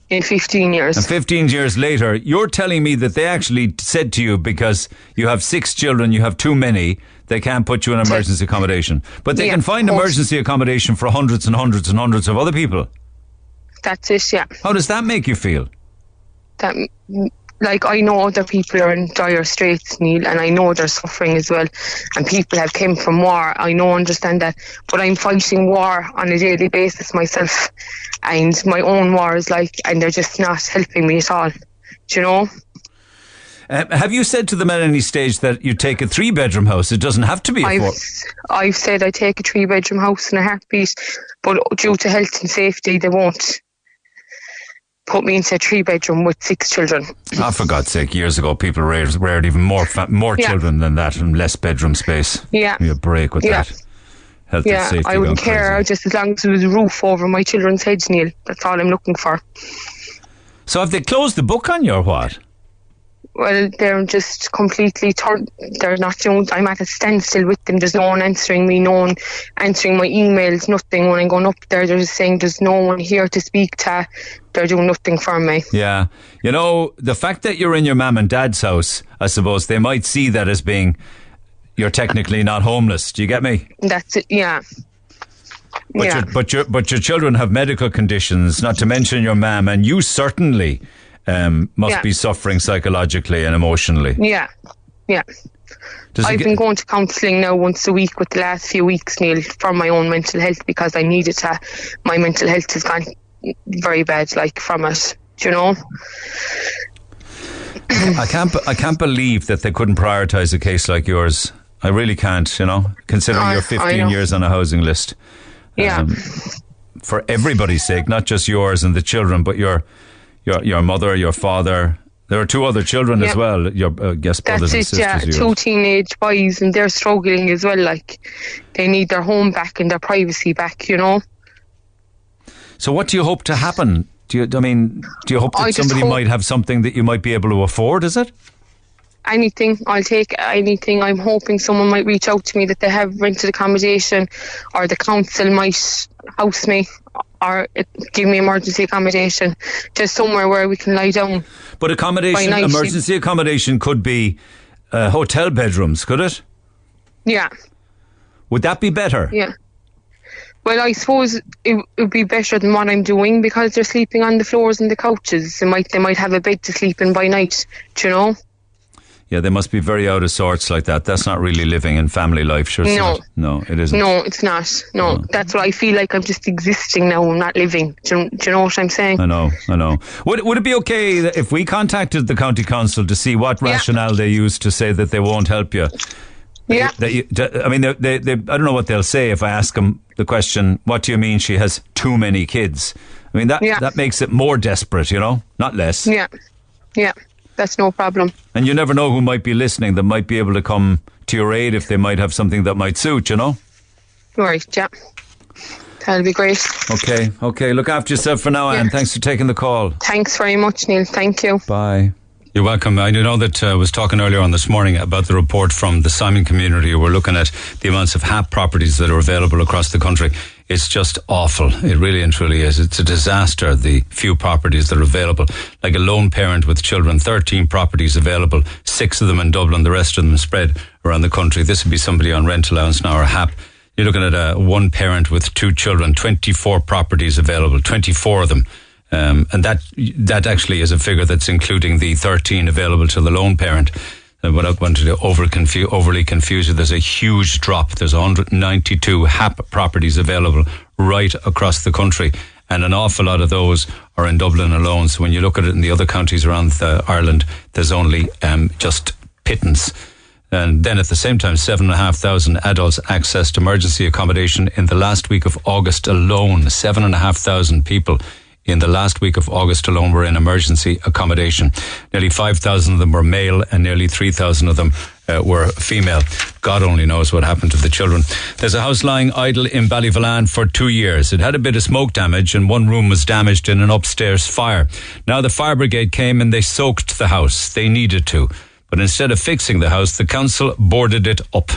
In 15 years. And 15 years later, you're telling me that they actually said to you because you have six children, you have too many, they can't put you in emergency accommodation. But they Yeah, can find emergency accommodation for hundreds and hundreds and hundreds of other people. That's it, yeah. How does that make you feel? that like I know other people are in dire straits, Neil, and I know they're suffering as well. And people have come from war. I know, understand that, but I'm fighting war on a daily basis myself, and my own war is like, and they're just not helping me at all. Do you know? Uh, have you said to them at any stage that you take a three bedroom house? It doesn't have to be a I've four. I've said I take a three bedroom house in a heartbeat, but due to health and safety, they won't put me into a three bedroom with six children. Oh, for God's sake, years ago, people reared, reared even more fa- more Yeah. children than that and less bedroom space. Yeah. You break with Yeah. that. Health and yeah, safety. I wouldn't care crazy. just as long as there was a roof over my children's heads, Neil. That's all I'm looking for. So have they closed the book on you or what? Well, they're just completely turned. They're not doing. I'm at a standstill with them. There's no one answering me. No one answering my emails. Nothing. When I'm going up there, they're just saying there's no one here to speak to. They're doing nothing for me. Yeah. You know, the fact that you're in your mum and dad's house, I suppose they might see that as being you're technically not homeless. Do you get me? That's it. Yeah. But yeah. your but your but your children have medical conditions, not to mention your mum, and you certainly um, must Yeah. be suffering psychologically and emotionally. Yeah. Yeah. Does I've get- been going to counselling now once a week with the last few weeks, Neil, for my own mental health because I needed to. My mental health has gone very bad, like from it. Do you know? I can't. I can't believe that they couldn't prioritise a case like yours. I really can't. You know, considering I- you're 15 years on a housing list. Yeah. Um, for everybody's sake, not just yours and the children, but your your your mother, your father. There are two other children as well. Your uh, guess brothers That's and it, yeah. sisters. of Two teenage boys, and they're struggling as well. Like, they need their home back and their privacy back, you know? So, what do you hope to happen? Do you? I mean, do you hope that somebody might have something that you might be able to afford? Is it? Anything, I'll take anything. I'm hoping someone might reach out to me that they have rented accommodation or the council might house me or give me emergency accommodation just somewhere where we can lie down. But accommodation, emergency accommodation, could be uh, hotel bedrooms. Could it? Yeah, Would that be better? yeah. Well, I suppose it would be better than what I'm doing because they're sleeping on the floors and the couches. They might they might have a bed to sleep in by night. Do you know? Yeah, they must be very out of sorts like that. That's not really living in family life, sure. No. no, it isn't. No, it's not. No, that's what I feel like. I'm just existing now. I'm not living. Do you, do you know what I'm saying? I know, I know. Would would it be okay if we contacted the county council to see what Yeah. rationale they use to say that they won't help you? Yeah. That you, I mean, they, they, they, I don't know what they'll say if I ask them the question. What do you mean she has too many kids? I mean that Yeah. that makes it more desperate, you know, not less. Yeah, yeah. That's no problem. And you never know who might be listening that might be able to come to your aid if they might have something that might suit, you know. Right, yeah. That'll be great. Okay, okay. Look after yourself for now, Yeah. Anne. Thanks for taking the call. Thanks very much, Neil. Thank you. Bye. You're welcome. I know that uh, I was talking earlier on this morning about the report from the Simon community. We're looking at the amounts of HAP properties that are available across the country. It's just awful. It really and truly is. It's a disaster, the few properties that are available. Like a lone parent with children, 13 properties available, six of them in Dublin, the rest of them spread around the country. This would be somebody on rent allowance now or HAP. You're looking at a one parent with two children, 24 properties available, 24 of them. Um, and that that actually is a figure that's including the 13 available to the lone parent. And what I wanted to over confu- overly confuse you, there's a huge drop. There's 192 HAP properties available right across the country. And an awful lot of those are in Dublin alone. So when you look at it in the other counties around uh, Ireland, there's only um, just pittance. And then at the same time, 7,500 adults accessed emergency accommodation in the last week of August alone. 7,500 people in the last week of August alone were in emergency accommodation. Nearly 5,000 of them were male and nearly 3,000 of them uh, were female. God only knows what happened to the children. There's a house lying idle in Ballyvolane for two years. It had a bit of smoke damage and one room was damaged in an upstairs fire. Now the fire brigade came and they soaked the house. They needed to. But instead of fixing the house, the council boarded it up,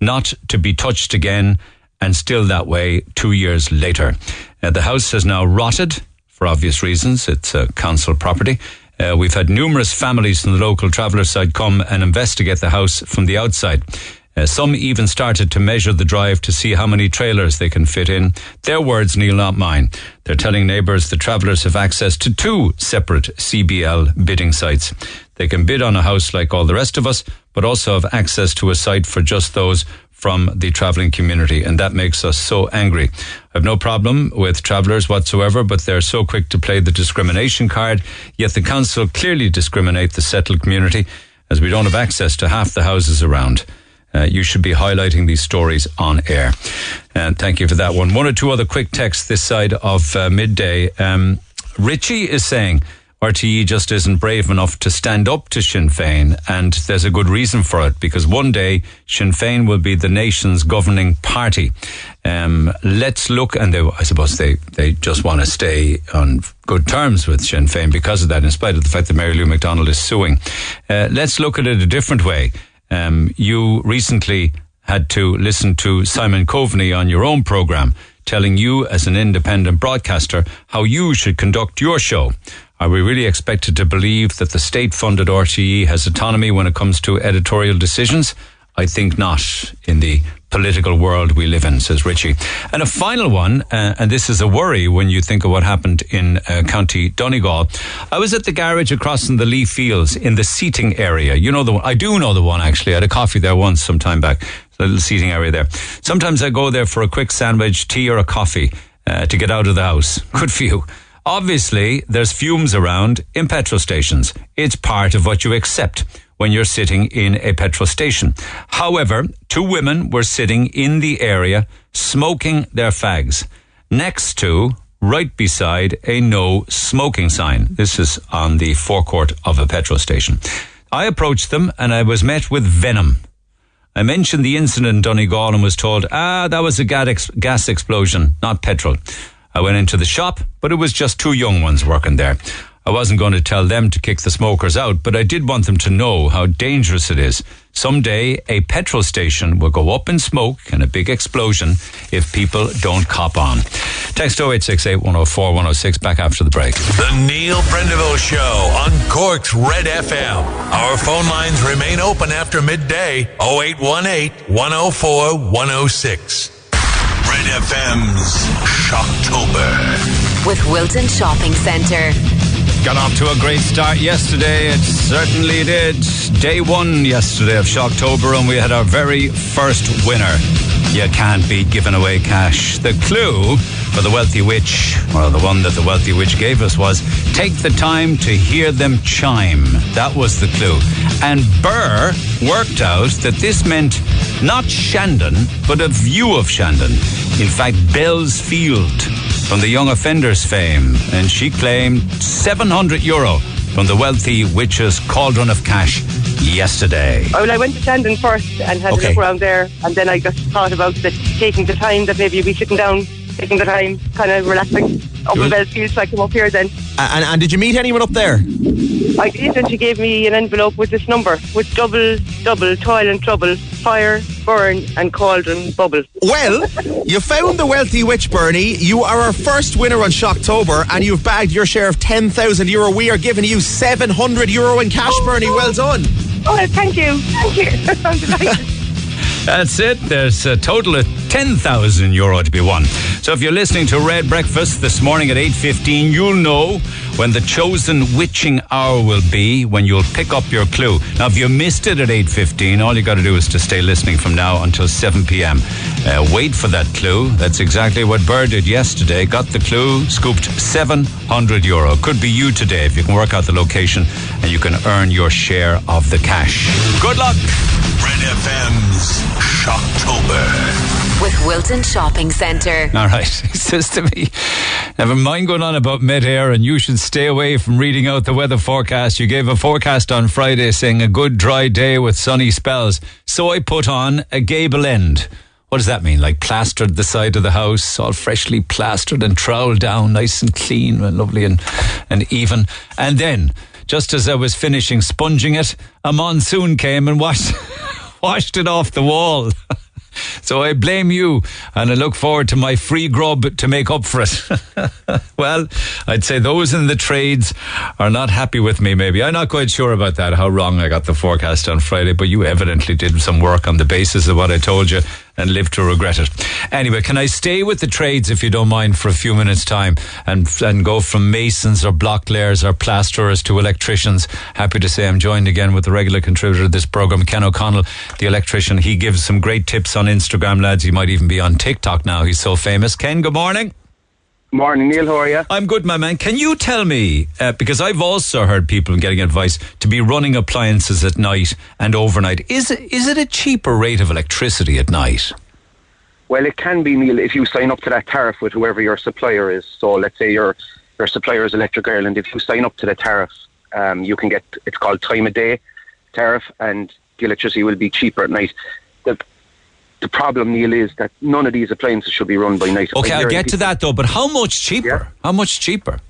not to be touched again, and still that way two years later. Uh, the house has now rotted for obvious reasons. It's a council property. Uh, we've had numerous families from the local traveller side come and investigate the house from the outside. Uh, some even started to measure the drive to see how many trailers they can fit in. Their words, Neil, not mine. They're telling neighbours the travellers have access to two separate CBL bidding sites. They can bid on a house like all the rest of us, but also have access to a site for just those from the travelling community, and that makes us so angry. I've no problem with travellers whatsoever, but they're so quick to play the discrimination card, yet the council clearly discriminate the settled community as we don't have access to half the houses around. Uh, you should be highlighting these stories on air. And thank you for that one. One or two other quick texts this side of uh, midday. Um, Richie is saying, RTE just isn't brave enough to stand up to Sinn Féin, and there's a good reason for it because one day Sinn Féin will be the nation's governing party. Um, let's look, and they, I suppose they, they just want to stay on good terms with Sinn Féin because of that, in spite of the fact that Mary Lou McDonald is suing. Uh, let's look at it a different way. Um, you recently had to listen to Simon Coveney on your own program telling you as an independent broadcaster how you should conduct your show. Are we really expected to believe that the state funded RTE has autonomy when it comes to editorial decisions? I think not in the political world we live in, says Richie. And a final one, uh, and this is a worry when you think of what happened in uh, County Donegal. I was at the garage across in the Lee Fields in the seating area. You know the one, I do know the one actually. I had a coffee there once some time back. A little seating area there. Sometimes I go there for a quick sandwich, tea or a coffee uh, to get out of the house. Good for you. Obviously, there's fumes around in petrol stations. It's part of what you accept when you're sitting in a petrol station. However, two women were sitting in the area smoking their fags next to, right beside, a no smoking sign. This is on the forecourt of a petrol station. I approached them and I was met with venom. I mentioned the incident in Donegal and was told, ah, that was a gas explosion, not petrol. I went into the shop, but it was just two young ones working there. I wasn't going to tell them to kick the smokers out, but I did want them to know how dangerous it is. Someday, a petrol station will go up in smoke and a big explosion if people don't cop on. Text 0868 104 106 back after the break. The Neil Prendeville Show on Cork's Red FM. Our phone lines remain open after midday 0818 104 106. Red FM's Shocktober. With Wilton Shopping Centre. Got off to a great start yesterday. It certainly did. Day one yesterday of Shocktober, and we had our very first winner. You can't be giving away cash. The clue for the wealthy witch, or the one that the wealthy witch gave us, was take the time to hear them chime. That was the clue. And Burr worked out that this meant not Shandon, but a view of Shandon. In fact, Bell's Field from the Young Offenders fame. And she claimed 700 euro from the wealthy witch's cauldron of cash yesterday. Oh, well, I went to Shandon first and had Okay. a look around there, and then I just thought about the, taking the time that maybe you'd be sitting down, taking the time, kind of relaxing up in Bell's Field, so I came up here then. And, and did you meet anyone up there? I did, and she gave me an envelope with this number, with double, double, toil and trouble, fire, burn, and cauldron bubble. Well, you found the wealthy witch, Bernie. You are our first winner on Shocktober, and you've bagged your share of 10,000 euro. We are giving you 700 euro in cash, Bernie. Well done. Oh, thank you, thank you. *laughs* That's it. There's a total of 10,000 euro to be won. So if you're listening to Red Breakfast this morning at 8.15, you'll know when the chosen witching hour will be, when you'll pick up your clue. Now, if you missed it at 8.15, all you got to do is to stay listening from now until 7 p.m. Uh, wait for that clue. That's exactly what Burr did yesterday. Got the clue, scooped 700 euro. Could be you today if you can work out the location and you can earn your share of the cash. Good luck. Red FM's Shocktober. With Wilton Shopping Centre. All right. *laughs* He says to me, never mind going on about mid-air and you should stay away from reading out the weather forecast. You gave a forecast on Friday saying a good dry day with sunny spells. So I put on a gable end. What does that mean? Like plastered the side of the house, all freshly plastered and troweled down, nice and clean and lovely and, and even. And then, just as I was finishing sponging it, a monsoon came and washed, *laughs* washed it off the wall. *laughs* So I blame you and I look forward to my free grub to make up for it. *laughs* well, I'd say those in the trades are not happy with me, maybe. I'm not quite sure about that, how wrong I got the forecast on Friday, but you evidently did some work on the basis of what I told you and live to regret it. Anyway, can I stay with the trades if you don't mind for a few minutes' time and and go from masons or block layers or plasterers to electricians? Happy to say I'm joined again with the regular contributor of this program, Ken O'Connell, the electrician. He gives some great tips on Instagram, lads. He might even be on TikTok now. He's so famous. Ken, good morning. Morning, Neil. How are you? I'm good, my man. Can you tell me, uh, because I've also heard people getting advice to be running appliances at night and overnight. Is it, is it a cheaper rate of electricity at night? Well, it can be, Neil, if you sign up to that tariff with whoever your supplier is. So let's say your your supplier is Electric Ireland. If you sign up to the tariff, um, you can get it's called time of day tariff, and the electricity will be cheaper at night. The the problem, Neil, is that none of these appliances should be run by night. Okay, I I'll get to that though, but how much cheaper? How much cheaper?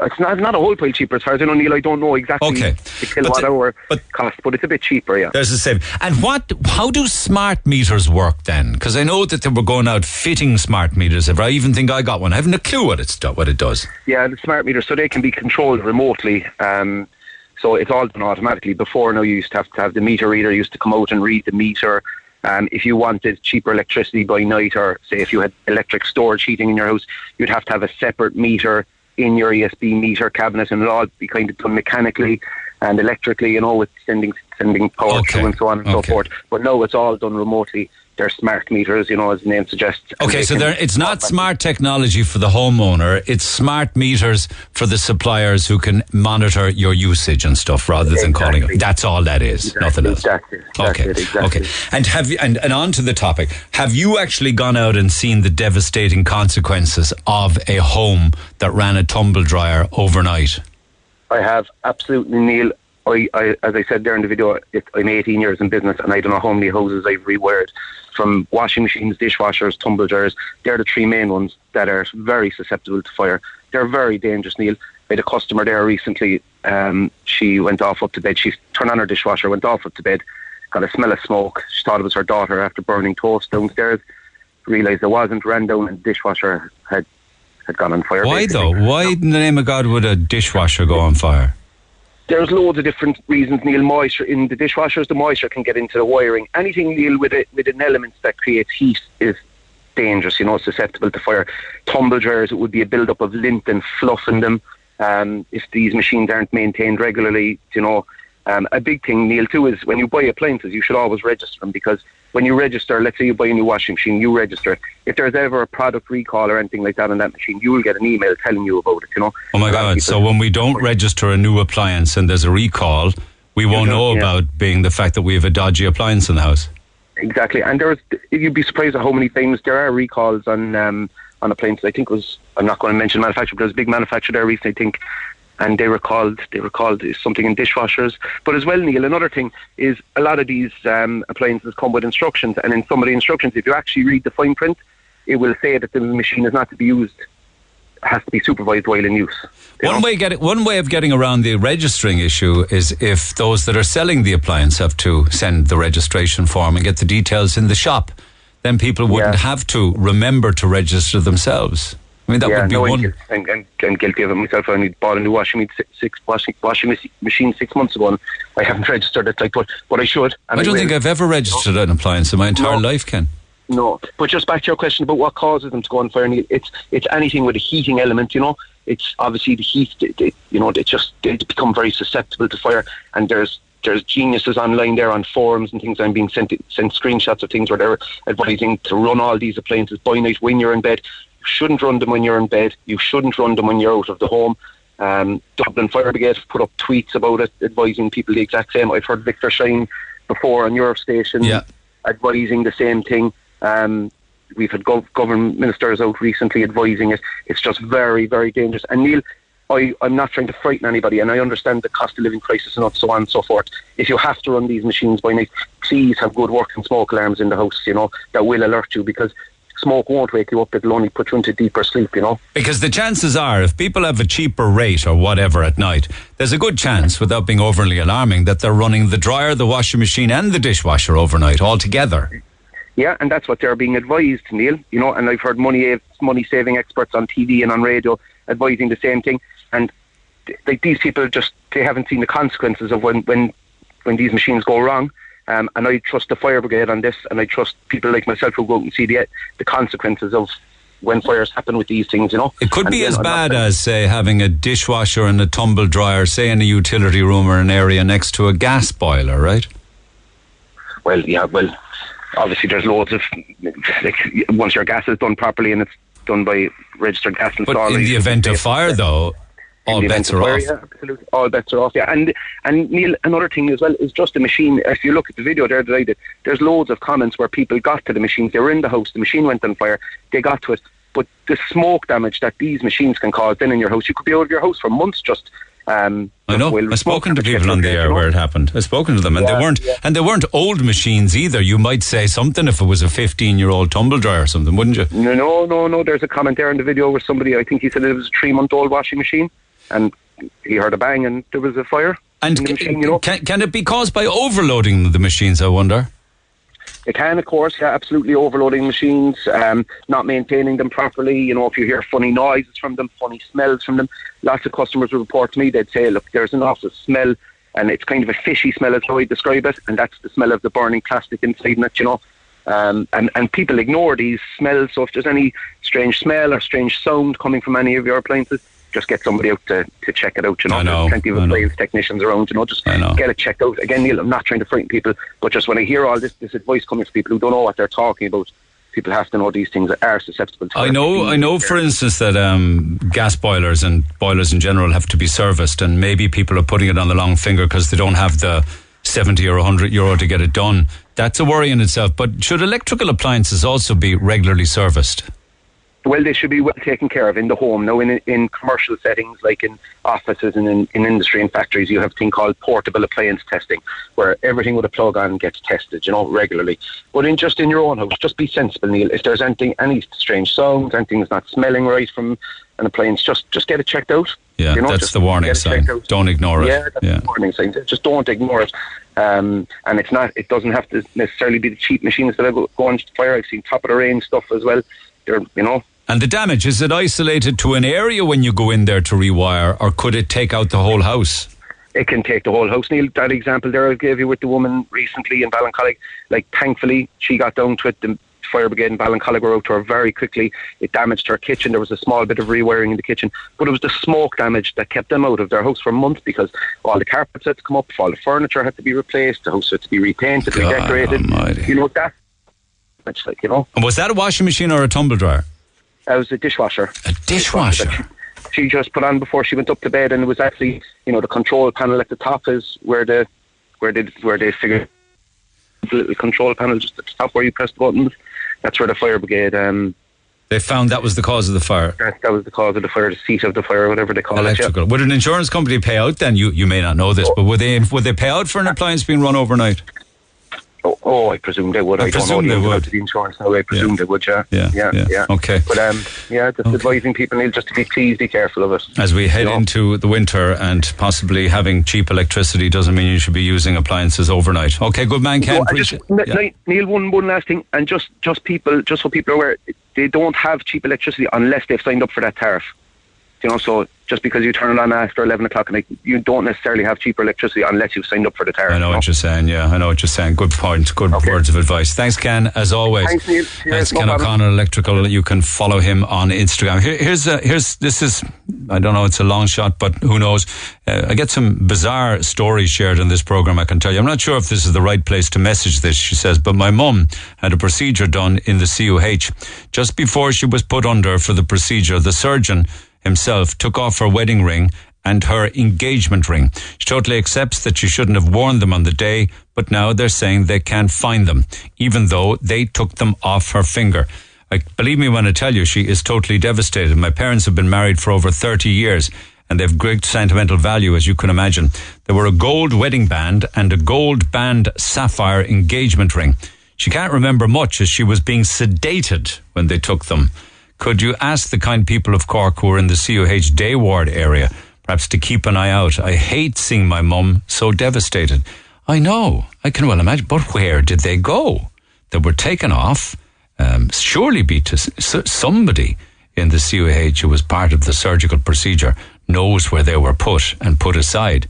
It's not not a whole pile cheaper as far as I know, Neil. I don't know exactly Okay. the kilowatt hour cost, but it's a bit cheaper, yeah. There's the same. And what? How do smart meters work then? Because I know that they were going out fitting smart meters. If I even think I got one, I haven't a clue what it's do, what it does. Yeah, the smart meters, so they can be controlled remotely. Um, so it's all done automatically. Before now, you used to have to have the meter reader used to come out and read the meter. Um, if you wanted cheaper electricity by night, or say if you had electric storage heating in your house, you'd have to have a separate meter in your ESB meter cabinet, and it'll all be kind of done mechanically and electrically, you know, with sending sending power through and so on and so forth. But no, it's all done remotely. They're smart meters, you know, as the name suggests. Okay, so it's not smart technology for the homeowner. It's smart meters for the suppliers who can monitor your usage and stuff, rather than calling it. That's all that is. Nothing else. Exactly. Okay. exactly. Okay. And have you and, and on to the topic. Have you actually gone out and seen the devastating consequences of a home that ran a tumble dryer overnight? I have absolutely, Neil. I, I, as I said there in the video, it, I'm 18 years in business, and I don't know how many houses I've rewired, from washing machines, dishwashers, tumble dryers. They're the three main ones that are very susceptible to fire. They're very dangerous, Neil. I had a customer there recently. Um, she went off up to bed. She turned on her dishwasher, went off up to bed, got a smell of smoke. She thought it was her daughter after burning toast downstairs. Realised it wasn't. Ran down, and the dishwasher had had gone on fire. Why basically. though? Why in the name of God would a dishwasher go on fire? There's loads of different reasons, Neil. Moisture in the dishwashers, the moisture can get into the wiring. Anything, Neil, with a, with an element that creates heat is dangerous. You know, susceptible to fire. Tumble dryers, it would be a build-up of lint and fluff in them. Um, if these machines aren't maintained regularly, you know, um, a big thing, Neil, too, is when you buy appliances, you should always register them because when you register, let's say you buy a new washing machine, you register it. If there's ever a product recall or anything like that on that machine, you will get an email telling you about it. You know. Oh my God! So when we don't register a new appliance and there's a recall, we won't know yeah. about being the fact that we have a dodgy appliance in the house. Exactly, and there's you'd be surprised at how many times there are recalls on um, on appliances. I think it was I'm not going to mention manufacturer, but there's a big manufacturer there recently, I think, and they recalled they recalled something in dishwashers. But as well, Neil, another thing is a lot of these um, appliances come with instructions, and in some of the instructions, if you actually read the fine print, it will say that the machine is not to be used, has to be supervised while in use. One way get one way of getting around the registering issue is if those that are selling the appliance have to send the registration form and get the details in the shop, then people wouldn't have to remember to register themselves. I mean, that yeah, would be no, one. And, and, and, guilty of it myself. I only bought a new washing machine six, washing, washing machine six months ago, and I haven't *laughs* registered it. Like, but, but I should. I don't will. think I've ever registered an appliance in my entire life, Ken. No, but just back to your question about what causes them to go on fire. It's it's anything with a heating element. You know, it's obviously the heat. They, they, you know, they just they become very susceptible to fire. And there's there's geniuses online there on forums and things. I'm being sent sent screenshots of things where they're advising to run all these appliances by night when you're in bed. Shouldn't run them when you're in bed. You shouldn't run them when you're out of the home. Um, Dublin Fire Brigade have put up tweets about it, advising people the exact same. I've heard Victor Shine before on your station, Yeah. advising the same thing. Um, we've had gov- government ministers out recently advising it. It's just very, very dangerous. And Neil, I, I'm not trying to frighten anybody, and I understand the cost of living crisis and so on and so forth. If you have to run these machines by night, please have good working smoke alarms in the house, you know, that will alert you because smoke won't wake you up, it'll only put you into deeper sleep, you know. Because the chances are, if people have a cheaper rate or whatever at night, there's a good chance, without being overly alarming, that they're running the dryer, the washing machine, and the dishwasher overnight all together. Yeah, and that's what they're being advised, Neil. You know, and I've heard money eh, money saving experts on TV and on radio advising the same thing. And th- like these people just they haven't seen the consequences of when when when these machines go wrong. Um, and I trust the fire brigade on this, and I trust people like myself who go out and see the the consequences of when fires happen with these things. You know, It could And be as bad as, say, having a dishwasher and a tumble dryer, say, in a utility room or an area next to a gas boiler, right? Well, yeah, well, obviously there's loads of like once your gas is done properly and it's done by registered gas installers. But in the event of fire, though, all bets are off. Yeah, absolutely. All bets are off. Yeah, and and Neil, another thing as well is just the machine. If you look at the video there that I did, there's loads of comments where people got to the machines. They were in the house. The machine went on fire. They got to it. But the smoke damage that these machines can cause then in your house, you could be out of your house for months just. Um, I know. I've spoken to people on the air where it happened. I've spoken to them, and Yeah, they weren't, yeah. and they weren't old machines either. You might say something if it was a fifteen-year-old tumble dryer or something, wouldn't you? No, no, no, no. There's a comment there in the video where somebody, I think he said it was a three-month-old washing machine, and he heard a bang and there was a fire. And in the ca- machine, you know. can, can it be caused by overloading the machines? I wonder. It can, of course, yeah, absolutely overloading machines, um, not maintaining them properly. You know, if you hear funny noises from them, funny smells from them, lots of customers will report to me. They'd say, "Look, there's an awful smell, and it's kind of a fishy smell, as how I describe it, and that's the smell of the burning plastic inside it." You know, um, and and people ignore these smells. So if there's any strange smell or strange sound coming from any of your appliances, just get somebody out to, to check it out. You know, I know, plenty of appliance technicians around. You know, just know. get it checked out. Again, Neil, I'm not trying to frighten people, but just when I hear all this, this advice coming from people who don't know what they're talking about, people have to know these things are susceptible to. I know, I know. For instance, that um, gas boilers and boilers in general have to be serviced, and maybe people are putting it on the long finger because they don't have the seventy or hundred euro to get it done. That's a worry in itself. But should electrical appliances also be regularly serviced? Well, they should be well taken care of in the home. Now, in in commercial settings, like in offices and in, in industry and factories, you have a thing called portable appliance testing, where everything with a plug on gets tested, you know, regularly. But in just in your own house, just be sensible, Neil. If there's anything, any strange sounds, anything's not smelling right from an appliance, just just get it checked out. Yeah, you know, that's the warning sign. Don't ignore it. Yeah, that's Yeah. the warning sign. Just don't ignore it. Um, and it's not. It doesn't have to necessarily be the cheap machines that are go- going to fire. I've seen top of the range stuff as well. They're, you know, And the damage is it isolated to an area when you go in there to rewire, or could it take out the whole house? it can take the whole house. Neil, that example there I gave you with the woman recently in Ballincollig, like thankfully she got down to it. The fire brigade in Ballincollig were out to her very quickly. It damaged her kitchen. There was a small bit of rewiring in the kitchen, but it was the smoke damage that kept them out of their house for months because all the carpets had to come up, all the furniture had to be replaced, the house had to be repainted, God redecorated. almighty. You know that. Like you know, And was that a washing machine or a tumble dryer? That was a dishwasher. A dishwasher. She she just put on before she went up to bed, and it was actually, you know, the control panel at the top is where the where they where they figure the little control panel just at the top where you press the buttons. That's where the fire brigade. Um, They found that was the cause of the fire. that, that was the cause of the fire, the seat of the fire, whatever they call it. Electrical. Would an insurance company pay out then? You you may not know this, but would they would they pay out for an appliance being run overnight? Yeah. Oh, oh, I presume they would. I I, don't presume know they would. of the insurance now. I presume they would. Yeah. Yeah, Yeah. yeah. Yeah. Okay. But um, yeah, just advising people, Neil, just to be please be careful of it. As we head You know? into the winter and possibly having cheap electricity doesn't mean you should be using appliances overnight. Okay, good man, Ken. No, just, N- Neil, one one last thing, and just just people, just so people are aware, they don't have cheap electricity unless they've signed up for that tariff. You know, so just because you turn it on after eleven o'clock at night, you don't necessarily have cheaper electricity unless you've signed up for the tariff. I know what you're saying. Yeah, I know what you're saying. Good point. Good words of advice. Thanks, Ken. As always. Thanks, Neil. Thanks, no Ken problem. O'Connor Electrical. You can follow him on Instagram. Here, here's uh, here's this is I don't know. It's a long shot, but who knows? Uh, I get some bizarre stories shared in this program. I can tell you. I'm not sure if this is the right place to message this. She says, but my mum had a procedure done in the CUH just before she was put under for the procedure. The surgeon himself took off her wedding ring and her engagement ring. She totally accepts that she shouldn't have worn them on the day, but now they're saying they can't find them, even though they took them off her finger. I, believe me when I tell you, she is totally devastated. My parents have been married for over 30 years and they've great sentimental value, as you can imagine. There were a gold wedding band and a gold band sapphire engagement ring. She can't remember much as she was being sedated when they took them. Could you ask the kind people of Cork who are in the CUH day ward area, perhaps to keep an eye out? I hate seeing my mum so devastated. I know, I can well imagine, but where did they go? They were taken off, um, surely be to somebody in the CUH who was part of the surgical procedure knows where they were put and put aside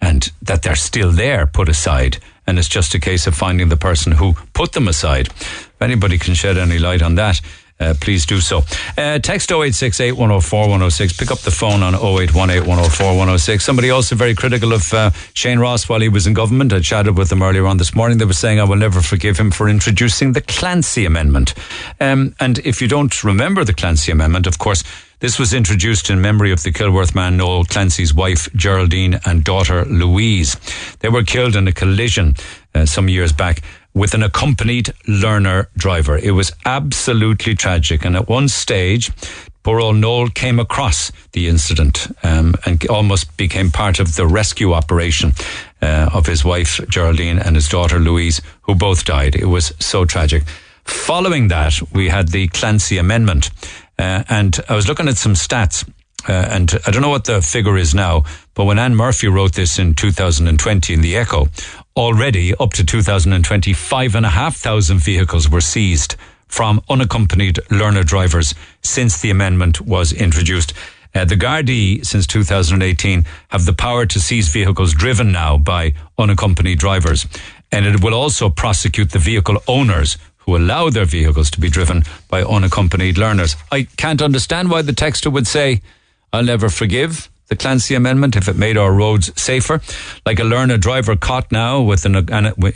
and that they're still there put aside and it's just a case of finding the person who put them aside. If anybody can shed any light on that, uh, please do so. Uh, text 0868 104 106. Pick up the phone on 0818 104 106. Somebody also very critical of uh, Shane Ross while he was in government. I chatted with them earlier on this morning. They were saying, I will never forgive him for introducing the Clancy Amendment. Um, and if you don't remember the Clancy Amendment, of course, this was introduced in memory of the Kilworth man Noel Clancy's wife Geraldine and daughter Louise. They were killed in a collision uh, some years back with an accompanied learner driver. It was absolutely tragic. And at one stage, poor old Noel came across the incident um, and almost became part of the rescue operation uh, of his wife Geraldine and his daughter Louise, who both died. It was so tragic. Following that, we had the Clancy Amendment. Uh, and I was looking at some stats. Uh, and I don't know what the figure is now, but when Anne Murphy wrote this in 2020 in the Echo, already up to 2020, five and a half thousand vehicles were seized from unaccompanied learner drivers since the amendment was introduced. Uh, the Gardaí, since 2018, have the power to seize vehicles driven now by unaccompanied drivers. And it will also prosecute the vehicle owners who allow their vehicles to be driven by unaccompanied learners. I can't understand why the texter would say, I'll never forgive the Clancy Amendment if it made our roads safer. Like a learner driver caught now with an,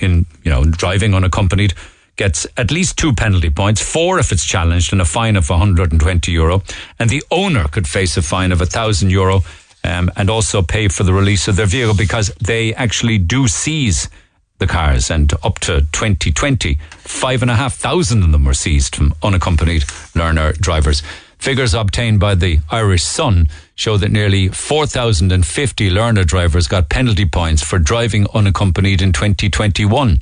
in, you know, driving unaccompanied gets at least two penalty points, four if it's challenged, and a fine of 120 euro. And the owner could face a fine of 1,000 euro um, and also pay for the release of their vehicle because they actually do seize the cars. And up to 2020, five and a half thousand of them were seized from unaccompanied learner drivers. Figures obtained by the Irish Sun show that nearly 4,050 learner drivers got penalty points for driving unaccompanied in 2021.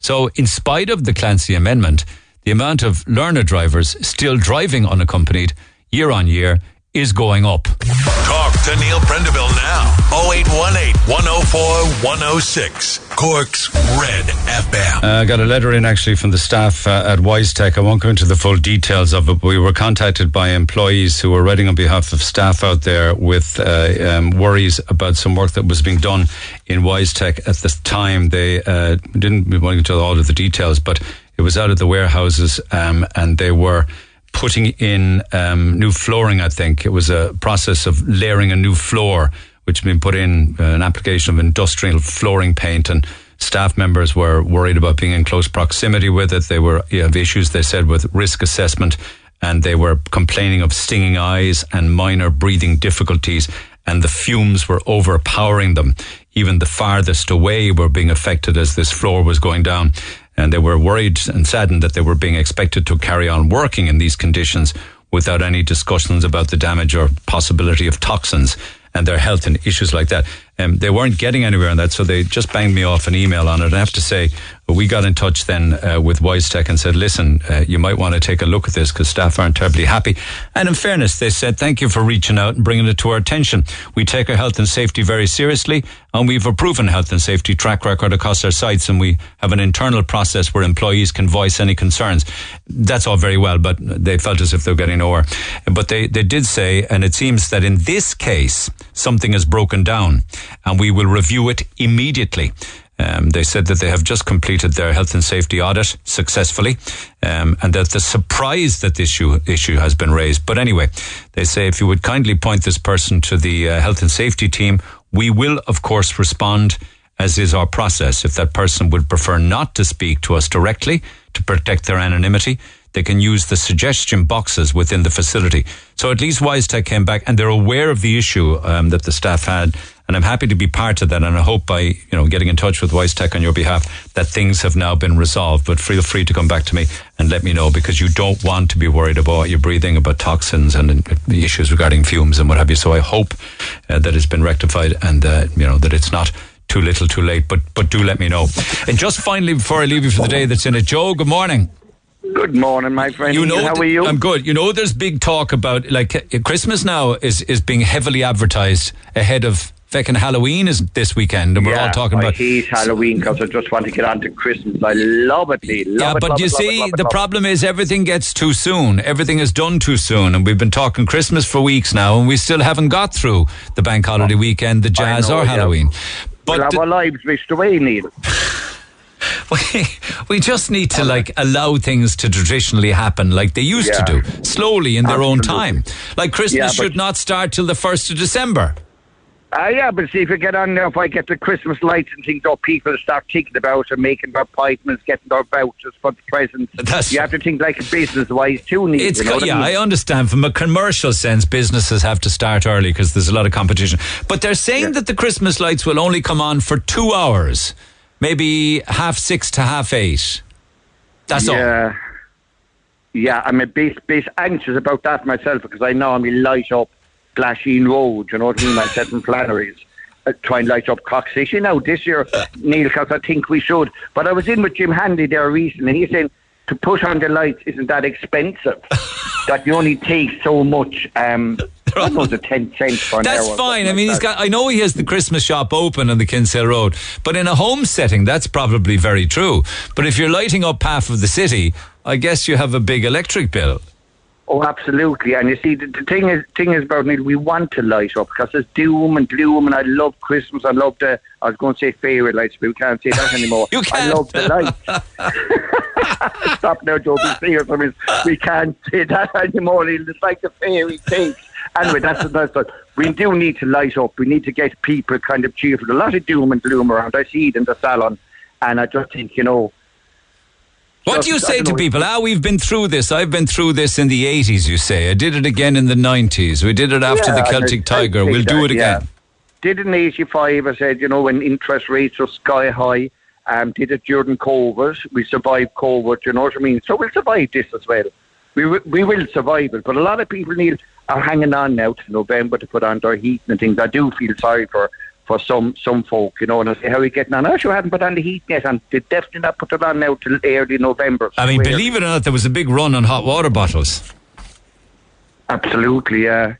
So, in spite of the Clancy Amendment, the amount of learner drivers still driving unaccompanied year on year is going up. Talk to Neil Prendeville now. 0818 104 106. Cork's Red FM. Uh, I got a letter in actually from the staff uh, at WiseTech. I won't go into the full details of it, but we were contacted by employees who were writing on behalf of staff out there with uh, um, worries about some work that was being done in WiseTech at the time. They uh, didn't want to tell all of the details, but it was out of the warehouses um, and they were putting in um, new flooring, I think. It was a process of layering a new floor, which had been put in uh, an application of industrial flooring paint and staff members were worried about being in close proximity with it. They were you issues, they said, with risk assessment and they were complaining of stinging eyes and minor breathing difficulties and the fumes were overpowering them. Even the farthest away were being affected as this floor was going down and they were worried and saddened that they were being expected to carry on working in these conditions without any discussions about the damage or possibility of toxins and their health and issues like that. Um, they weren't getting anywhere on that, so they just banged me off an email on it. I have to say, we got in touch then uh, with WiseTech and said, listen, uh, you might want to take a look at this because staff aren't terribly happy. And in fairness, they said, thank you for reaching out and bringing it to our attention. We take our health and safety very seriously, and we've a proven health and safety track record across our sites, and we have an internal process where employees can voice any concerns. That's all very well, but they felt as if they were getting nowhere. But they, they did say, and it seems that in this case, something has broken down and we will review it immediately. Um, they said that they have just completed their health and safety audit successfully, um, and that the surprise that this issue, issue has been raised. But anyway, they say if you would kindly point this person to the uh, health and safety team, we will, of course, respond as is our process. If that person would prefer not to speak to us directly to protect their anonymity, they can use the suggestion boxes within the facility. So at least WiseTech came back and they're aware of the issue um, that the staff had. And I'm happy to be part of that. And I hope by, you know, getting in touch with WiseTech on your behalf that things have now been resolved. But feel free to come back to me and let me know because you don't want to be worried about your breathing, about toxins and the issues regarding fumes and what have you. So I hope uh, that it's been rectified and, you know, that it's not too little too late. But, but do let me know. And just finally, before I leave you for the day that's in it, Joe, good morning. Good morning, my friend. You know, how are you? I'm good. You know, there's big talk about like uh, Christmas now is is being heavily advertised ahead of feckin' Halloween is this weekend, and we're yeah, all talking I about. hate Halloween because I just want to get on to Christmas. I love it, Lee. Love yeah, it, but love you it, see, it, the problem is everything gets too soon. Everything is done too soon, and we've been talking Christmas for weeks now, and we still haven't got through the bank holiday weekend, the jazz, know, or yeah. Halloween. But we'll have our lives wished away, Neil. *laughs* we, we just need to like allow things to traditionally happen like they used Yeah. to do, slowly in their own time. Like Christmas Yeah, should not start till the first of December. Ah, yeah, but see, if you get on there, if I get the Christmas lights and things up, people start thinking about and making their appointments, getting their vouchers for the presents. *laughs* you have to think like a business-wise too, Neil. It's you know co- yeah, I I understand. From a commercial sense, businesses have to start early because there's a lot of competition. But they're saying that the Christmas lights will only come on for two hours, maybe half six to half eight. That's all. yeah. Yeah, I'm a bit, bit anxious about that myself because I normally light up Glasheen Road, you know what I mean? I set in Flannery's. Uh, try and light up Cox City now this year, Neil, because I think we should. But I was in with Jim Handy there recently, and he's saying to put on the lights isn't that expensive. *laughs* that you only take so much. Um, the ten cents for an That's fine. I mean, like he's got. I know he has the Christmas shop open on the Kinsale Road, but in a home setting, that's probably very true. But if you're lighting up half of the city, I guess you have a big electric bill. Oh, absolutely. And you see, the, the thing is, thing is about Neil, we want to light up because there's doom and gloom, and I love Christmas. I love the. I was going to say fairy lights, but we can't say that anymore. *laughs* You I can't. love the lights. *laughs* Stop now, Joe. Be serious. I mean, we can't say that anymore. Neil. It's like the fairy tale. Anyway, that's that's what we do need to light up. We need to get people kind of cheerful. A lot of doom and gloom around. I see it in the salon, and I just think you know. What do you say to people? Ah, we've been through this. I've been through this in the 80s, you say. I did it again in the 90s. We did it after Yeah, the Celtic I- I Tiger. think We'll do that, it yeah. again. Did it in '85. I said, you know, when interest rates were sky high. Um, did it during COVID. We survived COVID. You know what I mean? So we'll survive this as well. We we will survive it. But a lot of people need are hanging on now to November to put on their heat and things. I do feel sorry for. For some some folk, you know, and I say, how are you getting on? Oh, sure, I haven't put on the heat yet, and they definitely not put it on now till early November. I mean, Swear. believe it or not, there was a big run on hot water bottles. Absolutely, yeah.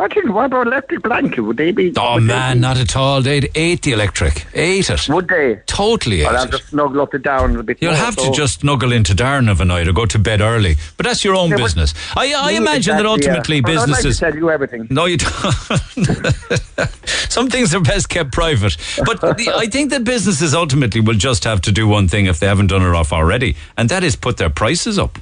I think, what about electric blanket? Would they be? Oh, man, not at all. They'd ate the electric. Ate it. Would they? Totally ate I'll it. to snuggle up it down a bit You'll more, have to just snuggle into Darren of a night or go to bed early. But that's your own Yeah, business. I, I imagine that exactly, yeah. ultimately But I'd like to businesses. tell you everything. No, you don't. *laughs* Some things are best kept private. But the, I think that businesses ultimately will just have to do one thing if they haven't done it off already, and that is put their prices up.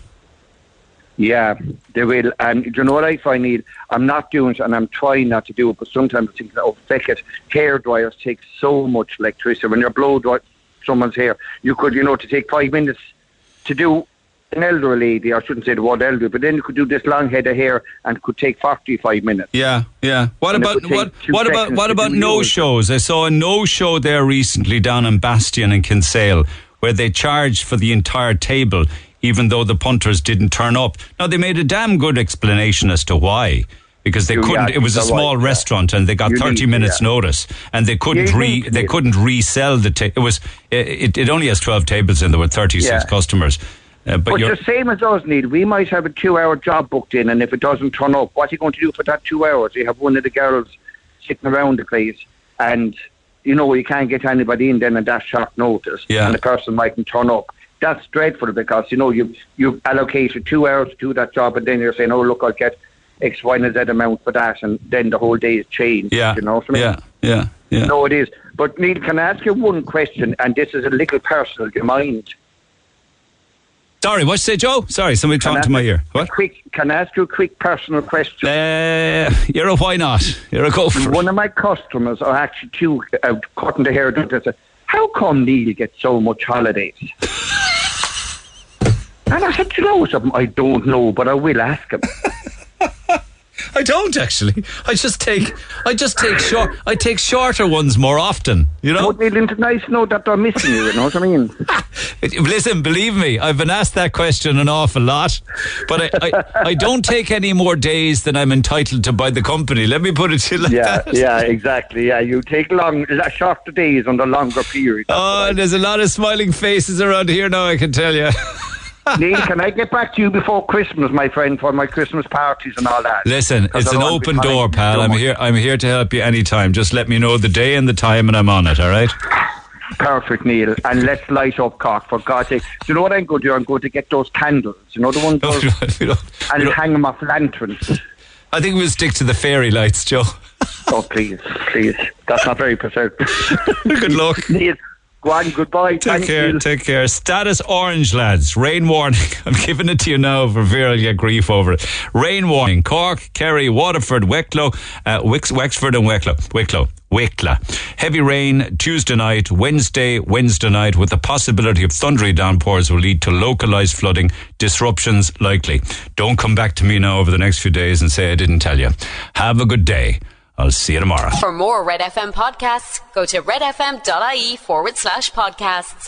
Yeah, they will. And do you know what I find, Neil? I'm not doing it, and I'm trying not to do it, but sometimes I think, oh, feck it. Hair dryers take so much electricity. When you're blow dry someone's hair, you could, you know, to take five minutes to do an elderly lady, I shouldn't say the word elderly, but then you could do this long head of hair and it could take 45 minutes. Yeah, yeah. What And about what? What about what about no yours. shows? I saw a no show there recently down in Bastion and Kinsale where they charged for the entire table, even though the punters didn't turn up. Now they made a damn good explanation as to why. Because they couldn't, it was a small restaurant and they got thirty minutes notice, and they couldn't re, they couldn't resell the. Ta- it was it, it only has twelve tables and there were thirty six customers. Uh, but But, the same as us, Neil. We might have a two-hour job booked in, and if it doesn't turn up, what's he going to do for that two hours? You have one of the girls sitting around the place, and you know you can't get anybody in then at that short notice, Yeah. and the person mightn't turn up. That's dreadful because you know you you've allocated two hours to do that job, and then you're saying, "Oh, look, I'll get X, Y, and Z amount for that," and then the whole day is changed. yeah, you know what I mean? yeah, yeah, yeah. No, it is. But Neil, can I ask you one question? And this is a little personal. Do you mind? Sorry, what you say, Joe? Sorry, somebody talking to my ear. What? Quick, can I ask you a quick personal question? Uh, you're a why not? You're a go for it. One of my customers are actually two uh, cutting the hair. They said, "How come Neil gets so much holidays?" *laughs* And I said, you know something? I don't know, but I will ask him. *laughs* I don't actually. I just take I just take short I take shorter ones more often. You know. But it's nice to know that they're missing you. You know what I mean? *laughs* Listen, believe me, I've been asked that question an awful lot, but I, I, I don't take any more days than I'm entitled to by the company. Let me put it to you like yeah, that. yeah, exactly. Yeah, you take long, shorter days on the longer period. Oh, there's a lot of smiling faces around here now. I can tell you. *laughs* Neil, can I get back to you before Christmas, my friend, for my Christmas parties and all that? Listen, it's I an don't want to open door, pal. so I'm here. I'm here to help you anytime. Just let me know the day and the time, and I'm on it. All right. Perfect, Neil. And let's light up Cork, for God's sake. Do you know what I'm going to do? I'm going to get those candles. You know the ones *laughs* those, and hang them off lanterns. I think we'll stick to the fairy lights, Joe. Oh, please, please. That's not very preserved. *laughs* Good luck. Neil, go on, goodbye. Take Thanks, care. Neil. Take care. Status orange, lads. Rain warning. *laughs* I'm giving it to you now for fear I'll get grief over it. Rain warning. Cork, Kerry, Waterford, Wicklow, uh, Wix, Wexford, and Wicklow. Wicklow. Wicklow. Heavy rain Tuesday night, Wednesday, Wednesday night, with the possibility of thundery downpours will lead to localized flooding, disruptions likely. Don't come back to me now over the next few days and say I didn't tell you. Have a good day. I'll see you tomorrow. For more Red FM podcasts, go to redfm.ie forward slash podcasts.